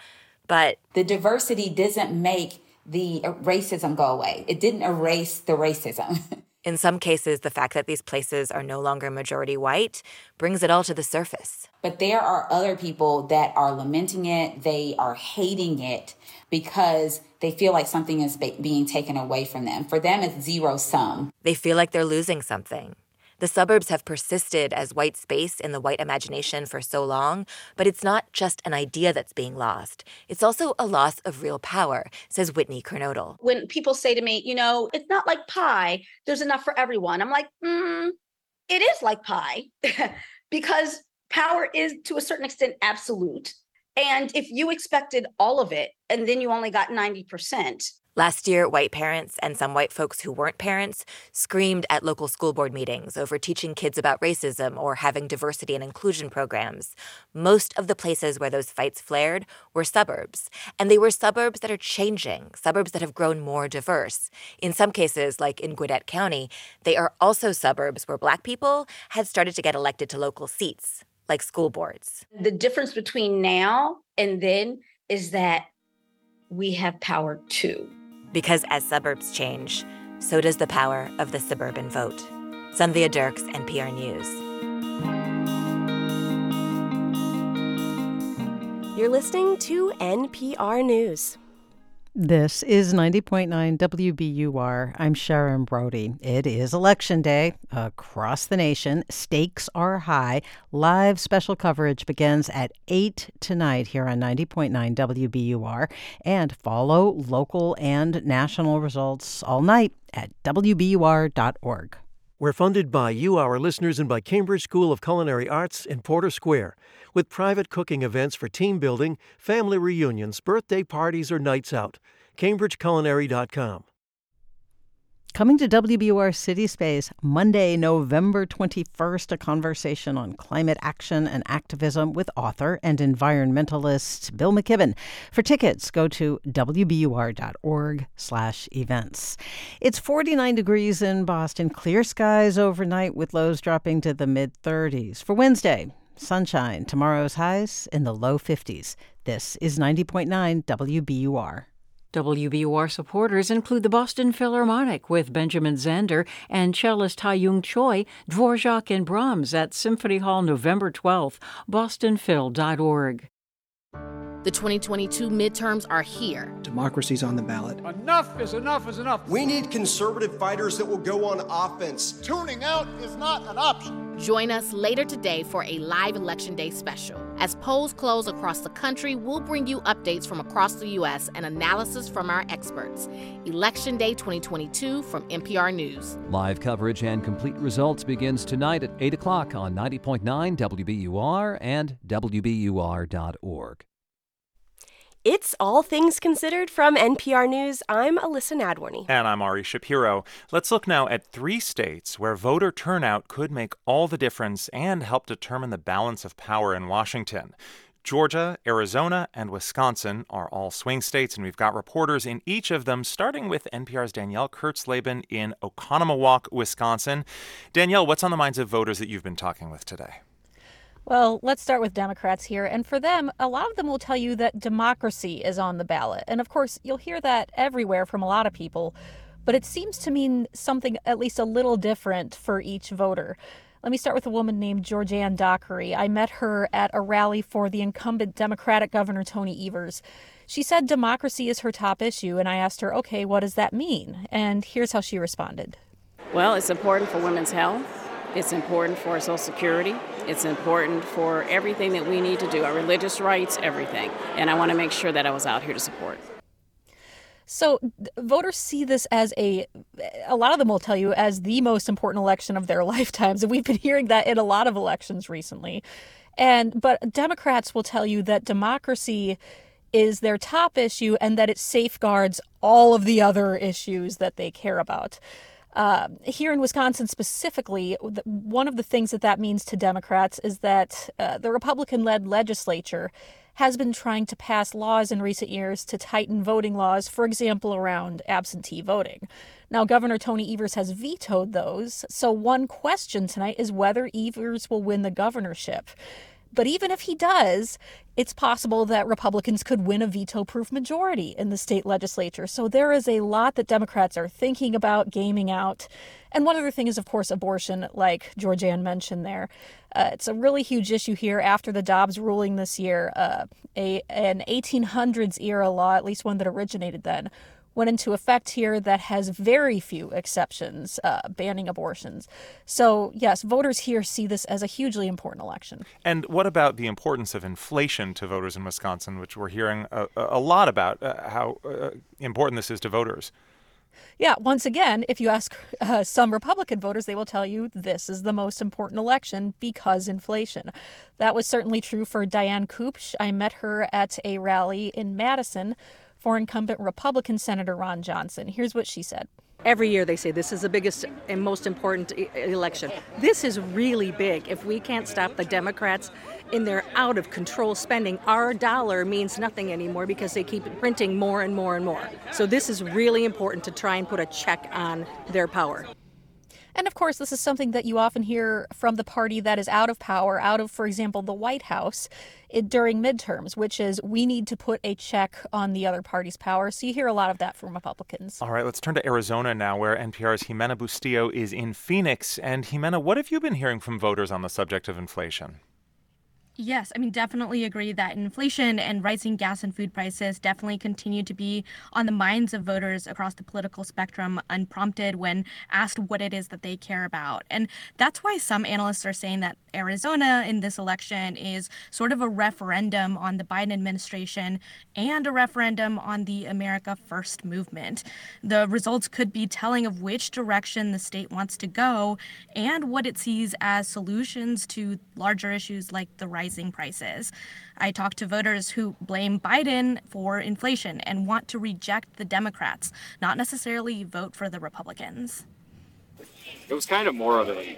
But the diversity doesn't make the racism go away, it didn't erase the racism. In some cases, the fact that these places are no longer majority white brings it all to the surface. But there are other people that are lamenting it, they are hating it because they feel like something is being taken away from them. For them, it's zero sum. They feel like they're losing something. The suburbs have persisted as white space in the white imagination for so long, but it's not just an idea that's being lost. It's also a loss of real power, says Whitney Kernodle. When people say to me, you know, it's not like pie, there's enough for everyone, I'm like, mm, it is like pie because power is to a certain extent absolute. And if you expected all of it and then you only got 90%, Last year, white parents and some white folks who weren't parents screamed at local school board meetings over teaching kids about racism or having diversity and inclusion programs. Most of the places where those fights flared were suburbs, and they were suburbs that are changing, suburbs that have grown more diverse. In some cases, like in Gwinnett County, they are also suburbs where black people had started to get elected to local seats, like school boards. the difference between now and then is that we have power too. Because as suburbs change, so does the power of the suburban vote. Sandhya Dirks, NPR News. You're listening to NPR News. This is 90.9 WBUR. I'm Sharon Brody. It is election day across the nation. Stakes are high. Live special coverage begins at 8 tonight here on 90.9 WBUR. And follow local and national results all night at WBUR.org. We're funded by you, our listeners, and by Cambridge School of Culinary Arts in Porter Square, with private cooking events for team building, family reunions, birthday parties, or nights out. CambridgeCulinary.com. Coming to WBUR City Space Monday, November 21st, a conversation on climate action and activism with author and environmentalist Bill McKibben. For tickets, go to wbur.org slash events. It's 49 degrees in Boston, clear skies overnight with lows dropping to the mid 30s. For Wednesday, sunshine. Tomorrow's highs in the low 50s. This is 90.9 WBUR. WBUR supporters include the Boston Philharmonic with Benjamin Zander and cellist Ha-Young Choi, Dvorak and Brahms at Symphony Hall November 12th, bostonphil.org. The 2022 midterms are here. Democracy's on the ballot. Enough is enough is enough. We need conservative fighters that will go on offense. Tuning out is not an option. Join us later today for a live Election Day special. As polls close across the country, we'll bring you updates from across the U.S. and analysis from our experts. Election Day 2022 from NPR News. Live coverage and complete results begins tonight at 8 o'clock on 90.9 WBUR and WBUR.org. It's All Things Considered from NPR News. I'm Elissa Nadworny. And I'm Ari Shapiro. Let's look now at three states where voter turnout could make all the difference and help determine the balance of power in Washington. Georgia, Arizona, and Wisconsin are all swing states, and we've got reporters in each of them, starting with NPR's Danielle Kurtzleben in Oconomowoc, Wisconsin. Danielle, what's on the minds of voters that you've been talking with today? Well, let's start with Democrats here. And for them, a lot of them will tell you that democracy is on the ballot. And of course, you'll hear that everywhere from a lot of people. But it seems to mean something at least a little different for each voter. Let me start with a woman named Georgianne Dockery. I met her at a rally for the incumbent Democratic Governor Tony Evers. She said democracy is her top issue, and I asked her, okay, what does that mean? And here's how she responded. Well, it's important for women's health. It's important for Social Security. It's important for everything that we need to do, our religious rights, everything. And I want to make sure that I was out here to support. So voters see this as a a lot of them will tell you as the most important election of their lifetimes and we've been hearing that in a lot of elections recently. And but Democrats will tell you that democracy is their top issue and that it safeguards all of the other issues that they care about. Uh, here in Wisconsin specifically, one of the things that that means to Democrats is that uh, the Republican led legislature has been trying to pass laws in recent years to tighten voting laws, for example, around absentee voting. Now, Governor Tony Evers has vetoed those, so one question tonight is whether Evers will win the governorship. But even if he does, it's possible that Republicans could win a veto proof majority in the state legislature. So there is a lot that Democrats are thinking about gaming out. And one other thing is, of course, abortion, like Georgianne mentioned there. Uh, it's a really huge issue here after the Dobbs ruling this year. Uh, a, an 1800s era law, at least one that originated then, went into effect here that has very few exceptions uh, banning abortions. So, yes, voters here see this as a hugely important election. And what about the importance of inflation to voters in Wisconsin, which we're hearing a, a lot about, uh, how uh, important this is to voters? Yeah, once again, if you ask uh, some Republican voters, they will tell you this is the most important election because inflation. That was certainly true for Diane Kupch. I met her at a rally in Madison for incumbent Republican Senator Ron Johnson. Here's what she said. Every year they say this is the biggest and most important election. This is really big. If we can't stop the Democrats in their out of control spending, our dollar means nothing anymore because they keep printing more and more and more. So this is really important to try and put a check on their power. And of course, this is something that you often hear from the party that is out of power, out of, for example, the White House it, during midterms, which is we need to put a check on the other party's power. So you hear a lot of that from Republicans. All right, let's turn to Arizona now, where NPR's Ximena Bustillo is in Phoenix. And Ximena, what have you been hearing from voters on the subject of inflation? Yes, I mean, definitely agree that inflation and rising gas and food prices definitely continue to be on the minds of voters across the political spectrum, unprompted when asked what it is that they care about. And that's why some analysts are saying that Arizona in this election is sort of a referendum on the Biden administration and a referendum on the America First movement. The results could be telling of which direction the state wants to go and what it sees as solutions to larger issues like the rise rising prices. I talked to voters who blame Biden for inflation and want to reject the Democrats, not necessarily vote for the Republicans. It was kind of more of a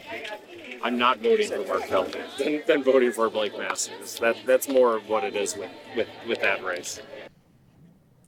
I'm not voting for Mark Kelly than, than voting for Blake Masters. That that's more of what it is with, with, with that race.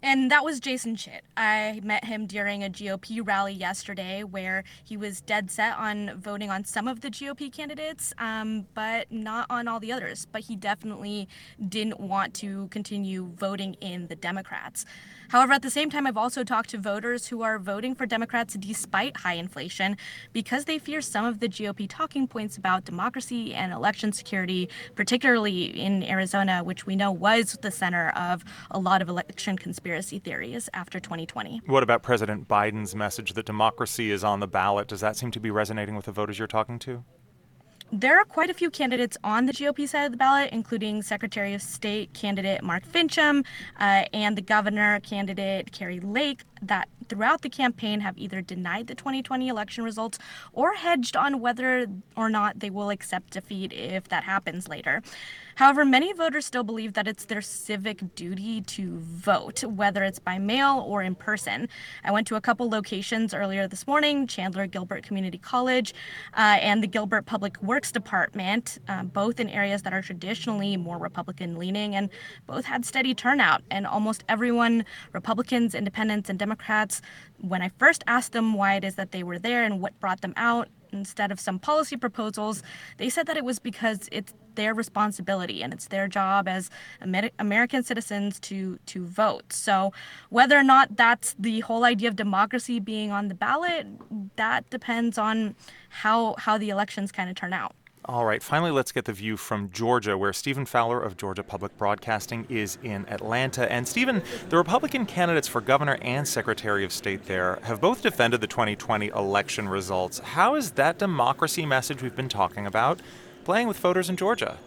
And that was Jason Chit. I met him during a GOP rally yesterday where he was dead set on voting on some of the GOP candidates, um, but not on all the others. But he definitely didn't want to continue voting in the Democrats. However, at the same time, I've also talked to voters who are voting for Democrats despite high inflation because they fear some of the GOP talking points about democracy and election security, particularly in Arizona, which we know was the center of a lot of election conspiracy theories after 2020. What about President Biden's message that democracy is on the ballot? Does that seem to be resonating with the voters you're talking to? There are quite a few candidates on the GOP side of the ballot, including Secretary of State candidate Mark Finchem uh, and the governor candidate Kari Lake, that throughout the campaign have either denied the 2020 election results or hedged on whether or not they will accept defeat if that happens later. However, many voters still believe that it's their civic duty to vote, whether it's by mail or in person. I went to a couple locations earlier this morning Chandler Gilbert Community College uh, and the Gilbert Public Works Department, uh, both in areas that are traditionally more Republican leaning, and both had steady turnout. And almost everyone, Republicans, independents, and Democrats, when I first asked them why it is that they were there and what brought them out, instead of some policy proposals, they said that it was because it's their responsibility and it's their job as Amer- American citizens to to vote. So whether or not that's the whole idea of democracy being on the ballot, that depends on how how the elections kind of turn out. All right, finally, let's get the view from Georgia, where Stephen Fowler of Georgia Public Broadcasting is in Atlanta. And Stephen, the Republican candidates for governor and secretary of state there have both defended the 2020 election results. How is that democracy message we've been talking about playing with voters in Georgia?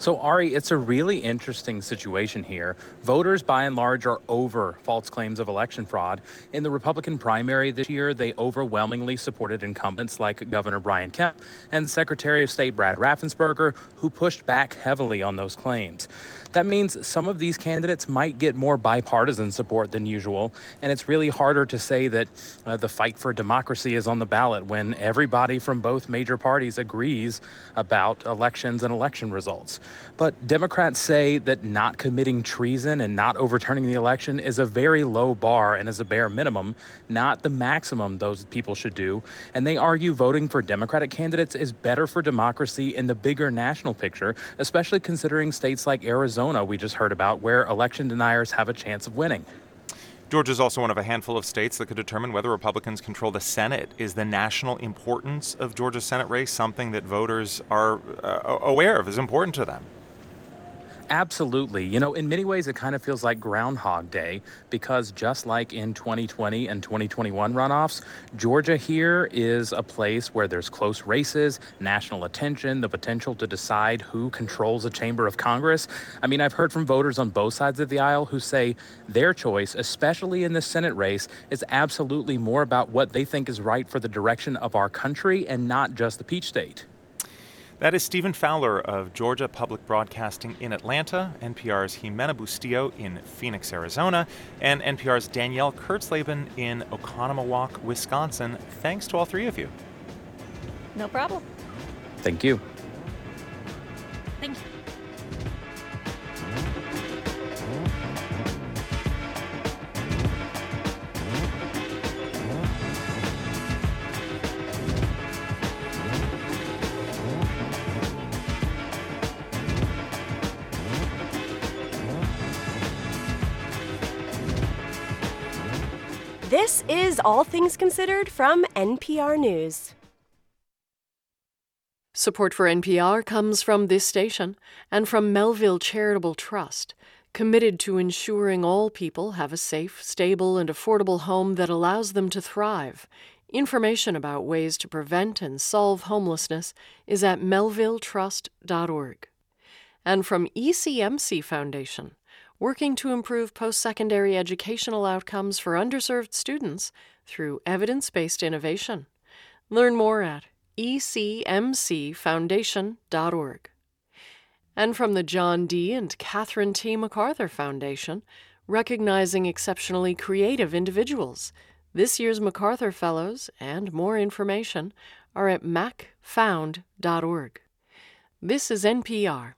So, Ari, it's a really interesting situation here. Voters, by and large, are over false claims of election fraud. In the Republican primary this year, they overwhelmingly supported incumbents like Governor Brian Kemp and Secretary of State Brad Raffensperger, who pushed back heavily on those claims. That means some of these candidates might get more bipartisan support than usual, and it's really harder to say that uh, the fight for democracy is on the ballot when everybody from both major parties agrees about elections and election results. But Democrats say that not committing treason and not overturning the election is a very low bar and is a bare minimum, not the maximum those people should do. And they argue voting for Democratic candidates is better for democracy in the bigger national picture, especially considering states like Arizona, we just heard about, where election deniers have a chance of winning. Georgia is also one of a handful of states that could determine whether Republicans control the Senate. Is the national importance of Georgia's Senate race something that voters are uh, aware of, is important to them? Absolutely. You know, in many ways, it kind of feels like Groundhog Day because just like in 2020 and 2021 runoffs, Georgia here is a place where there's close races, national attention, the potential to decide who controls a chamber of Congress. I mean, I've heard from voters on both sides of the aisle who say their choice, especially in the Senate race, is absolutely more about what they think is right for the direction of our country and not just the Peach State. That is Stephen Fowler of Georgia Public Broadcasting in Atlanta, NPR's Ximena Bustillo in Phoenix, Arizona, and NPR's Danielle Kurtzleben in Oconomowoc, Wisconsin. Thanks to all three of you. No problem. Thank you. Thank you. Is All Things Considered from NPR News. Support for NPR comes from this station and from Melville Charitable Trust, committed to ensuring all people have a safe, stable, and affordable home that allows them to thrive. Information about ways to prevent and solve homelessness is at melvilletrust.org. And from ECMC Foundation, working to improve post secondary educational outcomes for underserved students through evidence based innovation. Learn more at ecmcfoundation.org. And from the John D. and Catherine T. MacArthur Foundation, recognizing exceptionally creative individuals. This year's MacArthur Fellows and more information are at macfound.org. This is NPR.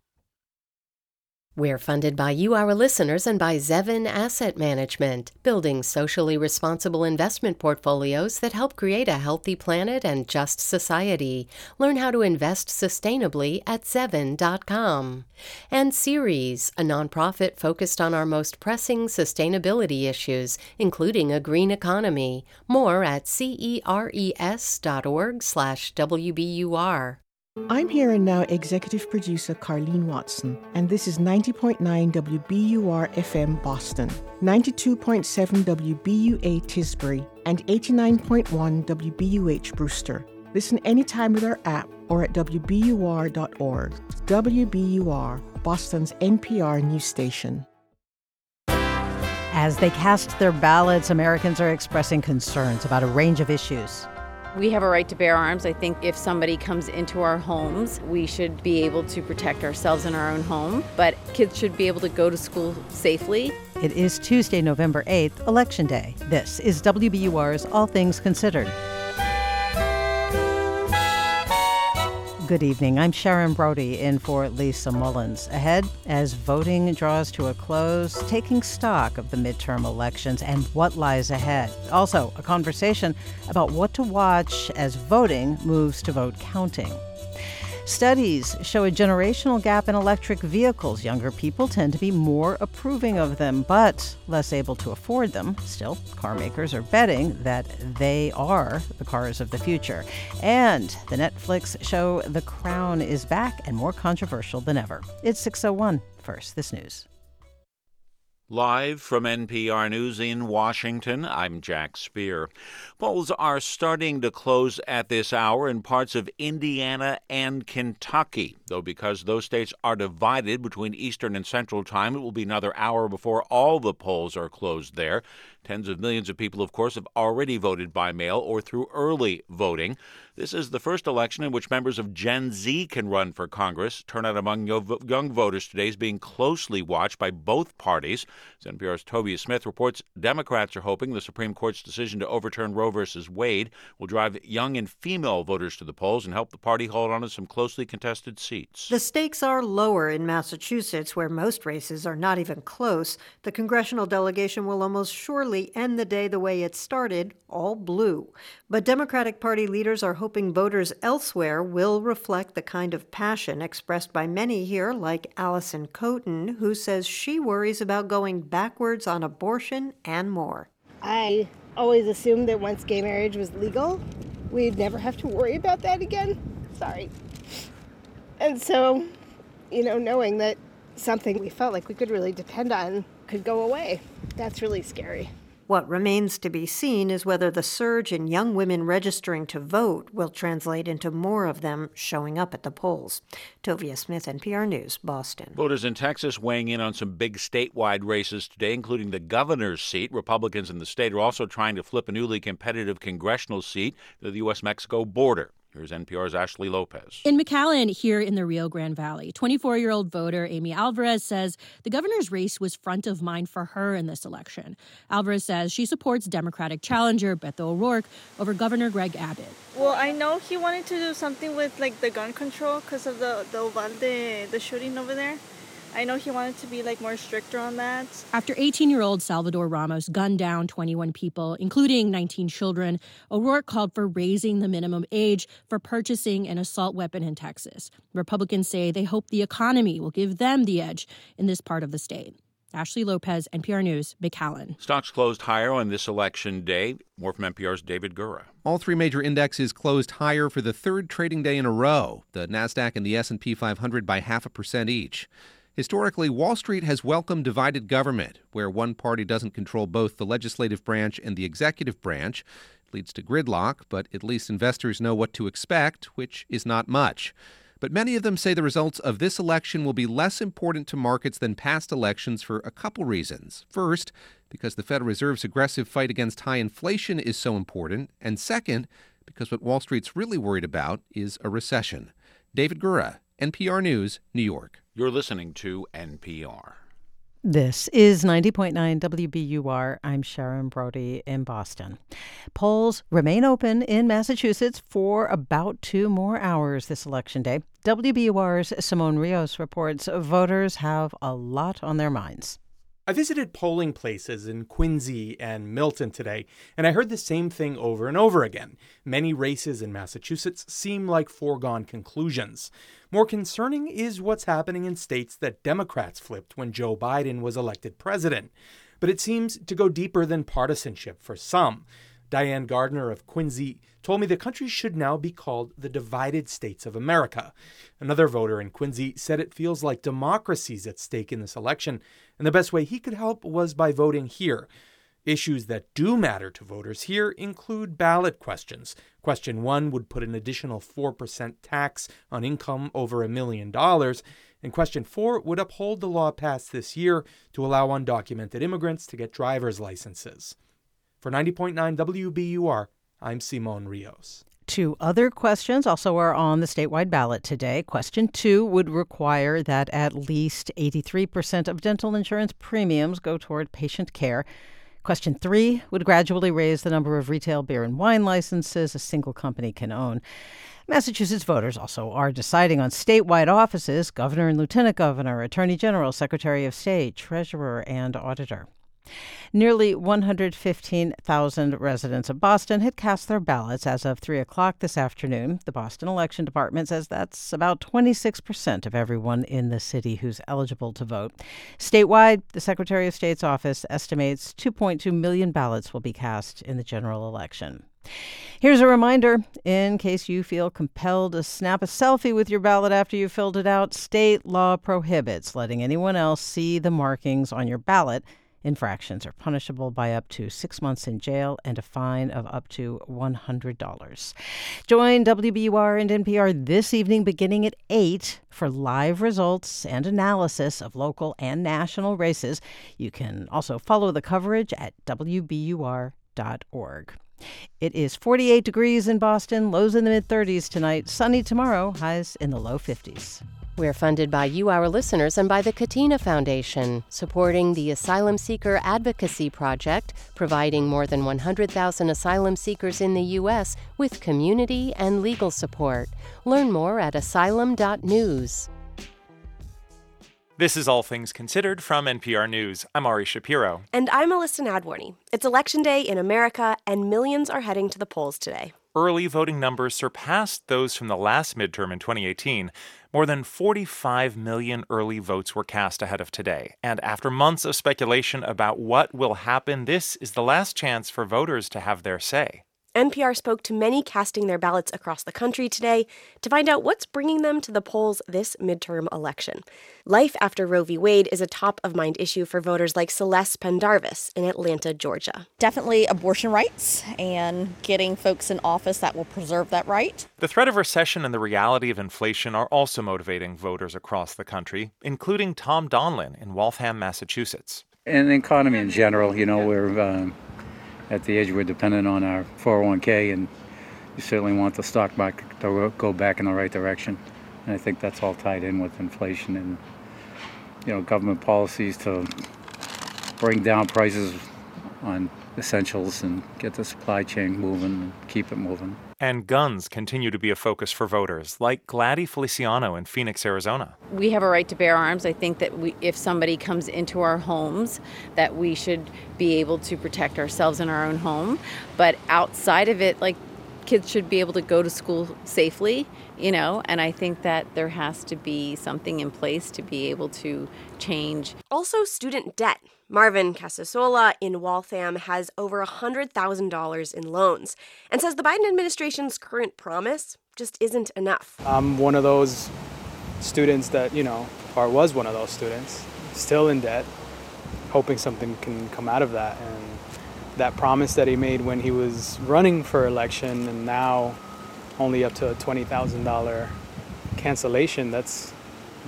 We're funded by you, our listeners, and by Zevin Asset Management, building socially responsible investment portfolios that help create a healthy planet and just society. Learn how to invest sustainably at Zevin.com. And Ceres, a nonprofit focused on our most pressing sustainability issues, including a green economy. More at ceres.org slash WBUR. I'm here and now executive producer Carlene Watson, and this is 90.9 WBUR FM Boston, 92.7 WBUA Tisbury, and 89.1 WBUH Brewster. Listen anytime with our app or at WBUR.org. WBUR, Boston's NPR news station. As they cast their ballots, Americans are expressing concerns about a range of issues. We have a right to bear arms. I think if somebody comes into our homes, we should be able to protect ourselves in our own home. But kids should be able to go to school safely. It is Tuesday, November 8th, Election Day. This is WBUR's All Things Considered. Good evening. I'm Sharon Brody in for Lisa Mullins. Ahead, as voting draws to a close, taking stock of the midterm elections and what lies ahead. Also, a conversation about what to watch as voting moves to vote counting. Studies show a generational gap in electric vehicles. Younger people tend to be more approving of them, but less able to afford them. Still, car makers are betting that they are the cars of the future. And the Netflix show The Crown is back and more controversial than ever. It's 601. First, this news. Live from NPR News in Washington, I'm Jack Speer. Polls are starting to close at this hour in parts of Indiana and Kentucky, though because those states are divided between Eastern and Central Time, it will be another hour before all the polls are closed there. Tens of millions of people, of course, have already voted by mail or through early voting. This is the first election in which members of Gen Z can run for Congress. Turnout among young voters today is being closely watched by both parties. As NPR's Tovia Smith reports, Democrats are hoping the Supreme Court's decision to overturn Roe v. Wade will drive young and female voters to the polls and help the party hold on to some closely contested seats. The stakes are lower in Massachusetts, where most races are not even close. The congressional delegation will almost surely end the day the way it started, all blue. But Democratic Party leaders are hoping voters elsewhere will reflect the kind of passion expressed by many here, like Allison Coaten, who says she worries about going backwards on abortion and more. I always assumed that once gay marriage was legal, we'd never have to worry about that again. Sorry. And so, you know, knowing that something we felt like we could really depend on could go away. That's really scary. What remains to be seen is whether the surge in young women registering to vote will translate into more of them showing up at the polls. Tovia Smith, NPR News, Boston. Voters in Texas weighing in on some big statewide races today, including the governor's seat. Republicans in the state are also trying to flip a newly competitive congressional seat to the U.S. Mexico border. Here's NPR's Ashley Lopez. In McAllen, here in the Rio Grande Valley, 24 year old voter Amy Alvarez says the governor's race was front of mind for her in this election. Alvarez says she supports Democratic challenger Beto O'Rourke over Governor Greg Abbott. Well, I know he wanted to do something with like the gun control because of the, the Uvalde, the shooting over there. I know he wanted to be like more stricter on that. After 18-year-old Salvador Ramos gunned down 21 people, including 19 children, O'Rourke called for raising the minimum age for purchasing an assault weapon in Texas. Republicans say they hope the economy will give them the edge in this part of the state. Ashley Lopez, NPR News, McAllen. Stocks closed higher on this election day. More from NPR's David Gura. All three major indexes closed higher for the third trading day in a row. The Nasdaq and the S&P 500 by half a percent each. Historically, Wall Street has welcomed divided government, where one party doesn't control both the legislative branch and the executive branch. It leads to gridlock, but at least investors know what to expect, which is not much. But many of them say the results of this election will be less important to markets than past elections for a couple reasons. First, because the Federal Reserve's aggressive fight against high inflation is so important, and second, because what Wall Street's really worried about is a recession. David Gura, NPR News, New York. You're listening to NPR. This is 90.9 WBUR. I'm Sharon Brody in Boston. Polls remain open in Massachusetts for about two more hours this election day. WBUR's Simón Rios reports voters have a lot on their minds. I visited polling places in Quincy and Milton today, and I heard the same thing over and over again. Many races in Massachusetts seem like foregone conclusions. More concerning is what's happening in states that Democrats flipped when Joe Biden was elected president. But it seems to go deeper than partisanship for some. Diane Gardner of Quincy told me the country should now be called the divided states of America. Another voter in Quincy said it feels like democracy's at stake in this election, and the best way he could help was by voting here. Issues that do matter to voters here include ballot questions. Question one would put an additional 4% tax on income over a million dollars, and question four would uphold the law passed this year to allow undocumented immigrants to get driver's licenses. For 90.9 WBUR, I'm Simón Rios. Two other questions also are on the statewide ballot today. Question two would require that at least 83% of dental insurance premiums go toward patient care. Question three would gradually raise the number of retail beer and wine licenses a single company can own. Massachusetts voters also are deciding on statewide offices governor and lieutenant governor, attorney general, secretary of state, treasurer, and auditor. Nearly 115,000 residents of Boston had cast their ballots as of 3 o'clock this afternoon. The Boston Election Department says that's about 26% of everyone in the city who's eligible to vote. Statewide, the Secretary of State's office estimates 2.2 million ballots will be cast in the general election. Here's a reminder in case you feel compelled to snap a selfie with your ballot after you filled it out, state law prohibits letting anyone else see the markings on your ballot. Infractions are punishable by up to six months in jail and a fine of up to $100. Join WBUR and NPR this evening beginning at 8 for live results and analysis of local and national races. You can also follow the coverage at WBUR.org. It is 48 degrees in Boston, lows in the mid 30s tonight, sunny tomorrow, highs in the low 50s. We're funded by you, our listeners, and by the Katina Foundation, supporting the Asylum Seeker Advocacy Project, providing more than 100,000 asylum seekers in the U.S. with community and legal support. Learn more at asylum.news. This is All Things Considered from NPR News. I'm Ari Shapiro. And I'm Elissa Nadworny. It's Election Day in America, and millions are heading to the polls today. Early voting numbers surpassed those from the last midterm in 2018. More than 45 million early votes were cast ahead of today. And after months of speculation about what will happen, this is the last chance for voters to have their say. NPR spoke to many casting their ballots across the country today to find out what's bringing them to the polls this midterm election. Life after Roe v. Wade is a top of mind issue for voters like Celeste Pendarvis in Atlanta, Georgia. Definitely abortion rights and getting folks in office that will preserve that right. The threat of recession and the reality of inflation are also motivating voters across the country, including Tom Donlin in Waltham, Massachusetts. And the economy in general, you know, we're. Um, at the age we're dependent on our 401k, and you certainly want the stock market to go back in the right direction. And I think that's all tied in with inflation and you know government policies to bring down prices on essentials and get the supply chain moving and keep it moving. And guns continue to be a focus for voters, like Gladys Feliciano in Phoenix, Arizona. We have a right to bear arms. I think that we, if somebody comes into our homes, that we should be able to protect ourselves in our own home. But outside of it, like kids should be able to go to school safely, you know, and I think that there has to be something in place to be able to change. Also, student debt. Marvin Casasola in Waltham has over $100,000 in loans and says the Biden administration's current promise just isn't enough. I'm one of those students that, you know, or was one of those students, still in debt, hoping something can come out of that. And that promise that he made when he was running for election and now only up to a $20,000 cancellation, that's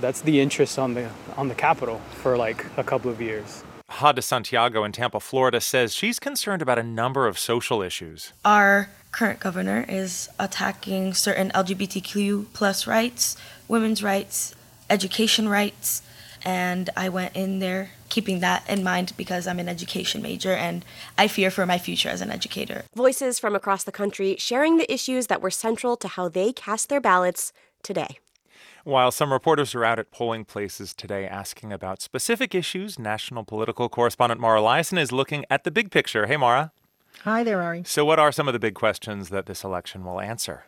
that's the interest on the on the capital for like a couple of years. Hada Santiago in Tampa, Florida says she's concerned about a number of social issues. Our current governor is attacking certain LGBTQ plus rights, women's rights, education rights, and I went in there keeping that in mind because I'm an education major and I fear for my future as an educator. Voices from across the country sharing the issues that were central to how they cast their ballots today. While some reporters are out at polling places today asking about specific issues, national political correspondent Mara Liasson is looking at the big picture. Hey, Mara. Hi there, Ari. So, what are some of the big questions that this election will answer?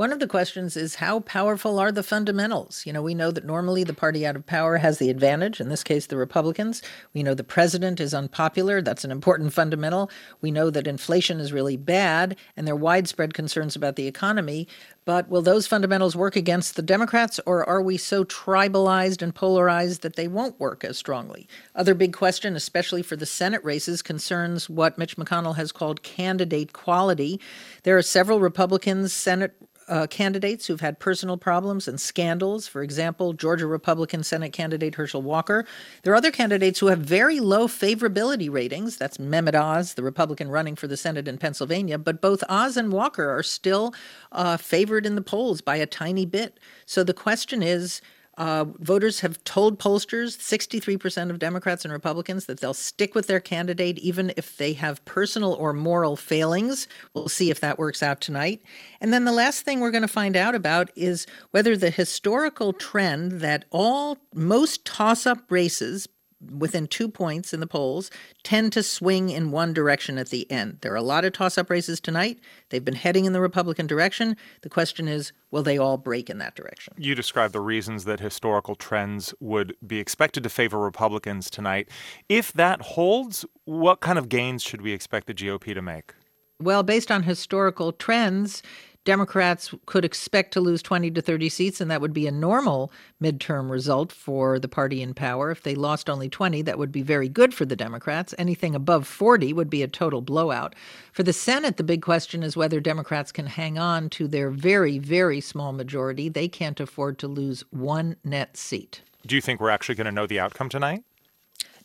One of the questions is how powerful are the fundamentals? You know, we know that normally the party out of power has the advantage, in this case, the Republicans. We know the president is unpopular. That's an important fundamental. We know that inflation is really bad, and there are widespread concerns about the economy. But will those fundamentals work against the Democrats, or are we so tribalized and polarized that they won't work as strongly? Other big question, especially for the Senate races, concerns what Mitch McConnell has called candidate quality. There are several Republicans, Senate uh, candidates who've had personal problems and scandals. For example, Georgia Republican Senate candidate Herschel Walker. There are other candidates who have very low favorability ratings. That's Mehmet Oz, the Republican running for the Senate in Pennsylvania. But both Oz and Walker are still uh, favored in the polls by a tiny bit. So the question is uh, voters have told pollsters, 63% of Democrats and Republicans, that they'll stick with their candidate even if they have personal or moral failings. We'll see if that works out tonight. And then the last thing we're going to find out about is whether the historical trend that all most toss up races within two points in the polls tend to swing in one direction at the end. There are a lot of toss up races tonight. They've been heading in the Republican direction. The question is, will they all break in that direction? You described the reasons that historical trends would be expected to favor Republicans tonight. If that holds, what kind of gains should we expect the GOP to make? Well, based on historical trends, Democrats could expect to lose 20 to 30 seats, and that would be a normal midterm result for the party in power. If they lost only 20, that would be very good for the Democrats. Anything above 40 would be a total blowout. For the Senate, the big question is whether Democrats can hang on to their very, very small majority. They can't afford to lose one net seat. Do you think we're actually going to know the outcome tonight?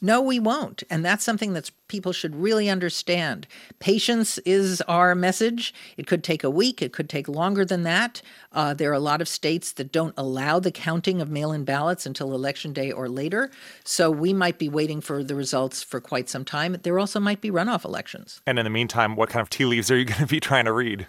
No, we won't. And that's something that people should really understand. Patience is our message. It could take a week, it could take longer than that. Uh, there are a lot of states that don't allow the counting of mail in ballots until election day or later. So we might be waiting for the results for quite some time. There also might be runoff elections. And in the meantime, what kind of tea leaves are you going to be trying to read?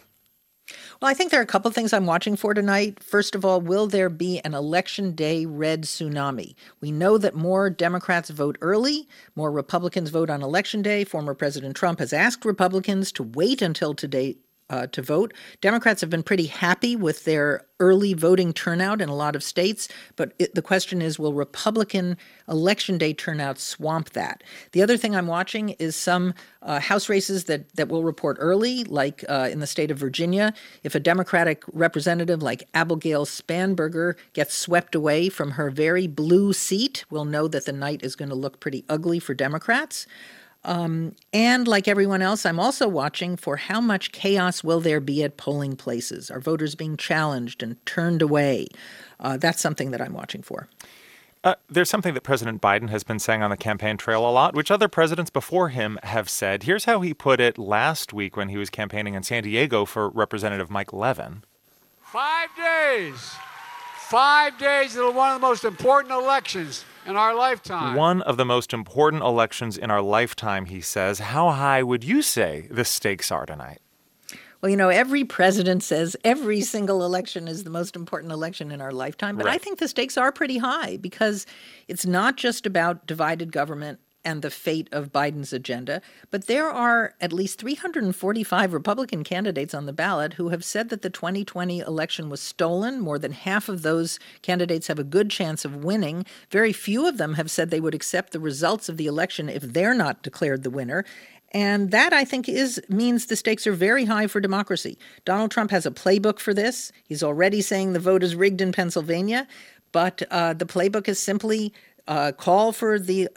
Well, I think there are a couple of things I'm watching for tonight. First of all, will there be an election day red tsunami? We know that more Democrats vote early, more Republicans vote on election day. Former President Trump has asked Republicans to wait until today uh, to vote. Democrats have been pretty happy with their early voting turnout in a lot of states, but it, the question is will Republican election day turnout swamp that? The other thing I'm watching is some uh, House races that, that will report early, like uh, in the state of Virginia. If a Democratic representative like Abigail Spanberger gets swept away from her very blue seat, we'll know that the night is going to look pretty ugly for Democrats. Um, and like everyone else, I'm also watching for how much chaos will there be at polling places. Are voters being challenged and turned away? Uh, that's something that I'm watching for. Uh, there's something that President Biden has been saying on the campaign trail a lot, which other presidents before him have said. Here's how he put it last week when he was campaigning in San Diego for Representative Mike Levin. Five days. Five days of one of the most important elections in our lifetime. One of the most important elections in our lifetime, he says. How high would you say the stakes are tonight? Well, you know, every president says every single election is the most important election in our lifetime, but right. I think the stakes are pretty high because it's not just about divided government and the fate of Biden's agenda. But there are at least 345 Republican candidates on the ballot who have said that the 2020 election was stolen. More than half of those candidates have a good chance of winning. Very few of them have said they would accept the results of the election if they're not declared the winner. And that I think is means the stakes are very high for democracy. Donald Trump has a playbook for this. He's already saying the vote is rigged in Pennsylvania, but uh, the playbook is simply uh, call for the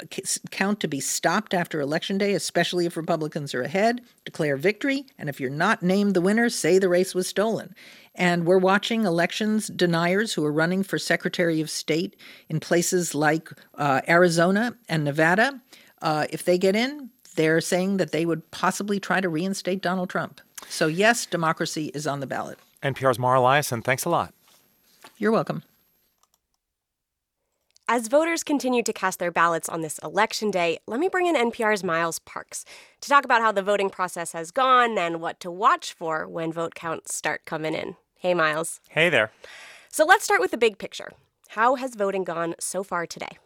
count to be stopped after Election Day, especially if Republicans are ahead, declare victory, and if you're not named the winner, say the race was stolen. And we're watching elections deniers who are running for Secretary of State in places like uh, Arizona and Nevada. Uh, if they get in, they're saying that they would possibly try to reinstate Donald Trump. So, yes, democracy is on the ballot. NPR's Mara Liasson, thanks a lot. You're welcome. As voters continue to cast their ballots on this election day, let me bring in NPR's Miles Parks to talk about how the voting process has gone and what to watch for when vote counts start coming in. Hey, Miles. Hey there. So let's start with the big picture. How has voting gone so far today?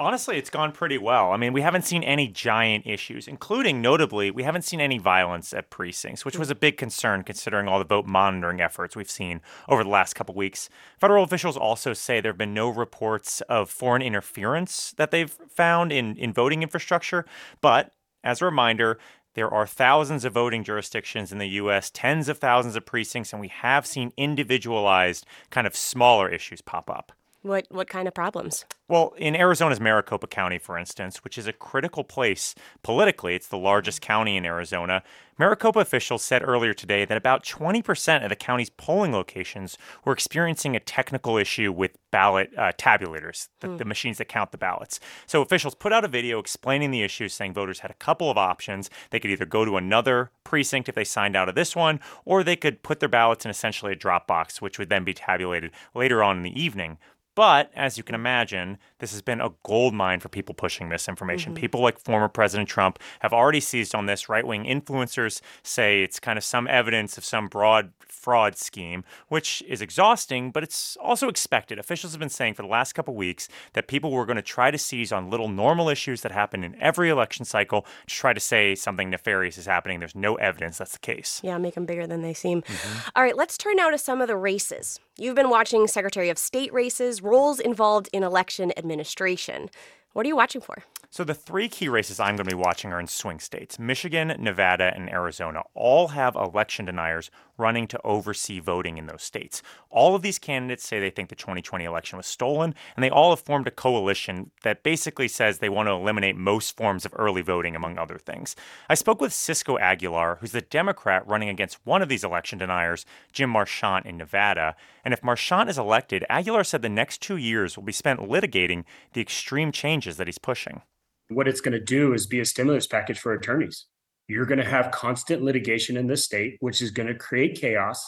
Honestly, it's gone pretty well. I mean, we haven't seen any giant issues, including notably, we haven't seen any violence at precincts, which hmm. was a big concern considering all the vote monitoring efforts we've seen over the last couple weeks. Federal officials also say there have been no reports of foreign interference that they've found in, in voting infrastructure. But as a reminder, there are thousands of voting jurisdictions in the US, tens of thousands of precincts, and we have seen individualized, kind of smaller issues pop up. What what kind of problems? Well, in Arizona's Maricopa County, for instance, which is a critical place politically, it's the largest county in Arizona. Maricopa officials said earlier today that about 20% of the county's polling locations were experiencing a technical issue with ballot uh, tabulators, the, mm. the machines that count the ballots. So officials put out a video explaining the issue, saying voters had a couple of options. They could either go to another precinct if they signed out of this one, or they could put their ballots in essentially a drop box, which would then be tabulated later on in the evening. But as you can imagine, this has been a gold mine for people pushing misinformation. Mm-hmm. People like former President Trump have already seized on this. Right wing influencers say it's kind of some evidence of some broad fraud scheme, which is exhausting, but it's also expected. Officials have been saying for the last couple weeks that people were going to try to seize on little normal issues that happen in every election cycle to try to say something nefarious is happening. There's no evidence that's the case. Yeah, make them bigger than they seem. Mm-hmm. All right, let's turn now to some of the races. You've been watching Secretary of State races, roles involved in election administration. What are you watching for? So, the three key races I'm going to be watching are in swing states Michigan, Nevada, and Arizona. All have election deniers running to oversee voting in those states. All of these candidates say they think the 2020 election was stolen, and they all have formed a coalition that basically says they want to eliminate most forms of early voting, among other things. I spoke with Cisco Aguilar, who's the Democrat running against one of these election deniers, Jim Marchant in Nevada. And if Marchant is elected, Aguilar said the next two years will be spent litigating the extreme changes that he's pushing what it's going to do is be a stimulus package for attorneys. You're going to have constant litigation in this state, which is going to create chaos.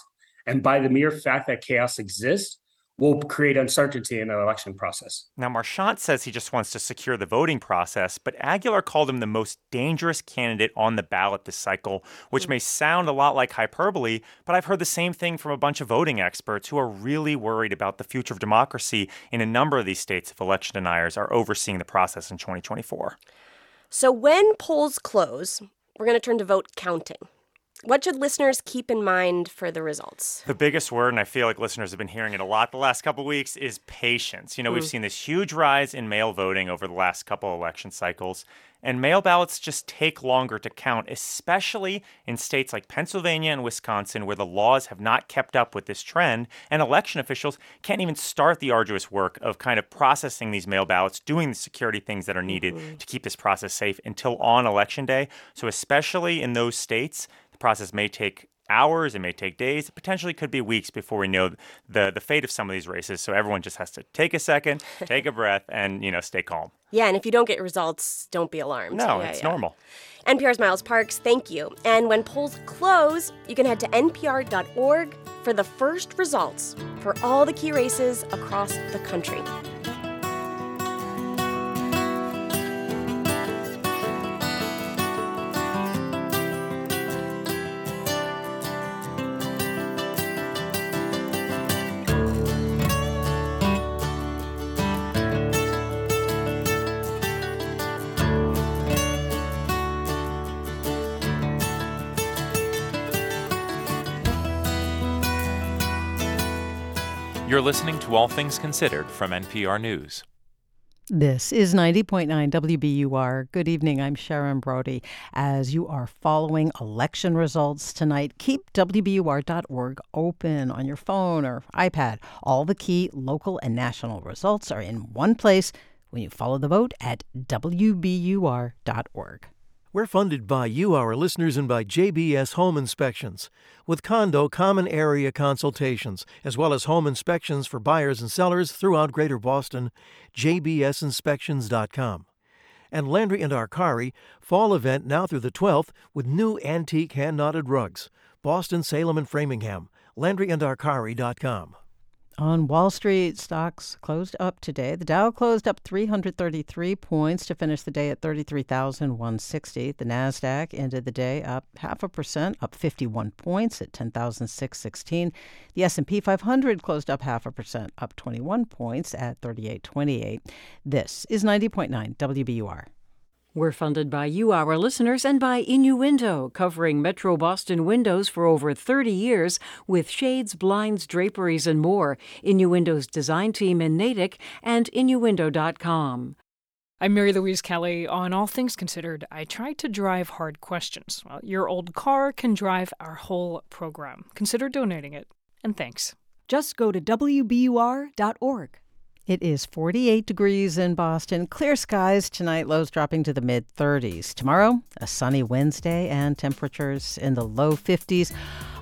And by the mere fact that chaos exists, will create uncertainty in the election process. Now, Marchant says he just wants to secure the voting process, but Aguilar called him the most dangerous candidate on the ballot this cycle, which hmm. may sound a lot like hyperbole, but I've heard the same thing from a bunch of voting experts who are really worried about the future of democracy in a number of these states if election deniers are overseeing the process in 2024. So, when polls close, we're going to turn to vote counting. What should listeners keep in mind for the results? The biggest word, and I feel like listeners have been hearing it a lot the last couple weeks, is patience. You know, we've Mm. seen this huge rise in mail voting over the last couple election cycles, and mail ballots just take longer to count, especially in states like Pennsylvania and Wisconsin, where the laws have not kept up with this trend, and election officials can't even start the arduous work of kind of processing these mail ballots, doing the security things that are needed to keep this process safe until on election day. So, especially in those states, process may take hours, it may take days, it potentially could be weeks before we know the the fate of some of these races. So everyone just has to take a second, take a breath, and you know stay calm. Yeah, and if you don't get results, don't be alarmed. No, Yeah, it's yeah. normal. NPR's Miles Parks, thank you. And when polls close, you can head to npr.org for the first results for all the key races across the country. You're listening to All Things Considered from NPR News. This is 90.9 WBUR. Good evening. I'm Sharon Brody. As you are following election results tonight, keep WBUR.org open on your phone or iPad. All the key local and national results are in one place when you follow the vote at WBUR.org. We're funded by you, our listeners, and by JBS Home Inspections. With condo common area consultations, as well as home inspections for buyers and sellers throughout Greater Boston, jbsinspections.com. And Landry and Arcari, fall event now through the 12th with new antique hand knotted rugs. Boston, Salem, and Framingham. LandryandArcari.com. On Wall Street, stocks closed up today. The Dow closed up 333 points to finish the day at 33,160. The Nasdaq ended the day up half a percent, up 51 points at 10,616. The S&P 500 closed up half a percent, up 21 points at 3828. This is 90.9 WBUR. We're funded by you, our listeners, and by Innuendo, covering Metro Boston windows for over 30 years with shades, blinds, draperies, and more. Innuendo's design team in Natick and Innuendo.com. I'm Mary Louise Kelly. On All Things Considered, I try to drive hard questions. Well, your old car can drive our whole program. Consider donating it, and thanks. Just go to WBUR.org. It is 48 degrees in Boston. Clear skies tonight, lows dropping to the mid 30s. Tomorrow, a sunny Wednesday and temperatures in the low 50s.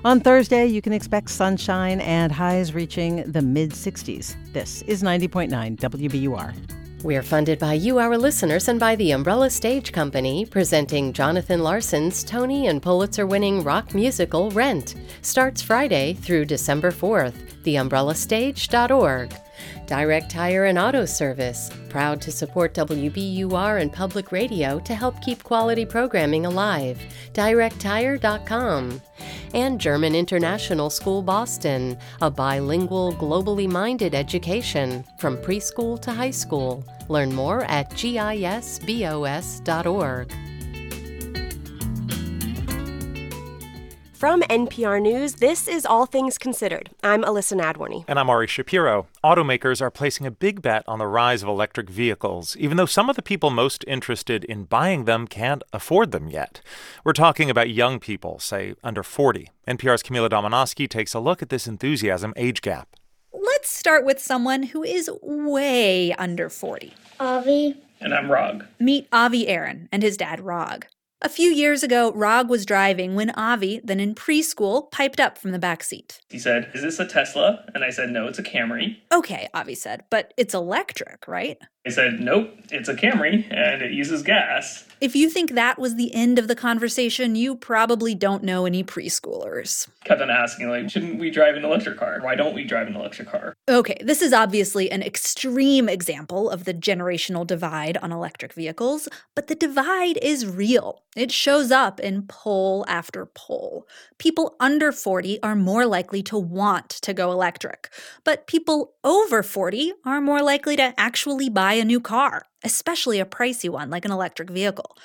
On Thursday, you can expect sunshine and highs reaching the mid 60s. This is 90.9 WBUR. We're funded by you, our listeners, and by the Umbrella Stage Company, presenting Jonathan Larson's Tony and Pulitzer winning rock musical Rent. Starts Friday through December 4th. TheUmbrellaStage.org. Direct Tire and Auto Service, proud to support WBUR and public radio to help keep quality programming alive. DirectTire.com. And German International School Boston, a bilingual, globally minded education from preschool to high school. Learn more at gisbos.org. From NPR News, this is All Things Considered. I'm Elissa Nadworny. And I'm Ari Shapiro. Automakers are placing a big bet on the rise of electric vehicles, even though some of the people most interested in buying them can't afford them yet. We're talking about young people, say under 40. NPR's Camila Domonoske takes a look at this enthusiasm age gap. Let's start with someone who is way under 40. Avi. And I'm Rog. Meet Avi Aaron and his dad, Rog. A few years ago, Rog was driving when Avi, then in preschool, piped up from the back seat. He said, Is this a Tesla? And I said, No, it's a Camry. Okay, Avi said, but it's electric, right? I said, Nope, it's a Camry and it uses gas. If you think that was the end of the conversation, you probably don't know any preschoolers. Kevin asking, like, shouldn't we drive an electric car? Why don't we drive an electric car? Okay, this is obviously an extreme example of the generational divide on electric vehicles, but the divide is real. It shows up in poll after poll. People under 40 are more likely to want to go electric, but people over 40 are more likely to actually buy a new car, especially a pricey one like an electric vehicle.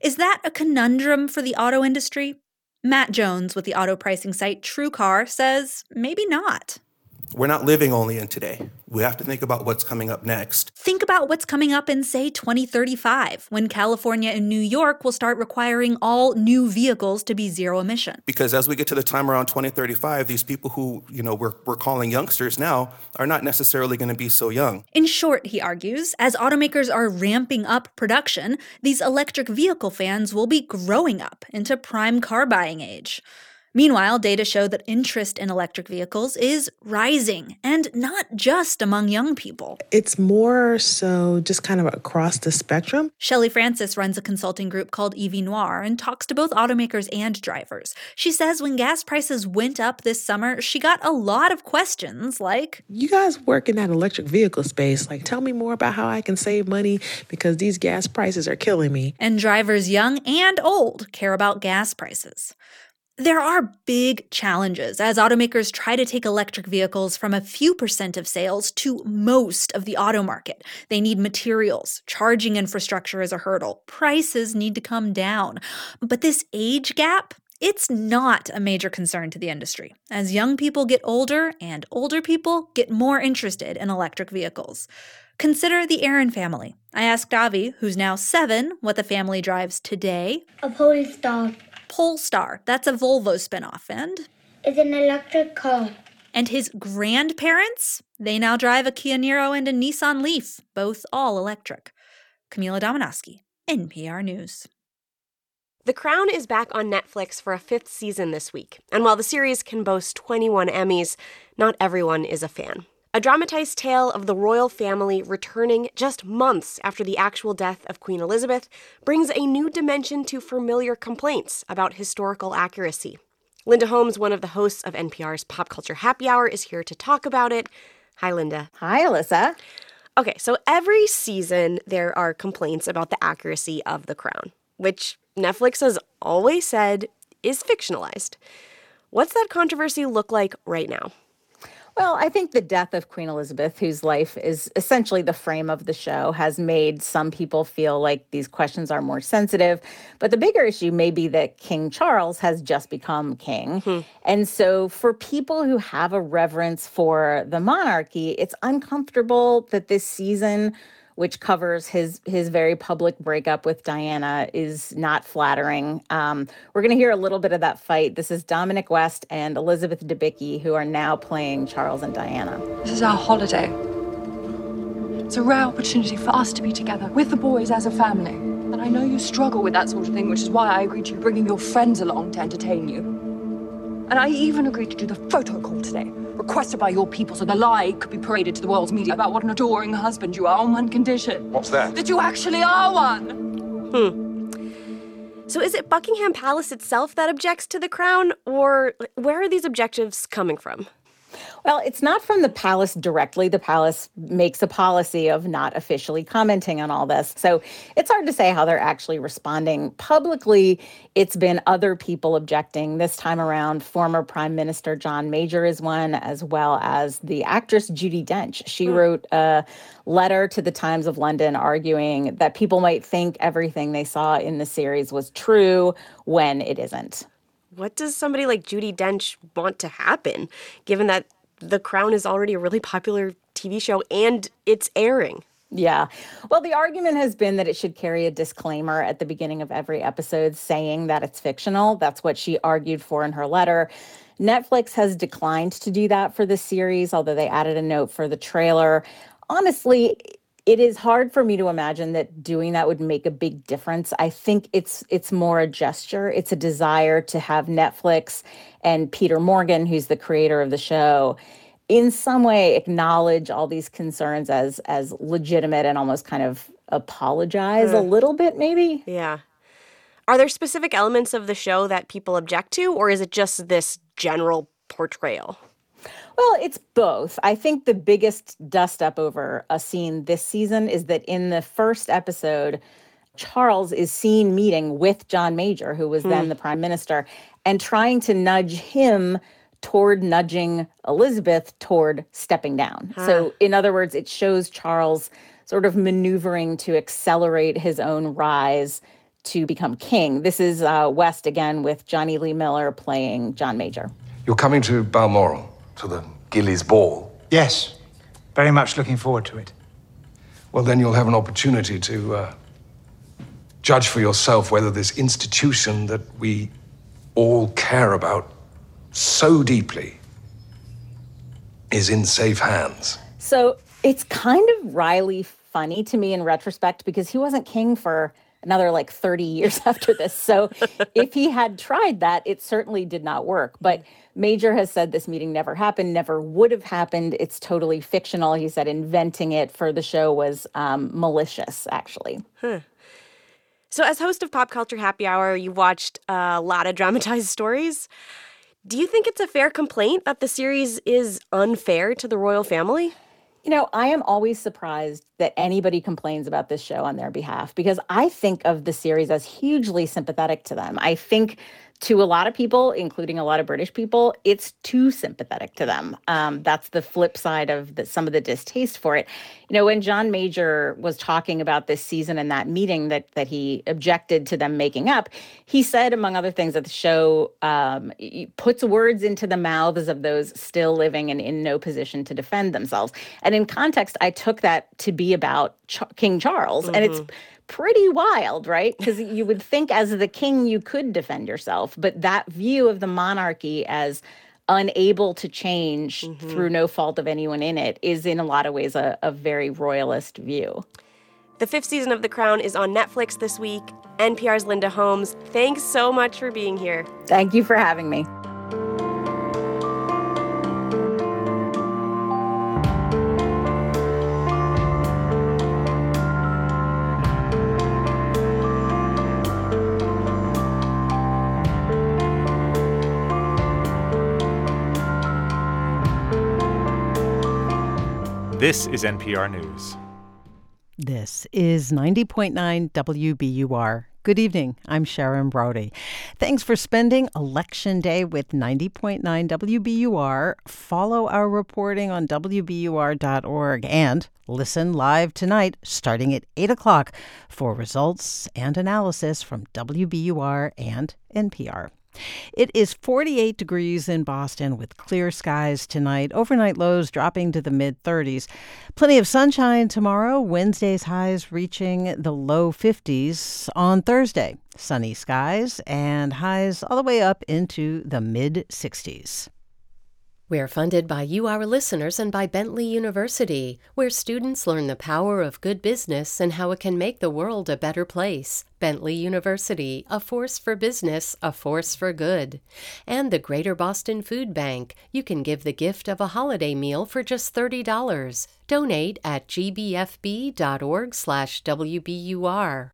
Is that a conundrum for the auto industry? Matt Jones with the auto pricing site TrueCar says maybe not. We're not living only in today. We have to think about what's coming up next. Think about what's coming up in, say, 2035, when California and New York will start requiring all new vehicles to be zero emission. Because as we get to the time around 2035, these people who, you know, we're, we're calling youngsters now are not necessarily going to be so young. In short, he argues, as automakers are ramping up production, these electric vehicle fans will be growing up into prime car buying age. Meanwhile, data show that interest in electric vehicles is rising, and not just among young people. It's more so just kind of across the spectrum. Shelley Francis runs a consulting group called EVNoire and talks to both automakers and drivers. She says when gas prices went up this summer, she got a lot of questions like You guys work in that electric vehicle space. Like, tell me more about how I can save money because these gas prices are killing me. And drivers young and old care about gas prices. There are big challenges as automakers try to take electric vehicles from a few percent of sales to most of the auto market. They need materials, charging infrastructure is a hurdle, prices need to come down. But this age gap, it's not a major concern to the industry, as young people get older and older people get more interested in electric vehicles. Consider the Aaron family. I asked Avi, who's now seven, what the family drives today. A Polestar. Polestar. That's a Volvo spinoff, and It's an electric car. and his grandparents, they now drive a Kia Niro and a Nissan Leaf, both all electric. Camila Domonoske, NPR News. The Crown is back on Netflix for a fifth season this week, and while the series can boast 21 Emmys, not everyone is a fan. A dramatized tale of the royal family returning just months after the actual death of Queen Elizabeth brings a new dimension to familiar complaints about historical accuracy. Linda Holmes, one of the hosts of NPR's Pop Culture Happy Hour, is here to talk about it. Hi, Linda. Hi, Elissa. Okay, so every season there are complaints about the accuracy of The Crown, which Netflix has always said is fictionalized. What's that controversy look like right now? Well, I think the death of Queen Elizabeth, whose life is essentially the frame of the show, has made some people feel like these questions are more sensitive. But the bigger issue may be that King Charles has just become king. Hmm. And so, for people who have a reverence for the monarchy, it's uncomfortable that this season which covers his his very public breakup with Diana, is not flattering. Um, we're going to hear a little bit of that fight. This is Dominic West and Elizabeth Debicki, who are now playing Charles and Diana. This is our holiday. It's a rare opportunity for us to be together with the boys as a family. And I know you struggle with that sort of thing, which is why I agreed to bringing your friends along to entertain you. And I even agreed to do the photo call today, requested by your people so the lie could be paraded to the world's media about what an adoring husband you are on one condition. What's that? That you actually are one! Hmm. So is it Buckingham Palace itself that objects to the crown, or where are these objectives coming from? Well, it's not from the palace directly. The palace makes a policy of not officially commenting on all this. So it's hard to say how they're actually responding. Publicly, it's been other people objecting. This time around, former Prime Minister John Major is one, as well as the actress Judi Dench. She hmm. wrote a letter to the Times of London arguing that people might think everything they saw in the series was true when it isn't. What does somebody like Judi Dench want to happen, given that The Crown is already a really popular TV show and it's airing? Yeah. Well, the argument has been that it should carry a disclaimer at the beginning of every episode saying that it's fictional. That's what she argued for in her letter. Netflix has declined to do that for the series, although they added a note for the trailer. Honestly, it is hard for me to imagine that doing that would make a big difference. I think it's it's more a gesture. It's a desire to have Netflix and Peter Morgan, who's the creator of the show, in some way acknowledge all these concerns as as legitimate and almost kind of apologize a hmm. little bit maybe. Yeah. Are there specific elements of the show that people object to, or is it just this general portrayal? Well, it's both. I think the biggest dust up over a scene this season is that in the first episode, Charles is seen meeting with John Major, who was then Hmm. the prime minister, and trying to nudge him toward nudging Elizabeth toward stepping down. Ah. So, in other words, it shows Charles sort of maneuvering to accelerate his own rise to become king. This is uh, West again with Jonny Lee Miller playing John Major. You're coming to Balmoral, to the Ghillies Ball. Yes, very much looking forward to it. Well, then you'll have an opportunity to uh, judge for yourself whether this institution that we all care about so deeply is in safe hands. So it's kind of wryly funny to me in retrospect because he wasn't king for another like 30 years after this. So if he had tried that, it certainly did not work. But Major has said this meeting never happened, never would have happened. It's totally fictional. He said inventing it for the show was um, malicious, actually. Huh. So, as host of Pop Culture Happy Hour, you watched a lot of dramatized stories. Do you think it's a fair complaint that the series is unfair to the royal family? You know, I am always surprised that anybody complains about this show on their behalf because I think of the series as hugely sympathetic to them. I think to a lot of people, including a lot of British people, it's too sympathetic to them. Um, that's the flip side of the, some of the distaste for it. You know, when John Major was talking about this season and that meeting that that he objected to them making up, he said, among other things, that the show um, puts words into the mouths of those still living and in no position to defend themselves. And in context, I took that to be about Ch- King Charles, mm-hmm. and it's pretty wild, right? Because you would think as the king you could defend yourself, but that view of the monarchy as unable to change mm-hmm. through no fault of anyone in it is in a lot of ways a, a very royalist view. The fifth season of The Crown is on Netflix this week. NPR's Linda Holmes, thanks so much for being here. Thank you for having me. This is NPR News. This is 90.9 WBUR. Good evening. I'm Sharon Brody. Thanks for spending Election Day with 90.9 WBUR. Follow our reporting on WBUR.org and listen live tonight starting at 8 o'clock for results and analysis from WBUR and NPR. It is 48 degrees in Boston with clear skies tonight. Overnight lows dropping to the mid 30s. Plenty of sunshine tomorrow. Wednesday's highs reaching the low 50s on Thursday. Sunny skies and highs all the way up into the mid 60s. We're funded by you, our listeners, and by Bentley University, where students learn the power of good business and how it can make the world a better place. Bentley University, a force for business, a force for good. And the Greater Boston Food Bank. You can give the gift of a holiday meal for just $30. Donate at gbfb.org/wbur.